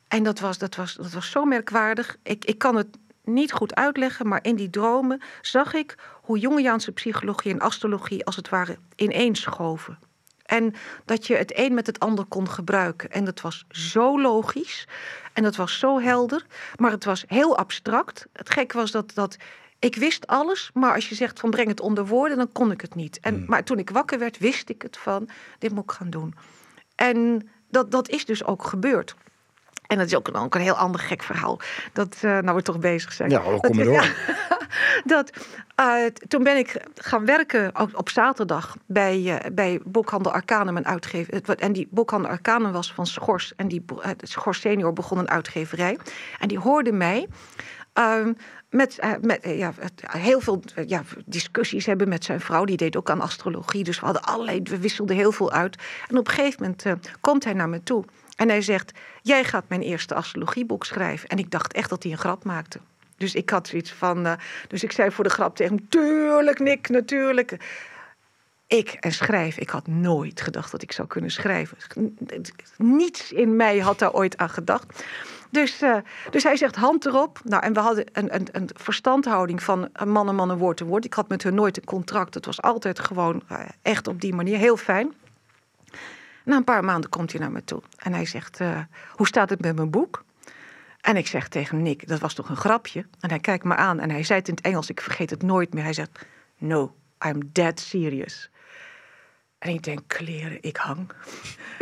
En dat was, dat was, dat was zo merkwaardig. Ik, ik kan het niet goed uitleggen, maar in die dromen zag ik hoe Jungiaanse psychologie en astrologie als het ware ineens schoven. En dat je het een met het ander kon gebruiken. En dat was zo logisch. En dat was zo helder. Maar het was heel abstract. Het gek was dat, dat ik wist alles. Maar als je zegt van breng het onder woorden, dan kon ik het niet. En, hmm. Maar toen ik wakker werd, wist ik het van dit moet ik gaan doen. En dat, dat is dus ook gebeurd. En dat is ook een, ook een heel ander gek verhaal. Dat, uh, nou we toch bezig zijn. Ja, kom maar door. dat, uh, toen ben ik gaan werken op, zaterdag bij, uh, bij boekhandel Arcanum en uitgever. En die boekhandel Arcanum was van Schors. En die Schors senior begon een uitgeverij. En die hoorde mij... Uh, met, met ja, heel veel ja, discussies hebben met zijn vrouw. Die deed ook aan astrologie. Dus we hadden allerlei, we wisselden heel veel uit. En op een gegeven moment komt hij naar me toe. En hij zegt: Jij gaat mijn eerste astrologieboek schrijven. En ik dacht echt dat hij een grap maakte. Dus ik had zoiets van. Uh, dus ik zei voor de grap tegen hem: Tuurlijk, Nick, natuurlijk. Ik en schrijven, ik had nooit gedacht dat ik zou kunnen schrijven. Niets in mij had daar ooit aan gedacht. Dus, uh, dus hij zegt hand erop. Nou, en we hadden een, een, een verstandhouding van man en man woord te woord. Ik had met hun nooit een contract. Het was altijd gewoon uh, echt op die manier. Heel fijn. Na een paar maanden komt hij naar me toe. En hij zegt, hoe staat het met mijn boek? En ik zeg tegen Nick, dat was toch een grapje? En hij kijkt me aan en hij zei het in het Engels, ik vergeet het nooit meer. Hij zegt, no, I'm dead serious. En ik denk, kleren, ik hang.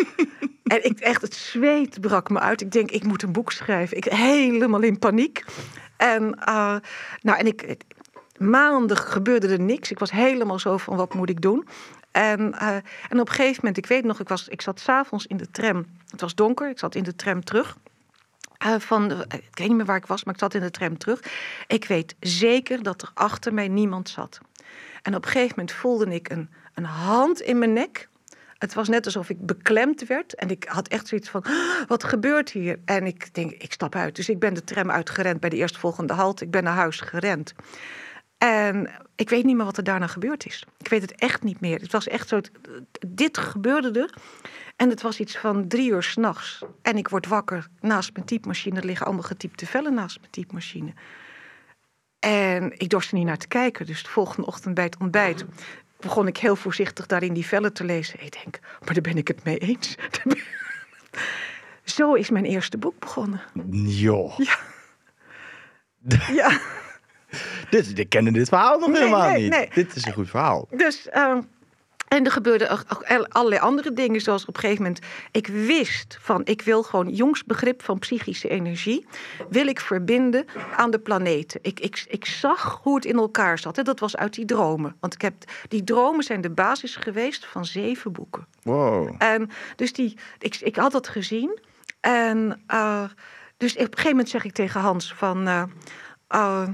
en ik, echt, het zweet brak me uit. Ik denk, ik moet een boek schrijven. Ik helemaal in paniek. En, uh, nou, en ik, maanden gebeurde er niks. Ik was helemaal zo van, wat moet ik doen? En, uh, en op een gegeven moment, ik weet nog, ik, was, ik zat s'avonds in de tram. Het was donker, ik zat in de tram terug. Uh, van, ik weet niet meer waar ik was, maar ik zat in de tram terug. Ik weet zeker dat er achter mij niemand zat. En op een gegeven moment voelde ik een, een hand in mijn nek. Het was net alsof ik beklemd werd. En ik had echt zoiets van, wat gebeurt hier? En ik denk, ik stap uit. Dus ik ben de tram uitgerend bij de eerstvolgende halt. Ik ben naar huis gerend. En ik weet niet meer wat er daarna gebeurd is. Ik weet het echt niet meer. Het was echt zo. Dit gebeurde er. En het was iets van drie uur s'nachts. En ik word wakker naast mijn typemachine. Er liggen allemaal getypte vellen naast mijn typemachine. En ik dorst er niet naar te kijken. Dus de volgende ochtend bij het ontbijt begon ik heel voorzichtig daarin die vellen te lezen. Ik denk, maar daar ben ik het mee eens. Zo is mijn eerste boek begonnen. Joh. Ja. ja. Dit, ik kende dit verhaal nog Nee, helemaal nee, niet. nee. Dit is een goed verhaal. Dus, ehm, en er gebeurden ook- allerlei andere dingen, zoals op een gegeven moment, ik wist van, ik wil gewoon jongs begrip van psychische energie, wil ik verbinden aan de planeten. Ik, ik, ik zag hoe het in elkaar zat. Hè. Dat was uit die dromen. Want ik heb, die dromen zijn de basis geweest van zeven boeken. Wow. En dus die, ik, ik had dat gezien. En eh, dus op een gegeven moment zeg ik tegen Hans van... eh, eh,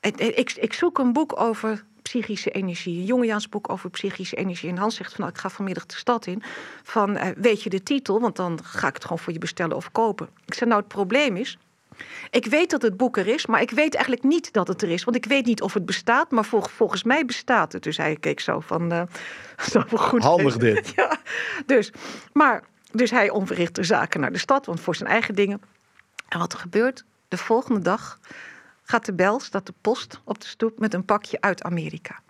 ik, ik zoek een boek over psychische energie. Een Jungiaans boek over psychische energie. En Hans zegt van, nou, ik ga vanmiddag de stad in. Van, eh, weet je de titel? Want dan ga ik het gewoon voor je bestellen of kopen. Ik zei, nou, het probleem is... Ik weet dat het boek er is, maar ik weet eigenlijk niet dat het er is. Want ik weet niet of het bestaat, maar vol- volgens mij bestaat het. Dus hij keek zo van... eh zo goed Handig dit. Ja, dus, maar, dus hij onverrichte zaken naar de stad, want voor zijn eigen dingen. En wat er gebeurt, de volgende dag gaat de bel, staat de post op de stoep met een pakje uit Amerika.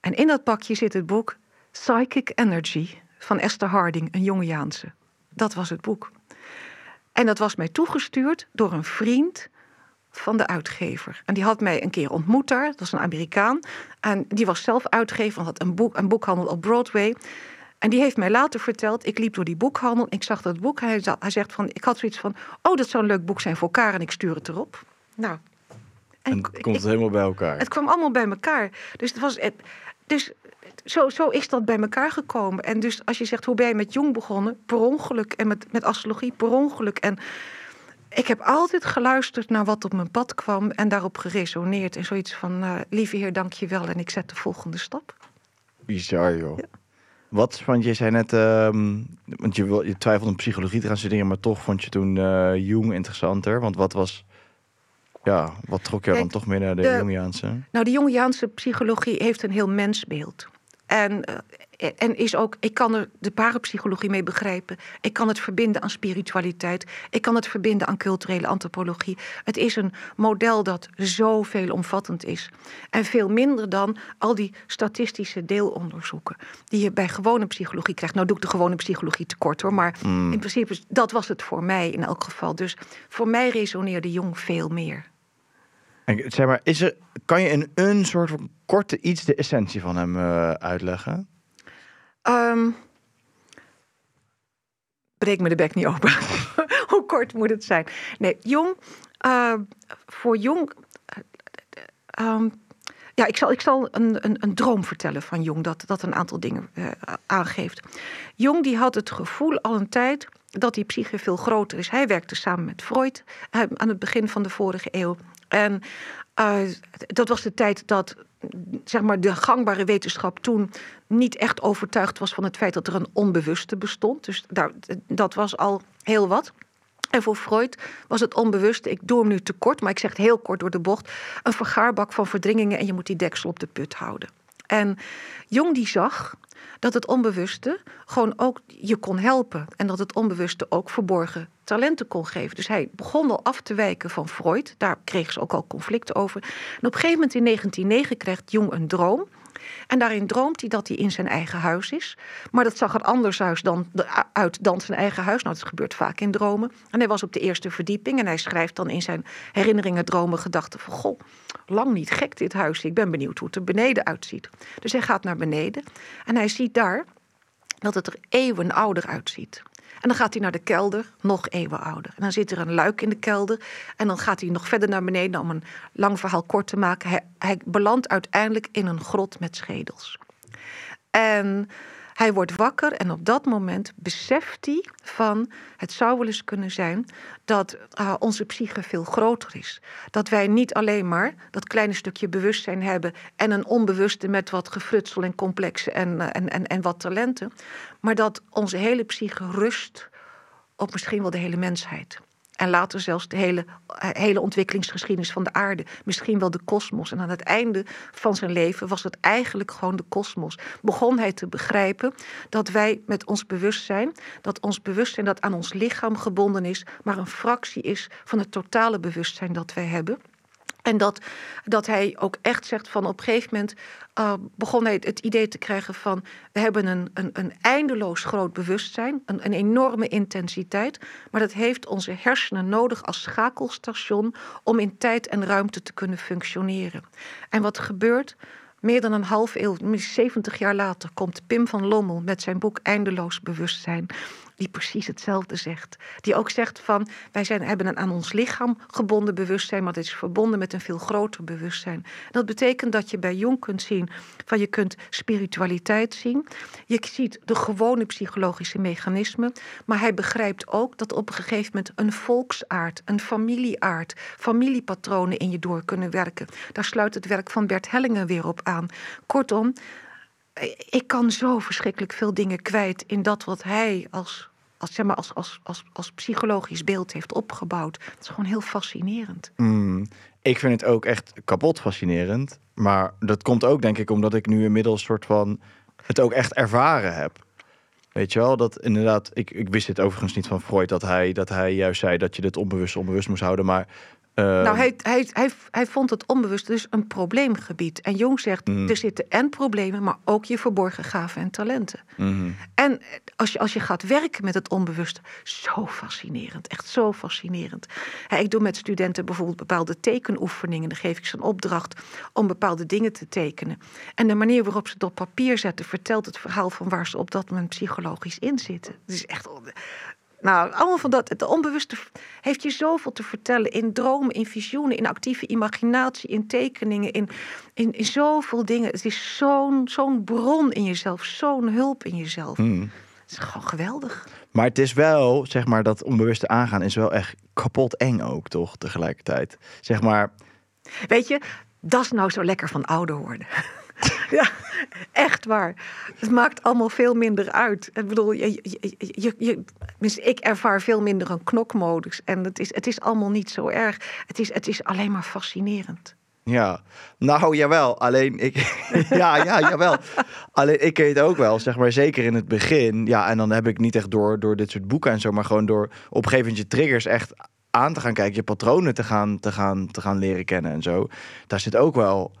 En in dat pakje zit het boek Psychic Energy van Esther Harding, een Jungiaanse. Dat was het boek. En dat was mij toegestuurd door een vriend van de uitgever. En die had mij een keer ontmoet daar. Dat was een Amerikaan. En die was zelf uitgever, had een, boek, een boekhandel op Broadway. En die heeft mij later verteld, ik liep door die boekhandel, ik zag dat boek. Hij zegt van, ik had zoiets van, oh, dat zou een leuk boek zijn voor elkaar en ik stuur het erop. Nou, en En ik- het komt ik- helemaal bij elkaar. het kwam allemaal bij elkaar. Dus, het was, het, dus zo, zo is dat bij elkaar gekomen. En dus als je zegt, hoe ben je met Jong begonnen? Per ongeluk. En met, met astrologie per ongeluk. En ik heb altijd geluisterd naar wat op mijn pad kwam en daarop geresoneerd. En zoiets van, eh, lieve heer, dank je wel. En ik zet de volgende stap. Bizar, joh. Wat, want je zei net, ehm, want je, je twijfelde om psychologie te gaan studeren, maar toch vond je toen eh Jung interessanter. Want wat was, ja, wat trok jou dan toch meer naar de, de- Jungiaanse? Nou, de Jungiaanse psychologie heeft een heel mensbeeld. En, eh, en is ook, ik kan er de parapsychologie mee begrijpen. Ik kan het verbinden aan spiritualiteit. Ik kan het verbinden aan culturele antropologie. Het is een model dat zo veelomvattend is. En veel minder dan al die statistische deelonderzoeken. die je bij gewone psychologie krijgt. Nou, doe ik de gewone psychologie tekort hoor. Maar Mm. in principe, dat was het voor mij in elk geval. Dus voor mij resoneerde Jong veel meer. Zeg maar, is er, kan je in een soort van korte iets de essentie van hem eh, uitleggen? Ehm, breek me de bek niet open. Hoe kort moet het zijn? Nee, jong. eh, voor jong. eh, ehm, ja, ik zal, ik zal een, een, een droom vertellen van Jong, dat, dat een aantal dingen aangeeft. Jong die had het gevoel al een tijd dat die psyche veel groter is. Hij werkte samen met Freud aan het begin van de vorige eeuw. En eh, dat was de tijd dat zeg maar, de gangbare wetenschap toen niet echt overtuigd was van het feit dat er een onbewuste bestond. Dus daar, dat was al heel wat. En voor Freud was het onbewuste, ik doe hem nu te kort, maar ik zeg het heel kort door de bocht, een vergaarbak van verdringingen en je moet die deksel op de put houden. En Jong die zag dat het onbewuste gewoon ook je kon helpen en dat het onbewuste ook verborgen talenten kon geven. Dus hij begon al af te wijken van Freud, daar kregen ze ook al conflicten over. En op een gegeven moment in 1909 krijgt Jong een droom. En daarin droomt hij dat hij in zijn eigen huis is. Maar dat zag er anders uit dan, uit dan zijn eigen huis. Nou, dat gebeurt vaak in dromen. En hij was op de eerste verdieping. En hij schrijft dan in zijn herinneringen, dromen, gedachten van... Goh, lang niet gek dit huis. Ik ben benieuwd hoe het er beneden uitziet. Dus hij gaat naar beneden. En hij ziet daar dat het er eeuwen ouder uitziet. En dan gaat hij naar de kelder, nog eeuwen ouder. En dan zit er een luik in de kelder. En dan gaat hij nog verder naar beneden om een lang verhaal kort te maken. Hij, hij belandt uiteindelijk in een grot met schedels. En hij wordt wakker en op dat moment beseft hij van... het zou wel eens kunnen zijn dat uh, onze psyche veel groter is. Dat wij niet alleen maar dat kleine stukje bewustzijn hebben... en een onbewuste met wat gefrutsel en complexen en, en, en, en wat talenten... maar dat onze hele psyche rust op misschien wel de hele mensheid. En later zelfs de hele, eh, hele ontwikkelingsgeschiedenis van de aarde. Misschien wel de kosmos. En aan het einde van zijn leven was het eigenlijk gewoon de kosmos. Begon hij te begrijpen dat wij met ons bewustzijn, dat ons bewustzijn dat aan ons lichaam gebonden is, maar een fractie is van het totale bewustzijn dat wij hebben. En dat, dat hij ook echt zegt van op een gegeven moment uh, begon hij het idee te krijgen van we hebben een, een, een eindeloos groot bewustzijn, een, een enorme intensiteit, maar dat heeft onze hersenen nodig als schakelstation om in tijd en ruimte te kunnen functioneren. En wat gebeurt? Meer dan een half eeuw, 70 jaar later, komt Pim van Lommel met zijn boek Eindeloos Bewustzijn die precies hetzelfde zegt. Die ook zegt van wij zijn, hebben een aan ons lichaam gebonden bewustzijn, maar het is verbonden met een veel groter bewustzijn. dat betekent dat je bij Jong kunt zien van je kunt spiritualiteit zien. Je ziet de gewone psychologische mechanismen, maar hij begrijpt ook dat op een gegeven moment een volksaard, een familieaard, familiepatronen in je door kunnen werken. Daar sluit het werk van Bert Hellingen weer op aan. Kortom, ik kan zo verschrikkelijk veel dingen kwijt in dat wat hij als, als, zeg maar, als, als, als, als psychologisch beeld heeft opgebouwd. Het is gewoon heel fascinerend. Mm, ik vind het ook echt kapot fascinerend. Maar dat komt ook, denk ik, omdat ik nu inmiddels soort van het ook echt ervaren heb. Weet je wel, dat inderdaad, ik, ik wist het overigens niet van Freud, dat hij, dat hij juist zei dat je dit onbewust onbewust moest houden. Maar nou, ehm, hij, hij, hij, hij vond het onbewust dus een probleemgebied. En Jong zegt, mm. er zitten en problemen, maar ook je verborgen gaven en talenten. Mm-hmm. En als je, als je gaat werken met het onbewuste, zo fascinerend, echt zo fascinerend. ik doe met studenten bijvoorbeeld bepaalde tekenoefeningen. Dan geef ik ze een opdracht om bepaalde dingen te tekenen. En de manier waarop ze het op papier zetten, vertelt het verhaal van waar ze op dat moment psychologisch in zitten. Het is echt nou, allemaal van dat. Het onbewuste heeft je zoveel te vertellen in dromen, in visioenen, in actieve imaginatie, in tekeningen, in, in, in zoveel dingen. Het is zo'n zo'n bron in jezelf, zo'n hulp in jezelf. Hmm. Het is gewoon geweldig. Maar het is wel, zeg maar, dat onbewuste aangaan is wel echt kapot eng ook, toch? Tegelijkertijd. Zeg maar. Weet je, dat is nou zo lekker van ouder worden. ja, echt waar. Het maakt allemaal veel minder uit. Ik bedoel, je, je, je, ik ervaar veel minder een knokmodus. En het is, het is allemaal niet zo erg. Het is, het is alleen maar fascinerend. Ja, nou jawel. Alleen ik. ja, ja, jawel. Alleen ik weet ook wel, zeg maar, zeker in het begin. Ja, en dan heb ik niet echt door, door dit soort boeken en zo, maar gewoon door op een gegeven moment je triggers echt aan te gaan kijken, je patronen te gaan, te gaan, te gaan leren kennen en zo. Daar zit ook wel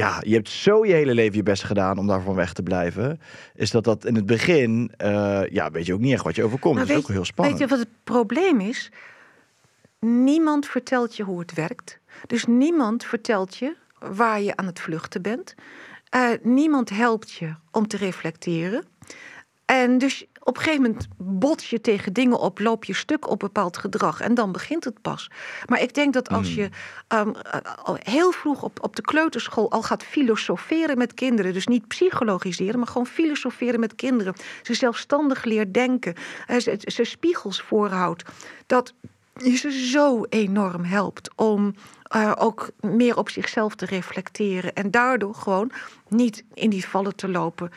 ja, je hebt zo je hele leven je best gedaan om daarvan weg te blijven. Is dat dat in het begin, uh, ja, weet je ook niet echt wat je overkomt. dat is ook heel spannend. Weet je wat het probleem is? Niemand vertelt je hoe het werkt. Dus niemand vertelt je waar je aan het vluchten bent. Uh, niemand helpt je om te reflecteren. En dus op een gegeven moment bots je tegen dingen op, loop je stuk op bepaald gedrag en dan begint het pas. Maar ik denk dat als hmm. je um, al heel vroeg op, op de kleuterschool al gaat filosoferen met kinderen, dus niet psychologiseren, maar gewoon filosoferen met kinderen, ze zelfstandig leert denken, ze, ze spiegels voorhoudt, dat je ze zo enorm helpt om uh, ook meer op zichzelf te reflecteren. En daardoor gewoon niet in die vallen te lopen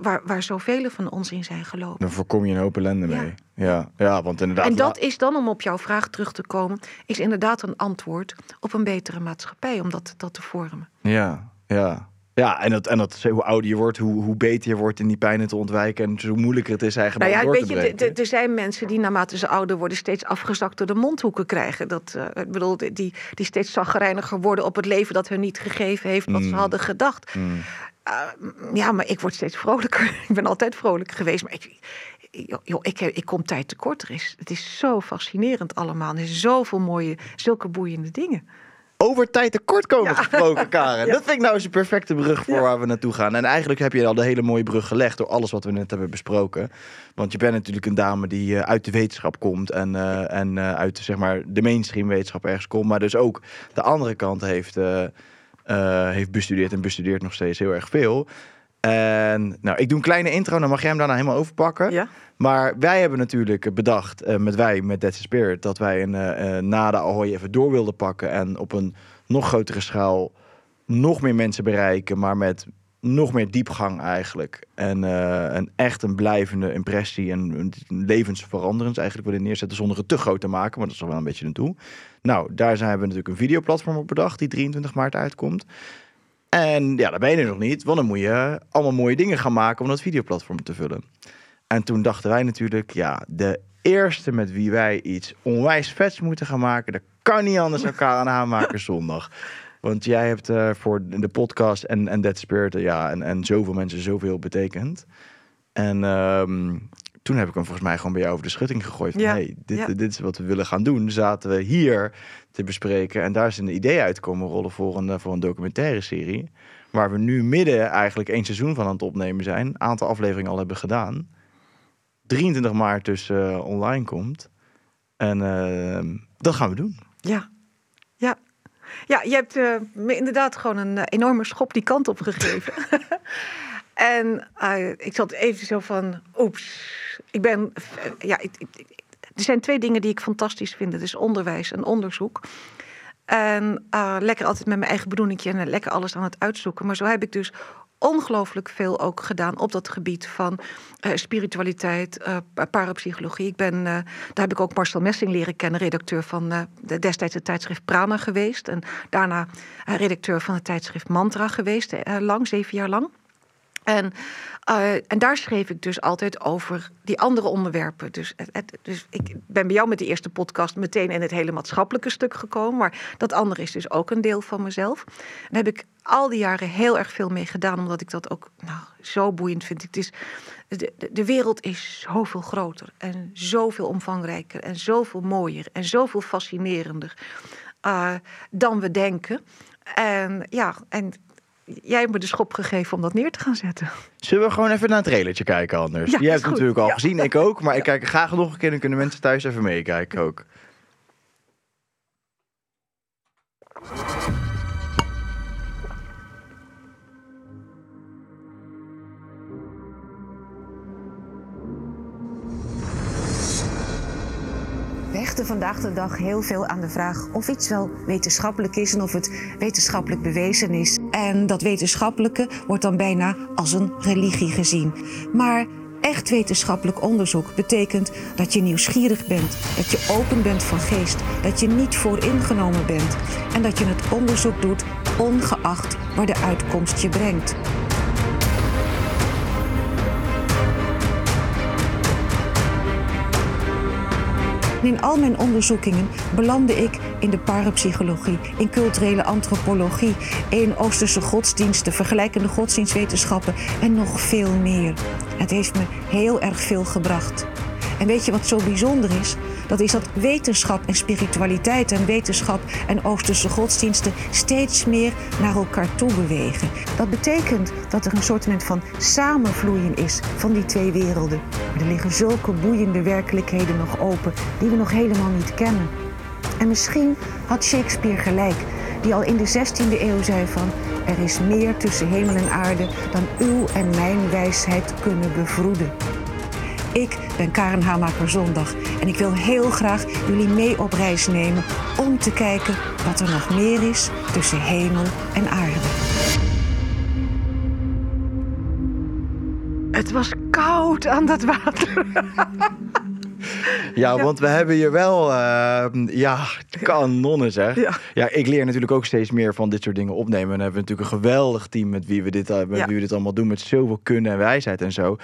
waar, waar, zoveel van ons in zijn gelopen. Dan voorkom je een hoop ellende mee. Ja, ja, want inderdaad. En dat is dan, om op jouw vraag terug te komen, is inderdaad een antwoord op een betere maatschappij om dat, dat te vormen. Ja, ja. Ja, en, dat, en dat, hoe ouder je wordt, hoe, hoe beter je wordt in die pijnen te ontwijken. En hoe moeilijker het is eigenlijk nou ja, door weet je, Er zijn mensen die naarmate ze ouder worden steeds afgezakt door de mondhoeken krijgen. Dat, uh, ik bedoel, die, die steeds zagrijniger worden op het leven dat hun niet gegeven heeft wat ze mm. hadden gedacht. Mm. Uh, ja, maar ik word steeds vrolijker. ik ben altijd vrolijk geweest. Maar ik, joh, ik, ik kom tijd tekort. Er is, het is zo fascinerend allemaal. Er zijn zoveel mooie, zulke boeiende dingen over tijd tekort komen gesproken, Karen. Dat vind ik nou eens een perfecte brug voor waar we naartoe gaan. En eigenlijk heb je al de hele mooie brug gelegd door alles wat we net hebben besproken. Want je bent natuurlijk een dame die uh, uit de wetenschap komt en, uh, en uh, uit zeg maar, de mainstream wetenschap ergens komt. Maar dus ook de andere kant heeft, heeft bestudeerd en bestudeert nog steeds heel erg veel. En nou, ik doe een kleine intro, dan mag jij hem daarna helemaal overpakken. Ja. Maar wij hebben natuurlijk bedacht, uh, met wij, met Dead Spirit, dat wij een uh, na de Ahoy even door wilden pakken. En op een nog grotere schaal nog meer mensen bereiken, maar met nog meer diepgang eigenlijk. En eh, echt een blijvende impressie en een levensveranderend eigenlijk willen neerzetten zonder het te groot te maken, maar dat is wel een beetje een doel. Nou, daar zijn we natuurlijk een videoplatform op bedacht die 23 maart uitkomt. En ja, daar ben je nog niet, want dan moet je allemaal mooie dingen gaan maken om dat videoplatform te vullen. En toen dachten wij natuurlijk, ja, de eerste met wie wij iets onwijs vets moeten gaan maken, dat kan niet anders dan KNH maken zondag. Want jij hebt uh, voor de podcast en, en Dead Spirit, uh, ja, en, en zoveel mensen zoveel betekend. En um, toen heb ik hem volgens mij gewoon bij jou over de schutting gegooid. Van, Ja. hey, dit, Ja. dit is wat we willen gaan doen. Zaten we hier te bespreken. En daar is een idee uitkomen rollen voor een, eh, voor een documentaire serie. Waar we nu midden eigenlijk één seizoen van aan het opnemen zijn. Een aantal afleveringen al hebben gedaan. 23 maart dus eh, online komt. En ehm, dat gaan we doen. Ja, ja. Ja, je hebt eh, me inderdaad gewoon een enorme schop die kant op gegeven. en eh, ik zat even zo van, oeps. Ik ben, eh, ja, ik, er zijn twee dingen die ik fantastisch vind. Het is onderwijs en onderzoek. En eh, lekker altijd met mijn eigen bedoelingje en lekker alles aan het uitzoeken. Maar zo heb ik dus ongelooflijk veel ook gedaan op dat gebied van spiritualiteit, eh, parapsychologie. Ik ben, daar heb ik ook Marcel Messing leren kennen, redacteur van de destijds het tijdschrift Prana geweest. En daarna redacteur van het tijdschrift Mantra geweest, lang, zeven jaar lang. En, eh, en daar schreef ik dus altijd over die andere onderwerpen. Dus, het, dus ik ben bij jou met de eerste podcast meteen in het hele maatschappelijke stuk gekomen. Maar dat andere is dus ook een deel van mezelf. Daar heb ik al die jaren heel erg veel mee gedaan, omdat ik dat ook nou, zo boeiend vind. Het is, de, de- de wereld is zoveel groter en zoveel omvangrijker en zoveel mooier en zoveel fascinerender eh, dan we denken. En ja, en jij hebt me de schop gegeven om dat neer te gaan zetten. Zullen we gewoon even naar een trailertje kijken anders? Ja, Je hebt het natuurlijk al Ja. gezien, ik ook. Maar ik kijk er graag nog een keer. Dan kunnen mensen thuis even meekijken ook. Hechten vandaag de dag heel veel aan de vraag of iets wel wetenschappelijk is en of het wetenschappelijk bewezen is. En dat wetenschappelijke wordt dan bijna als een religie gezien. Maar echt wetenschappelijk onderzoek betekent dat je nieuwsgierig bent, dat je open bent van geest, dat je niet vooringenomen bent en dat je het onderzoek doet ongeacht waar de uitkomst je brengt. In al mijn onderzoekingen belandde ik in de parapsychologie, in culturele antropologie, in Oosterse godsdiensten, vergelijkende godsdienstwetenschappen en nog veel meer. Het heeft me heel erg veel gebracht. En weet je wat zo bijzonder is? Dat is dat wetenschap en spiritualiteit en wetenschap en Oosterse godsdiensten steeds meer naar elkaar toe bewegen. Dat betekent dat er een soort van samenvloeien is van die twee werelden. Er liggen zulke boeiende werkelijkheden nog open die we nog helemaal niet kennen. En misschien had Shakespeare gelijk, die al in de 16e eeuw zei van... er is meer tussen hemel en aarde dan uw en mijn wijsheid kunnen bevroeden. Ik ben Karen Hamaker Zondag en ik wil heel graag jullie mee op reis nemen om te kijken wat er nog meer is tussen hemel en aarde. Het was koud aan dat water. Ja, want we hebben hier wel, eh, ja, kanonnen zeg. Ja. Ja, ik leer natuurlijk ook steeds meer van dit soort dingen opnemen. En hebben we natuurlijk een geweldig team met wie we dit, eh, met Ja. wie we dit allemaal doen. Met zoveel kunnen en wijsheid en zo.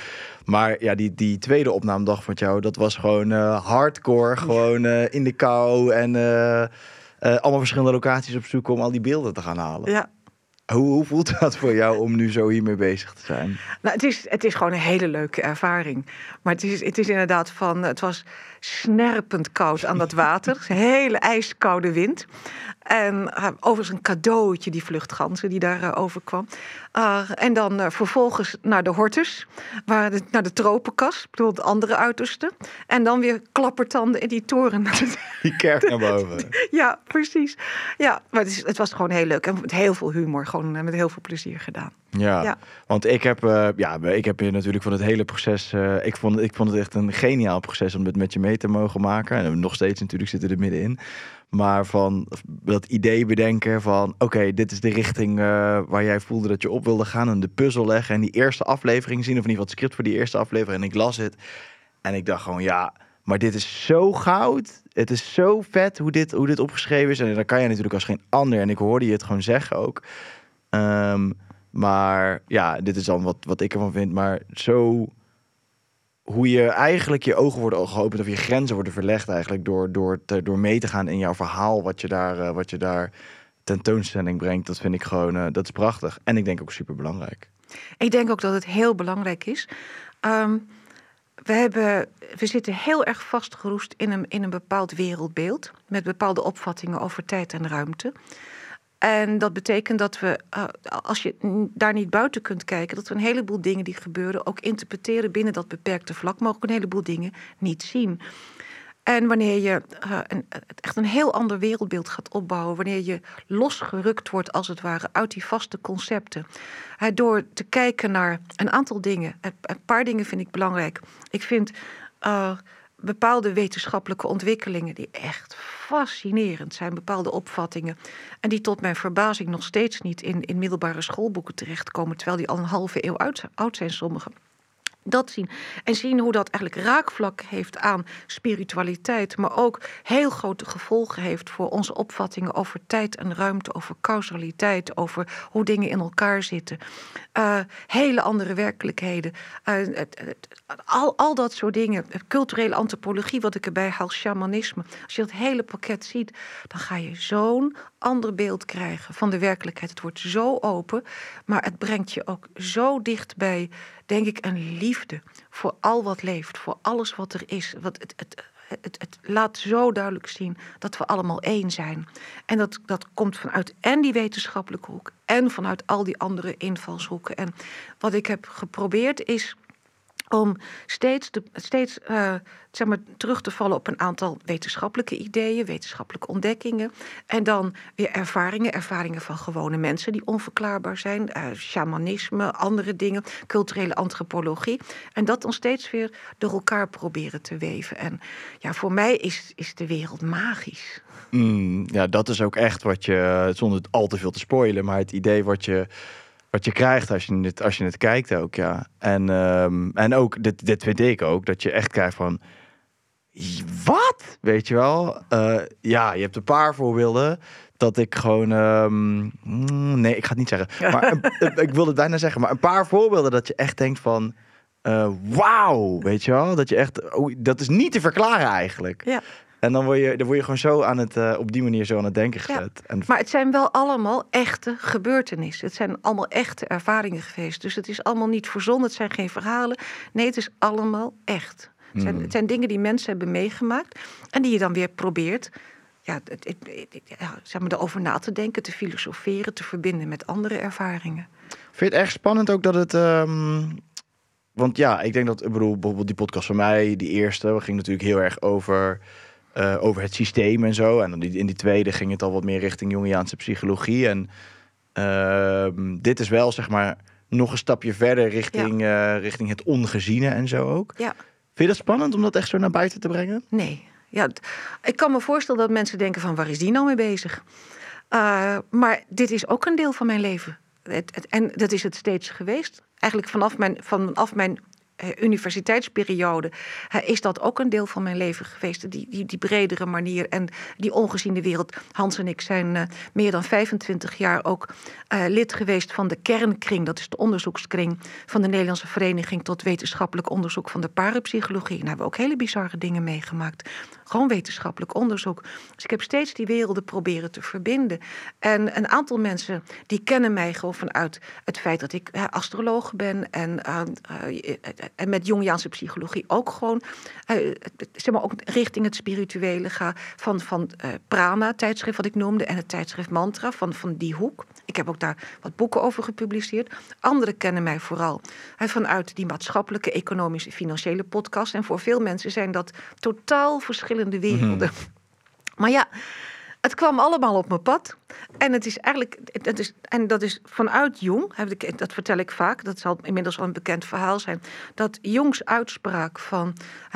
Maar ja, die, die tweede opnamedag van jou, dat was gewoon eh, hardcore. Gewoon eh, in de kou en allemaal verschillende locaties opzoeken om al die beelden te gaan halen. Ja. Hoe, hoe voelt dat voor jou om nu zo hiermee bezig te zijn? Nou, het, is, het is gewoon een hele leuke ervaring. Maar het is, het is inderdaad van. Het was snerpend koud aan dat water. Hele ijskoude wind. En uh, overigens een cadeautje, die vluchtganzen die daar uh, overkwam. Uh, en dan uh, vervolgens naar de Hortus, waar de, naar de tropenkas, ik bedoel het andere uiterste. En dan weer klappertanden in die toren. Die kerk naar boven. ja, precies. Ja, maar het, is, het, was gewoon heel leuk en met heel veel humor, gewoon uh, met heel veel plezier gedaan. Ja, ja. want ik heb, uh, ja, ik heb je natuurlijk van het hele proces. Ik, vond, ik vond het echt een geniaal proces om dit met je mee mee te mogen maken. En nog steeds natuurlijk zitten er middenin. Maar van dat idee bedenken van... oké, dit is de richting uh, waar jij voelde dat je op wilde gaan... en de puzzel leggen en die eerste aflevering zien... of in ieder geval het script voor die eerste aflevering. En ik las het en ik dacht gewoon, ja... maar dit is zo goud. Het is zo vet hoe dit, hoe dit opgeschreven is. En dan kan je natuurlijk als geen ander... en ik hoorde je het gewoon zeggen ook... Um, maar ja, dit is dan wat, wat ik ervan vind. Maar zo hoe je eigenlijk je ogen worden geopend of je grenzen worden verlegd eigenlijk door, door, door mee te gaan in jouw verhaal wat je daar, uh, wat je daar tentoonstelling brengt. Dat vind ik gewoon, uh, dat is prachtig. En ik denk ook super belangrijk. Ik denk ook dat het heel belangrijk is. Um, we, hebben, we zitten heel erg vastgeroest in een, in een bepaald wereldbeeld. Met bepaalde opvattingen over tijd en ruimte. En dat betekent dat we, uh, als je daar niet buiten kunt kijken, dat we een heleboel dingen die gebeuren ook interpreteren binnen dat beperkte vlak, maar ook een heleboel dingen niet zien. En wanneer je uh, een, echt een heel ander wereldbeeld gaat opbouwen, wanneer je losgerukt wordt als het ware uit die vaste concepten, door te kijken naar een aantal dingen. Een paar dingen vind ik belangrijk. Ik vind bepaalde wetenschappelijke ontwikkelingen die echt fascinerend zijn, bepaalde opvattingen. En die tot mijn verbazing nog steeds niet in, in middelbare schoolboeken terechtkomen, terwijl die al een halve eeuw oud, zijn, sommige dat zien. En zien hoe dat eigenlijk raakvlak heeft aan spiritualiteit, maar ook heel grote gevolgen heeft voor onze opvattingen over tijd en ruimte, over causaliteit, over hoe dingen in elkaar zitten. Uh, hele andere werkelijkheden. Uh, al, al dat soort dingen. Culturele antropologie, wat ik erbij haal, shamanisme. Als je dat hele pakket ziet, dan ga je zo'n ander beeld krijgen van de werkelijkheid. Het wordt zo open, maar het brengt je ook zo dicht bij denk ik, een liefde voor al wat leeft, voor alles wat er is. Wat het, het, het, het, laat zo duidelijk zien dat we allemaal één zijn. En dat, dat komt vanuit en die wetenschappelijke hoek en vanuit al die andere invalshoeken. En wat ik heb geprobeerd is om steeds, steeds uh, zeg maar, terug te vallen op een aantal wetenschappelijke ideeën, wetenschappelijke ontdekkingen. En dan weer ervaringen, ervaringen van gewone mensen die onverklaarbaar zijn, uh, shamanisme, andere dingen, culturele antropologie. En dat dan steeds weer door elkaar proberen te weven. En ja, voor mij is, is de wereld magisch. Mm, ja, dat is ook echt wat je, zonder het al te veel te spoilen, maar het idee wat je wat je krijgt als je het, als je het kijkt ook, ja. En, um, en ook, dit, dit vind ik ook, dat je echt krijgt van... Wat? Weet je wel? Uh, ja, je hebt een paar voorbeelden dat ik gewoon... Um, nee, ik ga het niet zeggen. Maar ik wilde het bijna zeggen. Maar een paar voorbeelden dat je echt denkt van... Uh, Wauw, weet je wel? Dat je echt... Oh, dat is niet te verklaren eigenlijk. Ja. En dan word je, dan word je gewoon zo aan het, uh, op die manier zo aan het denken gezet. Ja, maar het zijn wel allemaal echte gebeurtenissen. Het zijn allemaal echte ervaringen geweest. Dus het is allemaal niet verzonnen, het zijn geen verhalen. Nee, het is allemaal echt. Het zijn, hmm. het zijn dingen die mensen hebben meegemaakt en die je dan weer probeert ja, het, het, ja, zeg maar, erover na te denken, te filosoferen, te verbinden met andere ervaringen. Vind je het erg spannend ook dat het. Um, want ja, ik denk dat, ik bedoel, bijvoorbeeld die podcast van mij, die eerste, we gingen natuurlijk heel erg over uh, over het systeem en zo. En dan in die tweede ging het al wat meer richting Jungiaanse psychologie. En uh, dit is wel, zeg maar, nog een stapje verder richting, ja. uh, richting het ongeziene en zo ook. Ja. Vind je dat spannend om dat echt zo naar buiten te brengen? Nee. Ja, ik kan me voorstellen dat mensen denken van waar is die nou mee bezig? Uh, maar dit is ook een deel van mijn leven. Het, het, en dat is het steeds geweest. Eigenlijk vanaf mijn, vanaf mijn eh, universiteitsperiode is dat ook een deel van mijn leven geweest. Die, die, die bredere manier en die ongeziene wereld. Hans en ik zijn uh, meer dan 25 jaar ook lid geweest van de kernkring. Dat is de onderzoekskring van de Nederlandse Vereniging tot Wetenschappelijk Onderzoek van de Parapsychologie. En daar hebben we ook hele bizarre dingen meegemaakt. Gewoon wetenschappelijk onderzoek. Dus ik heb steeds die werelden proberen te verbinden. En een aantal mensen die kennen mij gewoon vanuit het feit dat ik astroloog ben en en met Jungiaanse psychologie ook gewoon, zeg maar, ook richting het spirituele ga. Van, van Prana, tijdschrift wat ik noemde, en het tijdschrift Mantra, van, van die hoek. Ik heb ook daar wat boeken over gepubliceerd. Anderen kennen mij vooral vanuit die maatschappelijke, economische, financiële podcast. En voor veel mensen zijn dat totaal verschillende werelden. Mhm. Maar ja, het kwam allemaal op mijn pad. En het is eigenlijk, het is, en dat is vanuit Jong, dat vertel ik vaak, dat zal inmiddels al een bekend verhaal zijn, dat Jongs uitspraak van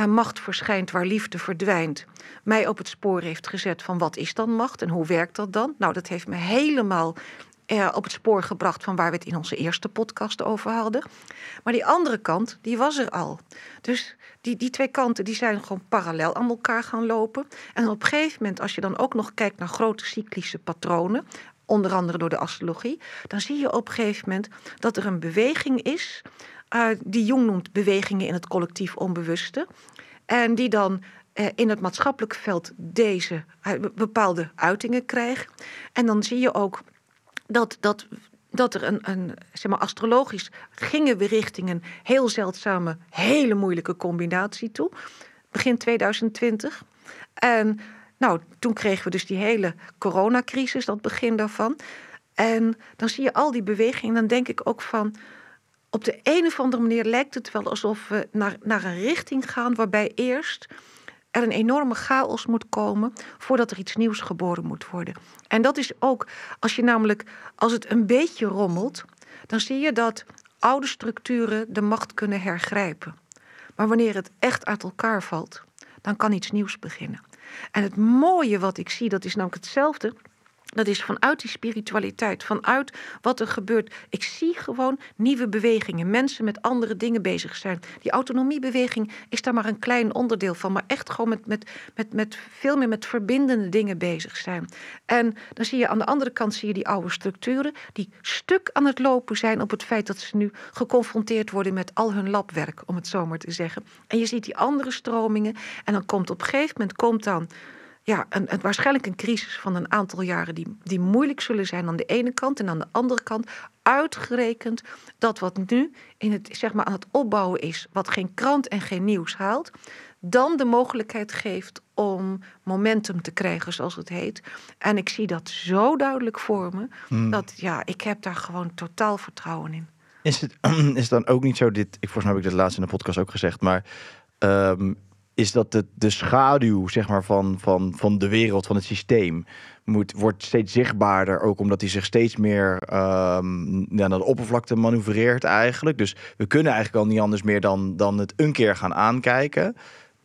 macht verschijnt waar liefde verdwijnt, mij op het spoor heeft gezet van wat is dan macht en hoe werkt dat dan? Nou, dat heeft me helemaal eh, op het spoor gebracht van waar we het in onze eerste podcast over hadden. Maar die andere kant, die was er al. Dus die, die twee kanten die zijn gewoon parallel aan elkaar gaan lopen. En op een gegeven moment, als je dan ook nog kijkt naar grote cyclische patronen, onder andere door de astrologie, dan zie je op een gegeven moment dat er een beweging is, uh, die Jung noemt bewegingen in het collectief onbewuste. En die dan uh, in het maatschappelijk veld deze bepaalde uitingen krijgt. En dan zie je ook dat, dat, dat er een, een, zeg maar, astrologisch gingen we richting een heel zeldzame, hele moeilijke combinatie toe. Begin 2020. En nou, toen kregen we dus die hele coronacrisis, dat begin daarvan. En dan zie je al die bewegingen. En dan denk ik ook van. Op de een of andere manier lijkt het wel alsof we naar, naar een richting gaan waarbij eerst er een enorme chaos moet komen voordat er iets nieuws geboren moet worden. En dat is ook, als je namelijk, als het een beetje rommelt, dan zie je dat oude structuren de macht kunnen hergrijpen. Maar wanneer het echt uit elkaar valt, dan kan iets nieuws beginnen. En het mooie wat ik zie, dat is namelijk hetzelfde dat is vanuit die spiritualiteit, vanuit wat er gebeurt. Ik zie gewoon nieuwe bewegingen, mensen met andere dingen bezig zijn. Die autonomiebeweging is daar maar een klein onderdeel van, maar echt gewoon met, met, met, met veel meer met verbindende dingen bezig zijn. En dan zie je aan de andere kant zie je die oude structuren die stuk aan het lopen zijn op het feit dat ze nu geconfronteerd worden met al hun labwerk, om het zo maar te zeggen. En je ziet die andere stromingen en dan komt op een gegeven moment komt dan ja, een, een, waarschijnlijk een crisis van een aantal jaren die, die moeilijk zullen zijn aan de ene kant. En aan de andere kant uitgerekend dat wat nu in het, zeg maar, aan het opbouwen is, wat geen krant en geen nieuws haalt, dan de mogelijkheid geeft om momentum te krijgen, zoals het heet. En ik zie dat zo duidelijk voor me, hmm. dat ja, ik heb daar gewoon totaal vertrouwen in. Is het, is dan ook niet zo, dit, ik, volgens mij heb ik dit laatst in de podcast ook gezegd, maar um, is dat de, de schaduw zeg maar, van, van, van de wereld, van het systeem, moet, wordt steeds zichtbaarder. Ook omdat hij zich steeds meer um, naar de oppervlakte manoeuvreert eigenlijk. Dus we kunnen eigenlijk al niet anders meer dan, dan het een keer gaan aankijken.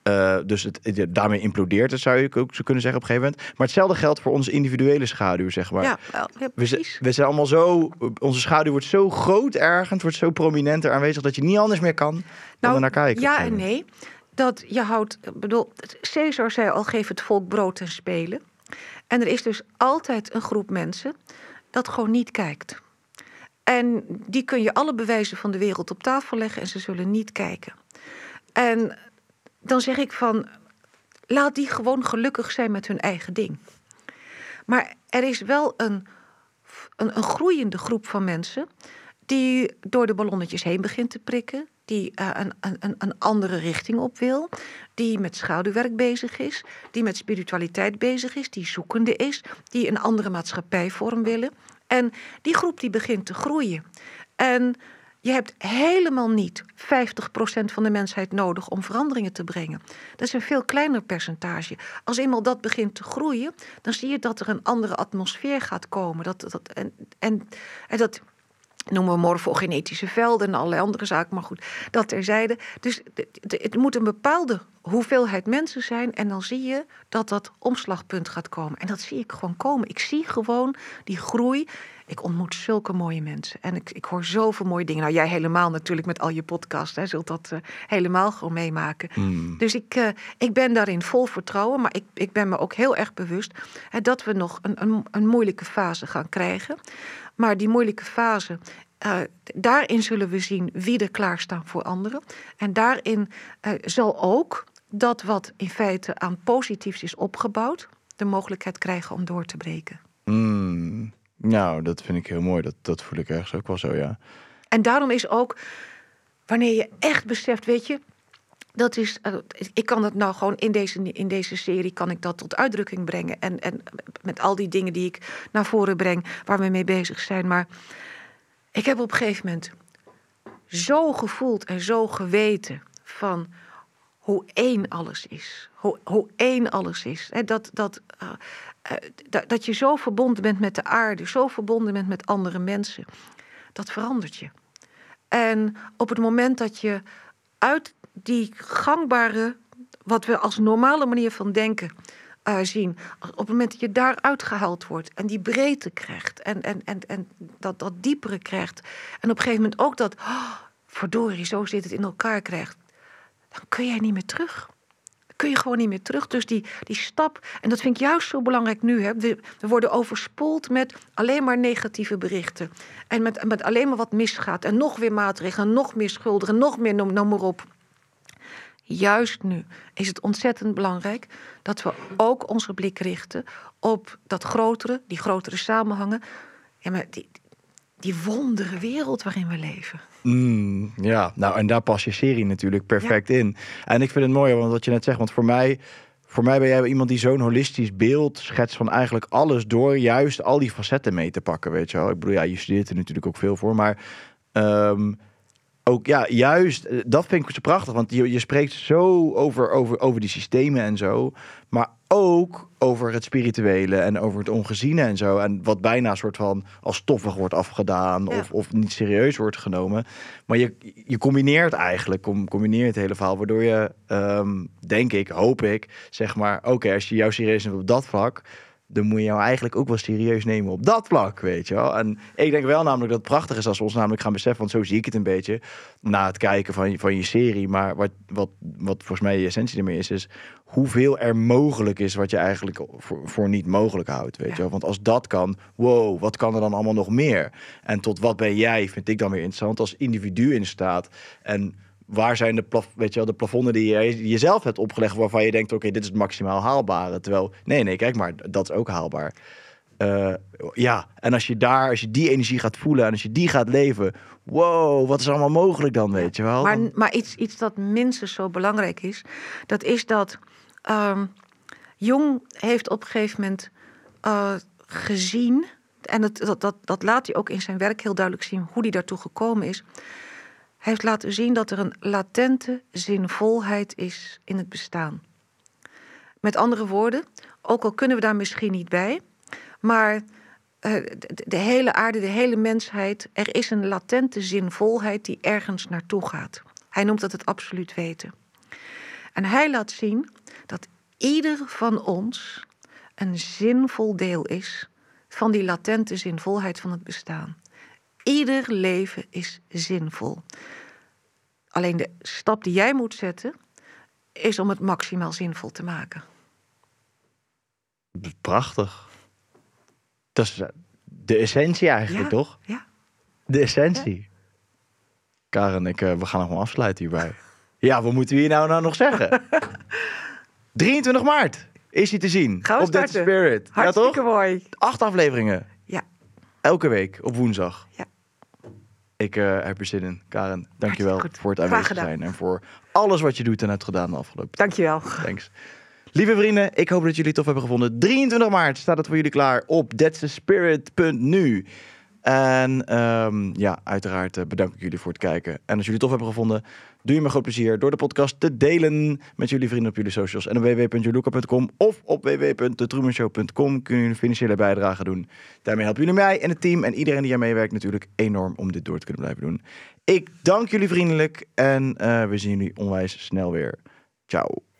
Uh, dus het, daarmee implodeert het, zou je ook zo kunnen zeggen op een gegeven moment. Maar hetzelfde geldt voor onze individuele schaduw, zeg maar. Ja, wel, ja we, we, zijn allemaal zo... Onze schaduw wordt zo groot ergens, wordt zo prominenter aanwezig... dat je niet anders meer kan dan nou, naar kijken. Ja en nee dat je houdt, bedoel, Caesar zei al, geef het volk brood en spelen. En er is dus altijd een groep mensen dat gewoon niet kijkt. En die kun je alle bewijzen van de wereld op tafel leggen en ze zullen niet kijken. En dan zeg ik van, laat die gewoon gelukkig zijn met hun eigen ding. Maar er is wel een, een, een groeiende groep van mensen die door de ballonnetjes heen begint te prikken, die uh, een, een, een andere richting op wil, die met schaduwwerk bezig is, die met spiritualiteit bezig is, die zoekende is, die een andere maatschappijvorm willen. En die groep die begint te groeien. En je hebt helemaal niet 50% van de mensheid nodig om veranderingen te brengen. Dat is een veel kleiner percentage. Als eenmaal dat begint te groeien, dan zie je dat er een andere atmosfeer gaat komen. Dat, dat, en, en, en dat noemen morfogenetische velden en allerlei andere zaken. Maar goed, dat terzijde. Dus het moet een bepaalde hoeveelheid mensen zijn. En dan zie je dat dat omslagpunt gaat komen. En dat zie ik gewoon komen. Ik zie gewoon die groei. Ik ontmoet zulke mooie mensen. En ik, ik hoor zoveel mooie dingen. Nou, jij helemaal natuurlijk met al je podcasts. Hè, zult dat uh, helemaal gewoon meemaken. Hmm. Dus ik, uh, ik ben daarin vol vertrouwen. Maar ik, ik ben me ook heel erg bewust hè, dat we nog een, een, een moeilijke fase gaan krijgen. Maar die moeilijke fase, uh, daarin zullen we zien wie er klaarstaan voor anderen. En daarin uh, zal ook dat wat in feite aan positiefs is opgebouwd, de mogelijkheid krijgen om door te breken. Mm, nou, dat vind ik heel mooi. Dat, dat voel ik ergens ook wel zo, ja. En daarom is ook, wanneer je echt beseft, weet je, dat is, uh, ik kan dat nou gewoon in deze, in deze serie kan ik dat tot uitdrukking brengen. En, en met al die dingen die ik naar voren breng, waar we mee bezig zijn. Maar ik heb op een gegeven moment zo gevoeld en zo geweten van hoe één alles is. Hoe, één alles is. Dat, dat, eh, eh, dat, dat je zo verbonden bent met de aarde, zo verbonden bent met andere mensen. Dat verandert je. En op het moment dat je uit die gangbare, wat we als normale manier van denken eh, zien, op het moment dat je daaruit gehaald wordt en die breedte krijgt en, en, en, en dat, dat diepere krijgt, en op een gegeven moment ook dat, oh, verdorie, zo zit het in elkaar krijgt, dan kun jij niet meer terug. Kun je gewoon niet meer terug. Dus die, die stap, en dat vind ik juist zo belangrijk nu. Hè. We, we worden overspoeld met alleen maar negatieve berichten. En met, met alleen maar wat misgaat. En nog weer maatregelen, nog meer schuldigen, nog meer, noem, maar op. Juist nu is het ontzettend belangrijk dat we ook onze blik richten op dat grotere, die grotere samenhangen. Ja, die, die wondere wereld waarin we leven. Mm, ja, nou en daar past je serie natuurlijk perfect in. En ik vind het mooi, want wat je net zegt, want voor mij, voor mij ben jij iemand die zo'n holistisch beeld schetst van eigenlijk alles door juist al die facetten mee te pakken, weet je wel. Ik bedoel, ja, je studeert er natuurlijk ook veel voor, maar um, ook ja, juist, eh, dat vind ik zo prachtig. Want je, je spreekt zo over, over, over die systemen en zo. Maar ook over het spirituele en over het ongeziene en zo. En wat bijna een soort van als stoffig wordt afgedaan of, of niet serieus wordt genomen. Maar je, je combineert eigenlijk, combineert het hele verhaal. Waardoor je, um, denk ik, hoop ik, zeg maar... Oké, als je jou serieus op dat vlak dan moet je jou eigenlijk ook wel serieus nemen op dat vlak, weet je wel. En ik denk wel namelijk dat het prachtig is als we ons namelijk gaan beseffen, want zo zie ik het een beetje, na het kijken van, van je serie. Maar wat, wat, wat volgens mij je essentie ermee is, is hoeveel er mogelijk is wat je eigenlijk voor, voor niet mogelijk houdt, weet je wel. Want als dat kan, wow, wat kan er dan allemaal nog meer? En tot wat ben jij, vind ik dan weer interessant, als individu in staat en waar zijn de, plaf, weet je wel, de plafonden die je jezelf hebt opgelegd waarvan je denkt, oké, dit is het maximaal haalbare. Terwijl, nee, nee, kijk maar, dat is ook haalbaar. Uh, ja, en als je daar, als je die energie gaat voelen en als je die gaat leven, wow, wat is allemaal mogelijk dan, weet je wel? Maar, maar iets, iets dat minstens zo belangrijk is, dat is dat um, Jong heeft op een gegeven moment uh, gezien, en dat, dat, dat, dat laat hij ook in zijn werk heel duidelijk zien, hoe hij daartoe gekomen is heeft laten zien dat er een latente zinvolheid is in het bestaan. Met andere woorden, ook al kunnen we daar misschien niet bij, maar de, de, hele aarde, de hele mensheid, er is een latente zinvolheid die ergens naartoe gaat. Hij noemt dat het absoluut weten. En hij laat zien dat ieder van ons een zinvol deel is van die latente zinvolheid van het bestaan. Ieder leven is zinvol. Alleen de stap die jij moet zetten, is om het maximaal zinvol te maken. Prachtig. Dat is de essentie eigenlijk, toch? Ja. De essentie. Ja. Karen, ik, uh, we gaan nog wel afsluiten hierbij. ja, wat moeten we hier nou, nou nog zeggen? 23 maart is hij te zien. Gaan we op Dead Spirit. Hartstikke ja, toch? mooi. Acht afleveringen. Ja. Elke week op woensdag. Ja. Ik uh, heb er zin in. Karen, dankjewel voor het aanwezig zijn en voor alles wat je doet en hebt gedaan de afgelopen Dankjewel. Thanks. Lieve vrienden, ik hoop dat jullie het tof hebben gevonden. 23 maart staat het voor jullie klaar op that'sthespirit.nu. En um, ja, uiteraard uh, bedank ik jullie voor het kijken. En als jullie het tof hebben gevonden, doe je me groot plezier door de podcast te delen met jullie vrienden op jullie socials. En op www.juluka.com of op www.detrumanshow.com kunnen jullie financiële bijdrage doen. Daarmee helpen jullie mij en het team en iedereen die aan meewerkt natuurlijk enorm om dit door te kunnen blijven doen. Ik dank jullie vriendelijk en uh, we zien jullie onwijs snel weer. Ciao.